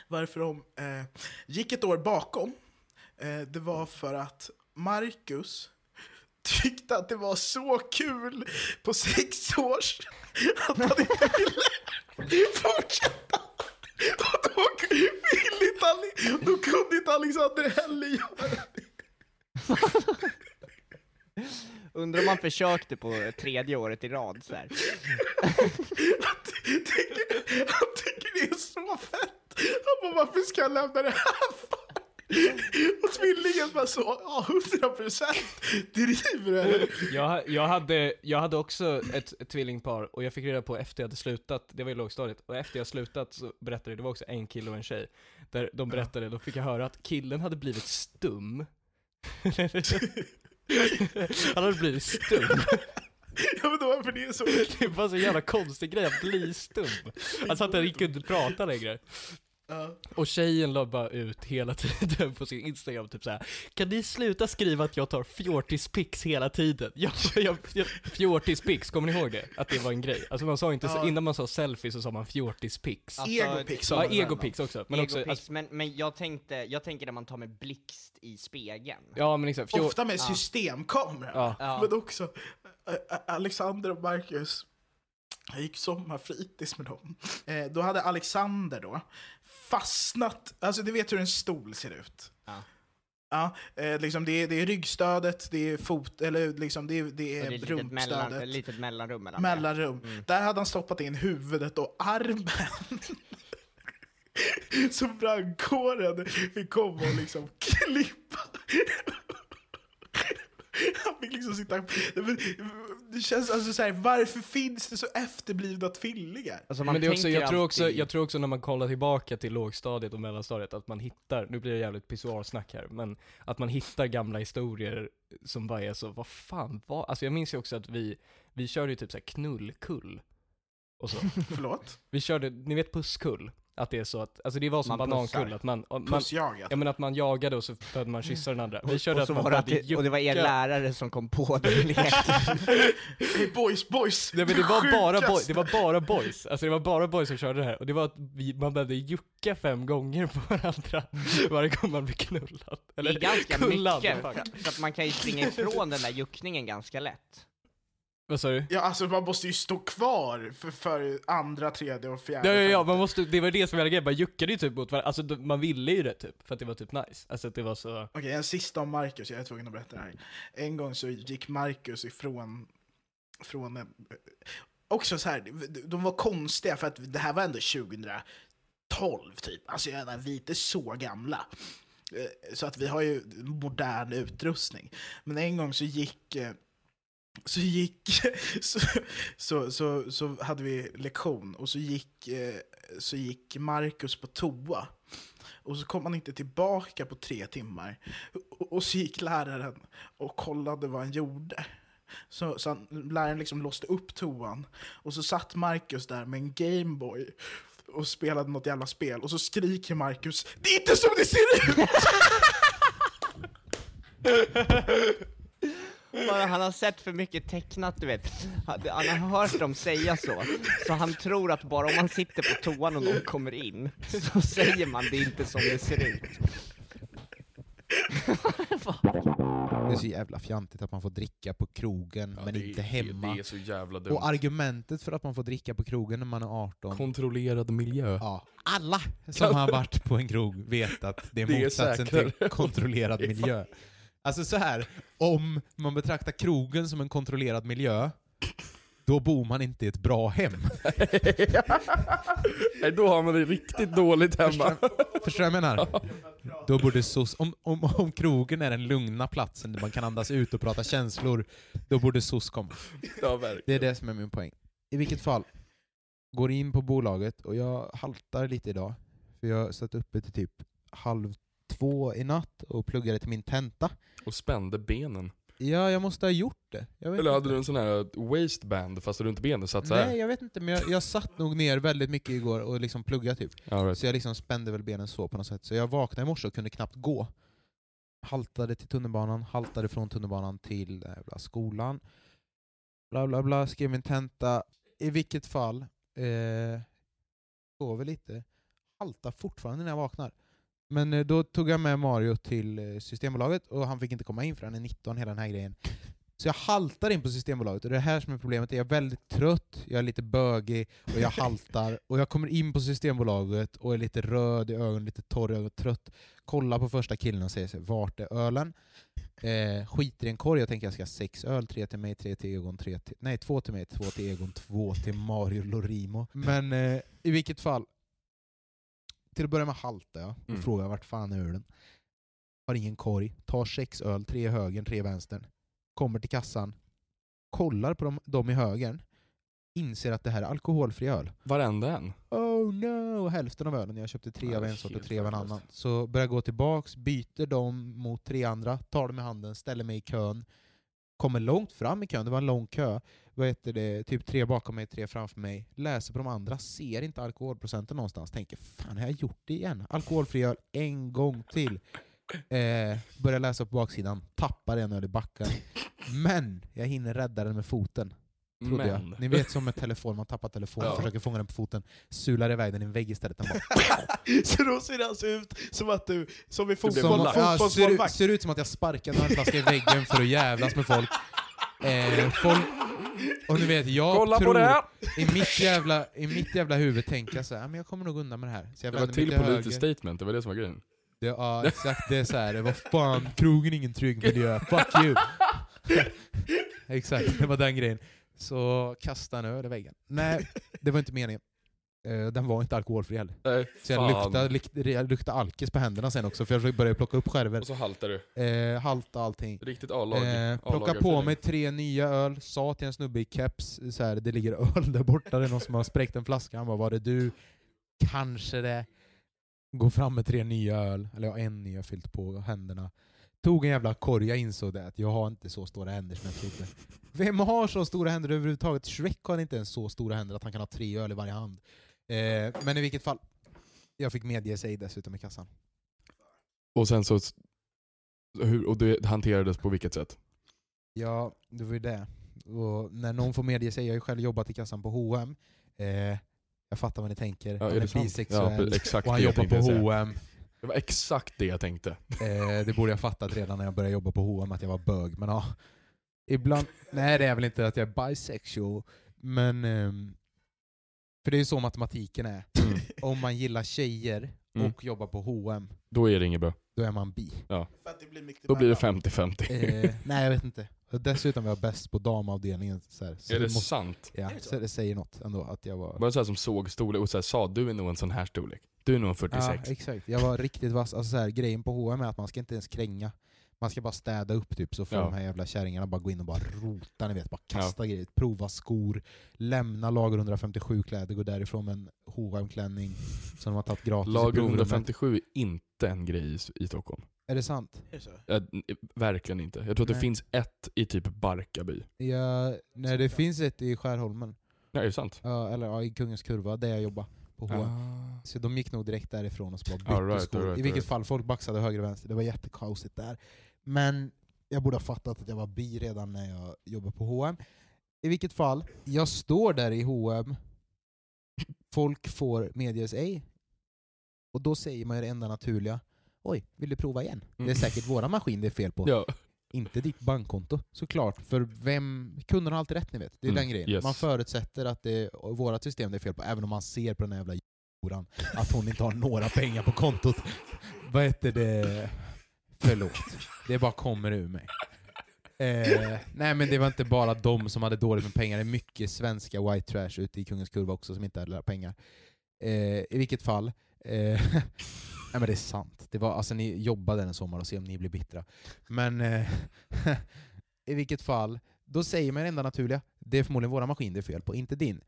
[SPEAKER 3] varför de eh, gick ett år bakom, eh, det var för att Marcus tyckte att det var så kul på sex års att han inte ville fortsätta. Och då, vill inte då kunde inte Alexander heller göra det.
[SPEAKER 4] Undrar om han försökte på tredje året i rad så här.
[SPEAKER 3] Han tycker det är så fett. Han bara, varför ska jag lämna det här för? Och tvillingen bara så, ja 100% driver det.
[SPEAKER 5] Jag, jag, hade, jag hade också ett, ett tvillingpar och jag fick reda på efter jag hade slutat, det var i lågstadiet, och efter jag slutat så berättade det var också en kille och en tjej, där de berättade, då fick jag höra att killen hade blivit stum. Han hade blivit stum.
[SPEAKER 3] Ja men då varför det är så?
[SPEAKER 5] Det var så jävla konstig grej att bli stum. Alltså att han kunde inte prata längre.
[SPEAKER 3] Ja.
[SPEAKER 5] Och tjejen la bara ut hela tiden på sin Instagram typ såhär Kan ni sluta skriva att jag tar fjortispics hela tiden? Jag, jag, jag, fjortispics, kommer ni ihåg det? Att det var en grej? Alltså man sa inte, så,
[SPEAKER 4] Ja.
[SPEAKER 5] innan man sa selfie så sa man fjortispics
[SPEAKER 4] Alltså,
[SPEAKER 3] Egopics sa
[SPEAKER 5] Ja, egopics också, men också,
[SPEAKER 4] Egopics,
[SPEAKER 5] alltså,
[SPEAKER 4] men, men jag tänkte, jag tänker när man tar med blixt i spegeln.
[SPEAKER 5] ja men exakt, fjor,
[SPEAKER 3] Ofta med systemkamera.
[SPEAKER 5] Ja.
[SPEAKER 4] Ja.
[SPEAKER 3] Men också, Alexander och Marcus, jag gick sommarfritids med dem. Eh, då hade Alexander då fastnat, alltså du vet hur en stol ser ut.
[SPEAKER 4] Ja.
[SPEAKER 3] Ja, eh, liksom det, är, det är ryggstödet, det är fot, eller liksom det är, det är
[SPEAKER 4] är ett litet, mellan,
[SPEAKER 3] rumpstödet.
[SPEAKER 4] ett litet mellanrum mellan
[SPEAKER 3] mellanrum.
[SPEAKER 4] Mm.
[SPEAKER 3] Där hade han stoppat in huvudet och armen. Så brandkåren fick komma och liksom klippa. Han fick liksom sitta... Det känns alltså så här, varför finns det så efterblivna tvillingar?
[SPEAKER 4] Alltså man
[SPEAKER 5] men det är också, jag, tror också, jag tror också när man kollar tillbaka till lågstadiet och mellanstadiet att man hittar, nu blir det jävligt pissoarsnack här, men att man hittar gamla historier som bara är så, vad fan vad, alltså jag minns ju också att vi, vi körde ju typ såhär knullkull och så.
[SPEAKER 3] Förlåt?
[SPEAKER 5] Vi körde, ni vet pusskull? Att det är så att, alltså det var som
[SPEAKER 4] Man
[SPEAKER 5] banankull,
[SPEAKER 4] pussar.
[SPEAKER 5] att man, man,
[SPEAKER 3] Pussjagat.
[SPEAKER 5] ja men att man jagade och så behövde man kyssa den andra. Vi körde
[SPEAKER 4] och,
[SPEAKER 5] att
[SPEAKER 4] så
[SPEAKER 5] man
[SPEAKER 4] det att det, och det var er lärare som kom på den leken.
[SPEAKER 3] Hey boys, boys!
[SPEAKER 5] Nej men det var bara boys, det var bara boys, alltså det var bara boys som körde det här och det var att vi, man behövde jucka fem gånger på varandra varje gång man blev knullad.
[SPEAKER 4] Det
[SPEAKER 5] Eller
[SPEAKER 4] är ganska
[SPEAKER 5] kullad,
[SPEAKER 4] mycket, för, för att man kan ju springa ifrån den där juckningen ganska lätt.
[SPEAKER 5] Vad sa du?
[SPEAKER 3] Ja, alltså man måste ju stå kvar för, för andra, tredje och fjärde.
[SPEAKER 5] Ja, ja, ja, man måste, det var det som var grejen, man juckade ju typ mot varandra, alltså man ville ju det typ, för att det var typ nice. Alltså att det var så...
[SPEAKER 3] Okej, en sista om Marcus, jag är tvungen att berätta det här. En gång så gick Marcus ifrån... Från, eh, också så här, de- var konstiga för att det här var ändå 2012 typ. Alltså jag menar, vi är inte så gamla. Eh, Så att vi har ju modern utrustning. Men en gång så gick... Så gick... Så, så, så, så hade vi lektion och så gick, eh, så gick Marcus på toa. Och så kom han inte tillbaka på tre timmar. Och, och så gick läraren och kollade vad han gjorde. Så, så han, läraren liksom låste upp toan. Och så satt Marcus där med en Gameboy och spelade något jävla spel. Och så skriker Marcus Det är inte som det ser ut!
[SPEAKER 4] Bara han har sett för mycket tecknat, du vet. Han har hört dem säga så. Så han tror att bara om man sitter på toan och någon kommer in, så säger man det inte som det ser ut.
[SPEAKER 2] Det är så jävla fjantigt att man får dricka på krogen men
[SPEAKER 1] det,
[SPEAKER 2] inte hemma.
[SPEAKER 1] Det är så jävla dumt.
[SPEAKER 2] Och argumentet för att man får dricka på krogen när man är 18
[SPEAKER 1] Kontrollerad miljö.
[SPEAKER 2] Ja, alla som har varit på en krog vet att det är
[SPEAKER 1] Det är
[SPEAKER 2] motsatsen till kontrollerad miljö. Alltså så här, om man betraktar krogen som en kontrollerad miljö, då bor man inte i ett bra hem.
[SPEAKER 1] Nej, då har man det riktigt dåligt hemma.
[SPEAKER 2] Förstår du vad jag menar? Då borde SOS, om, om, om krogen är den lugna platsen där man kan andas ut och prata känslor, då borde SOS komma.
[SPEAKER 1] Ja.
[SPEAKER 2] Det är det som är min poäng. I vilket fall, går in på bolaget och jag haltar lite idag, för jag satt uppe till typ halv två i natt och pluggade till min tenta.
[SPEAKER 1] Och spände benen.
[SPEAKER 2] Ja, jag måste ha gjort det.
[SPEAKER 1] Eller hade
[SPEAKER 2] inte.
[SPEAKER 1] du en sån här waistband fast runt benen satt så här?
[SPEAKER 2] Nej, jag vet inte, men jag, jag satt nog ner väldigt mycket igår och liksom pluggade typ.
[SPEAKER 1] Ja, right.
[SPEAKER 2] Så jag liksom spände väl benen så på något sätt. Så jag vaknade i morse och kunde knappt gå. Haltade till tunnelbanan, haltade från tunnelbanan till jävla skolan. Bla bla bla, skrev min tenta. I vilket fall, eh, sover lite. Haltar fortfarande när jag vaknar. Men eh, då tog jag med Mario till eh, Systembolaget och han fick inte komma in för han är 19, hela den här grejen. Så jag haltar in på Systembolaget och det är här som är problemet. Jag är väldigt trött, jag är lite bögig och jag haltar. Och jag kommer in på Systembolaget och är lite röd i ögonen, lite torr i ögonen, trött. Kollar på första killen och säger här, vart är ölen? Eh, skiter i en korg, jag tänker jag ska ha sex öl, tre till mig, tre till Egon, tre till... Nej, två till mig, två till Egon, två till Mario Lorimo. Men eh, i vilket fall, till att börja med haltar jag och
[SPEAKER 1] Mm.
[SPEAKER 2] frågar vart fan är ölen? har ingen korg, tar sex öl, tre i högern, tre i vänstern, kommer till kassan, kollar på dem, dem i högern, inser att det här är alkoholfri öl.
[SPEAKER 1] Varenda en?
[SPEAKER 2] Oh no! Hälften av ölen, jag köpte tre av en sort och tre av en annan. Så börjar jag gå tillbaks, byter dem mot tre andra, tar dem i handen, ställer mig i kön, kommer långt fram i kön, det var en lång kö. Vad heter det? Typ tre bakom mig, tre framför mig. Läser på de andra, ser inte alkoholprocenten någonstans. Tänker fan, har jag gjort det igen? Alkoholfri öl en gång till. Eh, börjar läsa på baksidan, tappar en öl i backen. Men jag hinner rädda den med foten. Trodde
[SPEAKER 1] Men.
[SPEAKER 2] jag. Ni vet som med telefon, man tappar telefonen,
[SPEAKER 1] Ja.
[SPEAKER 2] försöker fånga den på foten, sular iväg den i en vägg istället. Den bara
[SPEAKER 3] Så då ser det alltså ut som att du, som i
[SPEAKER 2] som,
[SPEAKER 3] fotboll,
[SPEAKER 2] ja, ser, ut,
[SPEAKER 3] fotbollsmålvakt.
[SPEAKER 2] ser ut som att jag sparkar en ölflaska i väggen för att jävlas med folk. Eh, folk och ni vet, jag
[SPEAKER 1] Kolla på
[SPEAKER 2] tror,
[SPEAKER 1] det här!
[SPEAKER 2] I mitt jävla, i mitt jävla huvud tänker jag så här, "Ja, men jag kommer nog undan med det här. Så jag
[SPEAKER 1] Det var
[SPEAKER 2] vänder mig
[SPEAKER 1] till
[SPEAKER 2] till
[SPEAKER 1] politiskt
[SPEAKER 2] höger.
[SPEAKER 1] statement, det var det som var grejen.
[SPEAKER 2] Det, ja, exakt. Det är så här, vad fan, krogen är ingen trygg miljö, fuck you! exakt, det var den grejen. Så kasta en öl i väggen. Nej, det var inte meningen. Eh, Den var inte alkoholfri heller.
[SPEAKER 1] Nej,
[SPEAKER 2] Så jag
[SPEAKER 1] fan.
[SPEAKER 2] luktade, lik- jag luktade alkis på händerna sen också, för jag började plocka upp skärvor.
[SPEAKER 1] Och så haltar du.
[SPEAKER 2] Eh, halta allting.
[SPEAKER 1] Riktigt A-lag.
[SPEAKER 2] Eh, plocka på mig tre nya öl, sa till en snubbe i keps, så här, det ligger öl där borta, det är någon som har spräckt en flaska. Han bara, var det du? Kanske det. Gå fram med tre nya öl, eller ja, en ny jag fyllt på händerna. Tog en jävla korg, jag insåg det, att jag har inte så stora händer som jag trodde. Vem har så stora händer överhuvudtaget? Shrek har inte ens så stora händer att han kan ha tre öl i varje hand. Eh, men i vilket fall, jag fick medge sig dessutom i kassan.
[SPEAKER 1] Och sen så... Hur, och det hanterades på vilket sätt?
[SPEAKER 2] Ja, det var ju det. Och när någon får medge sig, jag har ju själv jobbat i kassan på H&M. Eh, jag fattar vad ni tänker.
[SPEAKER 1] Ja,
[SPEAKER 2] han
[SPEAKER 1] är
[SPEAKER 2] är, bisexuell
[SPEAKER 1] Ja, exakt
[SPEAKER 2] och han jobbar på. H&M.
[SPEAKER 1] Det var exakt det jag tänkte.
[SPEAKER 2] Eh, det borde jag fattat redan när jag började jobba på H&M att jag var bög, men ja. Ibland, nej det är väl inte att jag är bisexual, men... ehm, för det är ju så matematiken är.
[SPEAKER 1] Mm.
[SPEAKER 2] Om man gillar tjejer
[SPEAKER 1] Mm.
[SPEAKER 2] och jobbar på H&M
[SPEAKER 1] Då är det inget bra.
[SPEAKER 2] då är man bi.
[SPEAKER 1] Ja.
[SPEAKER 3] För att det blir mycket
[SPEAKER 1] Då blir det
[SPEAKER 3] mellan.
[SPEAKER 1] 50-50.
[SPEAKER 2] Eh, nej jag vet inte. Dessutom var jag bäst på damavdelningen. Så här, så
[SPEAKER 1] är det
[SPEAKER 2] måste-
[SPEAKER 1] sant?
[SPEAKER 2] Ja, så det säger något ändå att jag var...
[SPEAKER 1] Bara så här som såg storlek och så här, sa du är nog en sån här storlek. Du är nog en 46.
[SPEAKER 2] Ja, exakt. Jag var riktigt vass. Alltså, så här, grejen på H&M är att man ska inte ens kränga. Man ska bara städa upp typ, så får
[SPEAKER 1] Ja.
[SPEAKER 2] de här jävla kärringarna bara gå in och bara rota, ni vet, bara kasta grejer, prova skor, lämna lager 157 kläder, gå därifrån med en hm klänning som de har tagit gratis
[SPEAKER 1] Lager
[SPEAKER 2] provrummet.
[SPEAKER 1] 157 är inte en grej i, i Stockholm.
[SPEAKER 2] Är det sant?
[SPEAKER 3] Är det så?
[SPEAKER 1] Verkligen inte. Jag tror att det
[SPEAKER 2] Nej.
[SPEAKER 1] finns ett i typ Barkarby.
[SPEAKER 2] Ja, nej, det finns ett i Skärholmen.
[SPEAKER 1] Nej, är det sant?
[SPEAKER 2] Ja, eller ja, i Kungens Kurva, där jag jobbar på H&M.
[SPEAKER 1] Ah.
[SPEAKER 2] Så de gick nog direkt därifrån och så bara bytte
[SPEAKER 1] All right,
[SPEAKER 2] skor.
[SPEAKER 1] all right,
[SPEAKER 2] I vilket
[SPEAKER 1] right.
[SPEAKER 2] fall, folk baxade höger och vänster. Det var jättekaosigt där. Men jag borde ha fattat att jag var bi redan när jag jobbade på H&M. I vilket fall, jag står där i H&M folk får medges ej, och då säger man ju det enda naturliga. Oj, vill du prova igen? Det är
[SPEAKER 1] Mm.
[SPEAKER 2] säkert våra maskin det är fel på.
[SPEAKER 1] Ja.
[SPEAKER 2] Inte ditt bankkonto, såklart. För vem, kunderna har alltid rätt ni vet. Det är
[SPEAKER 1] Mm,
[SPEAKER 2] den grejen.
[SPEAKER 1] yes.
[SPEAKER 2] Man förutsätter att det är vårat system det är fel på, även om man ser på den här jävla horan att hon inte har några pengar på kontot. Vad heter det? Förlåt. Det bara kommer ur mig. Eh, nej men det var inte bara de som hade dåligt med pengar, det är mycket svenska white trash ute i Kungens Kurva också som inte hade några pengar. Eh, I vilket fall, eh, nej men det är sant. Det var, alltså, ni jobbade en sommar och se om ni blir bittra. Men eh, i vilket fall, då säger man det enda naturliga, det är förmodligen våra maskin det är fel på, inte din.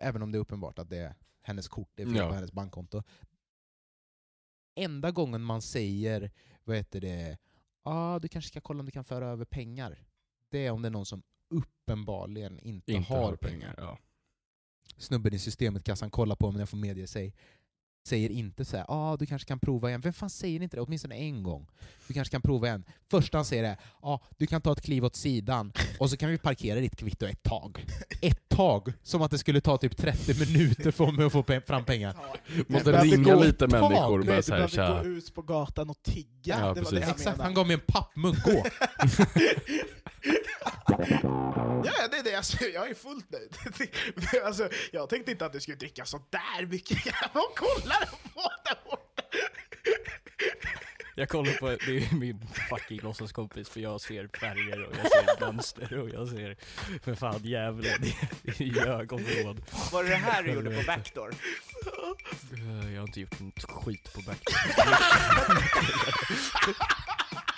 [SPEAKER 2] Även om det är uppenbart att det är hennes kort det är fel
[SPEAKER 1] Ja.
[SPEAKER 2] på hennes bankkonto. Enda gången man säger, vad heter det, ah, du kanske ska kolla om du kan föra över pengar. Det är om det är någon som uppenbarligen inte,
[SPEAKER 1] Inte
[SPEAKER 2] har,
[SPEAKER 1] har
[SPEAKER 2] pengar.
[SPEAKER 1] pengar. Ja.
[SPEAKER 2] Snubben i systemet, kassan, kollar på när jag får medge sig. Säger inte så här, ah, du kanske kan prova igen. Vem fan säger inte det? Åtminstone en gång. Du kanske kan prova igen. Första han säger är, ah, du kan ta ett kliv åt sidan och så kan vi parkera ditt kvitto ett tag. Ett tag! Som att det skulle ta typ 30 minuter för mig att få pe- fram pengar.
[SPEAKER 1] Måste ringa lite människor
[SPEAKER 3] Nej, du behövde gå ut på gatan och tigga.
[SPEAKER 1] Ja,
[SPEAKER 3] det var
[SPEAKER 1] precis.
[SPEAKER 3] det han
[SPEAKER 2] Exakt, han gav mig en pappmugg, gå!
[SPEAKER 3] Ja, det är det jag säger. Jag är fullt nöjd. Alltså, jag tänkte inte att du skulle dricka så där mycket. Vad kollar du på där borta?
[SPEAKER 5] Jag kollar på, det är min fucking låtsaskompis för jag ser färger och jag ser mönster och jag ser för fan djävulen i, ögonvrån.
[SPEAKER 4] Var det det här du gjorde på Backdoor?
[SPEAKER 5] Jag har inte gjort en skit på back.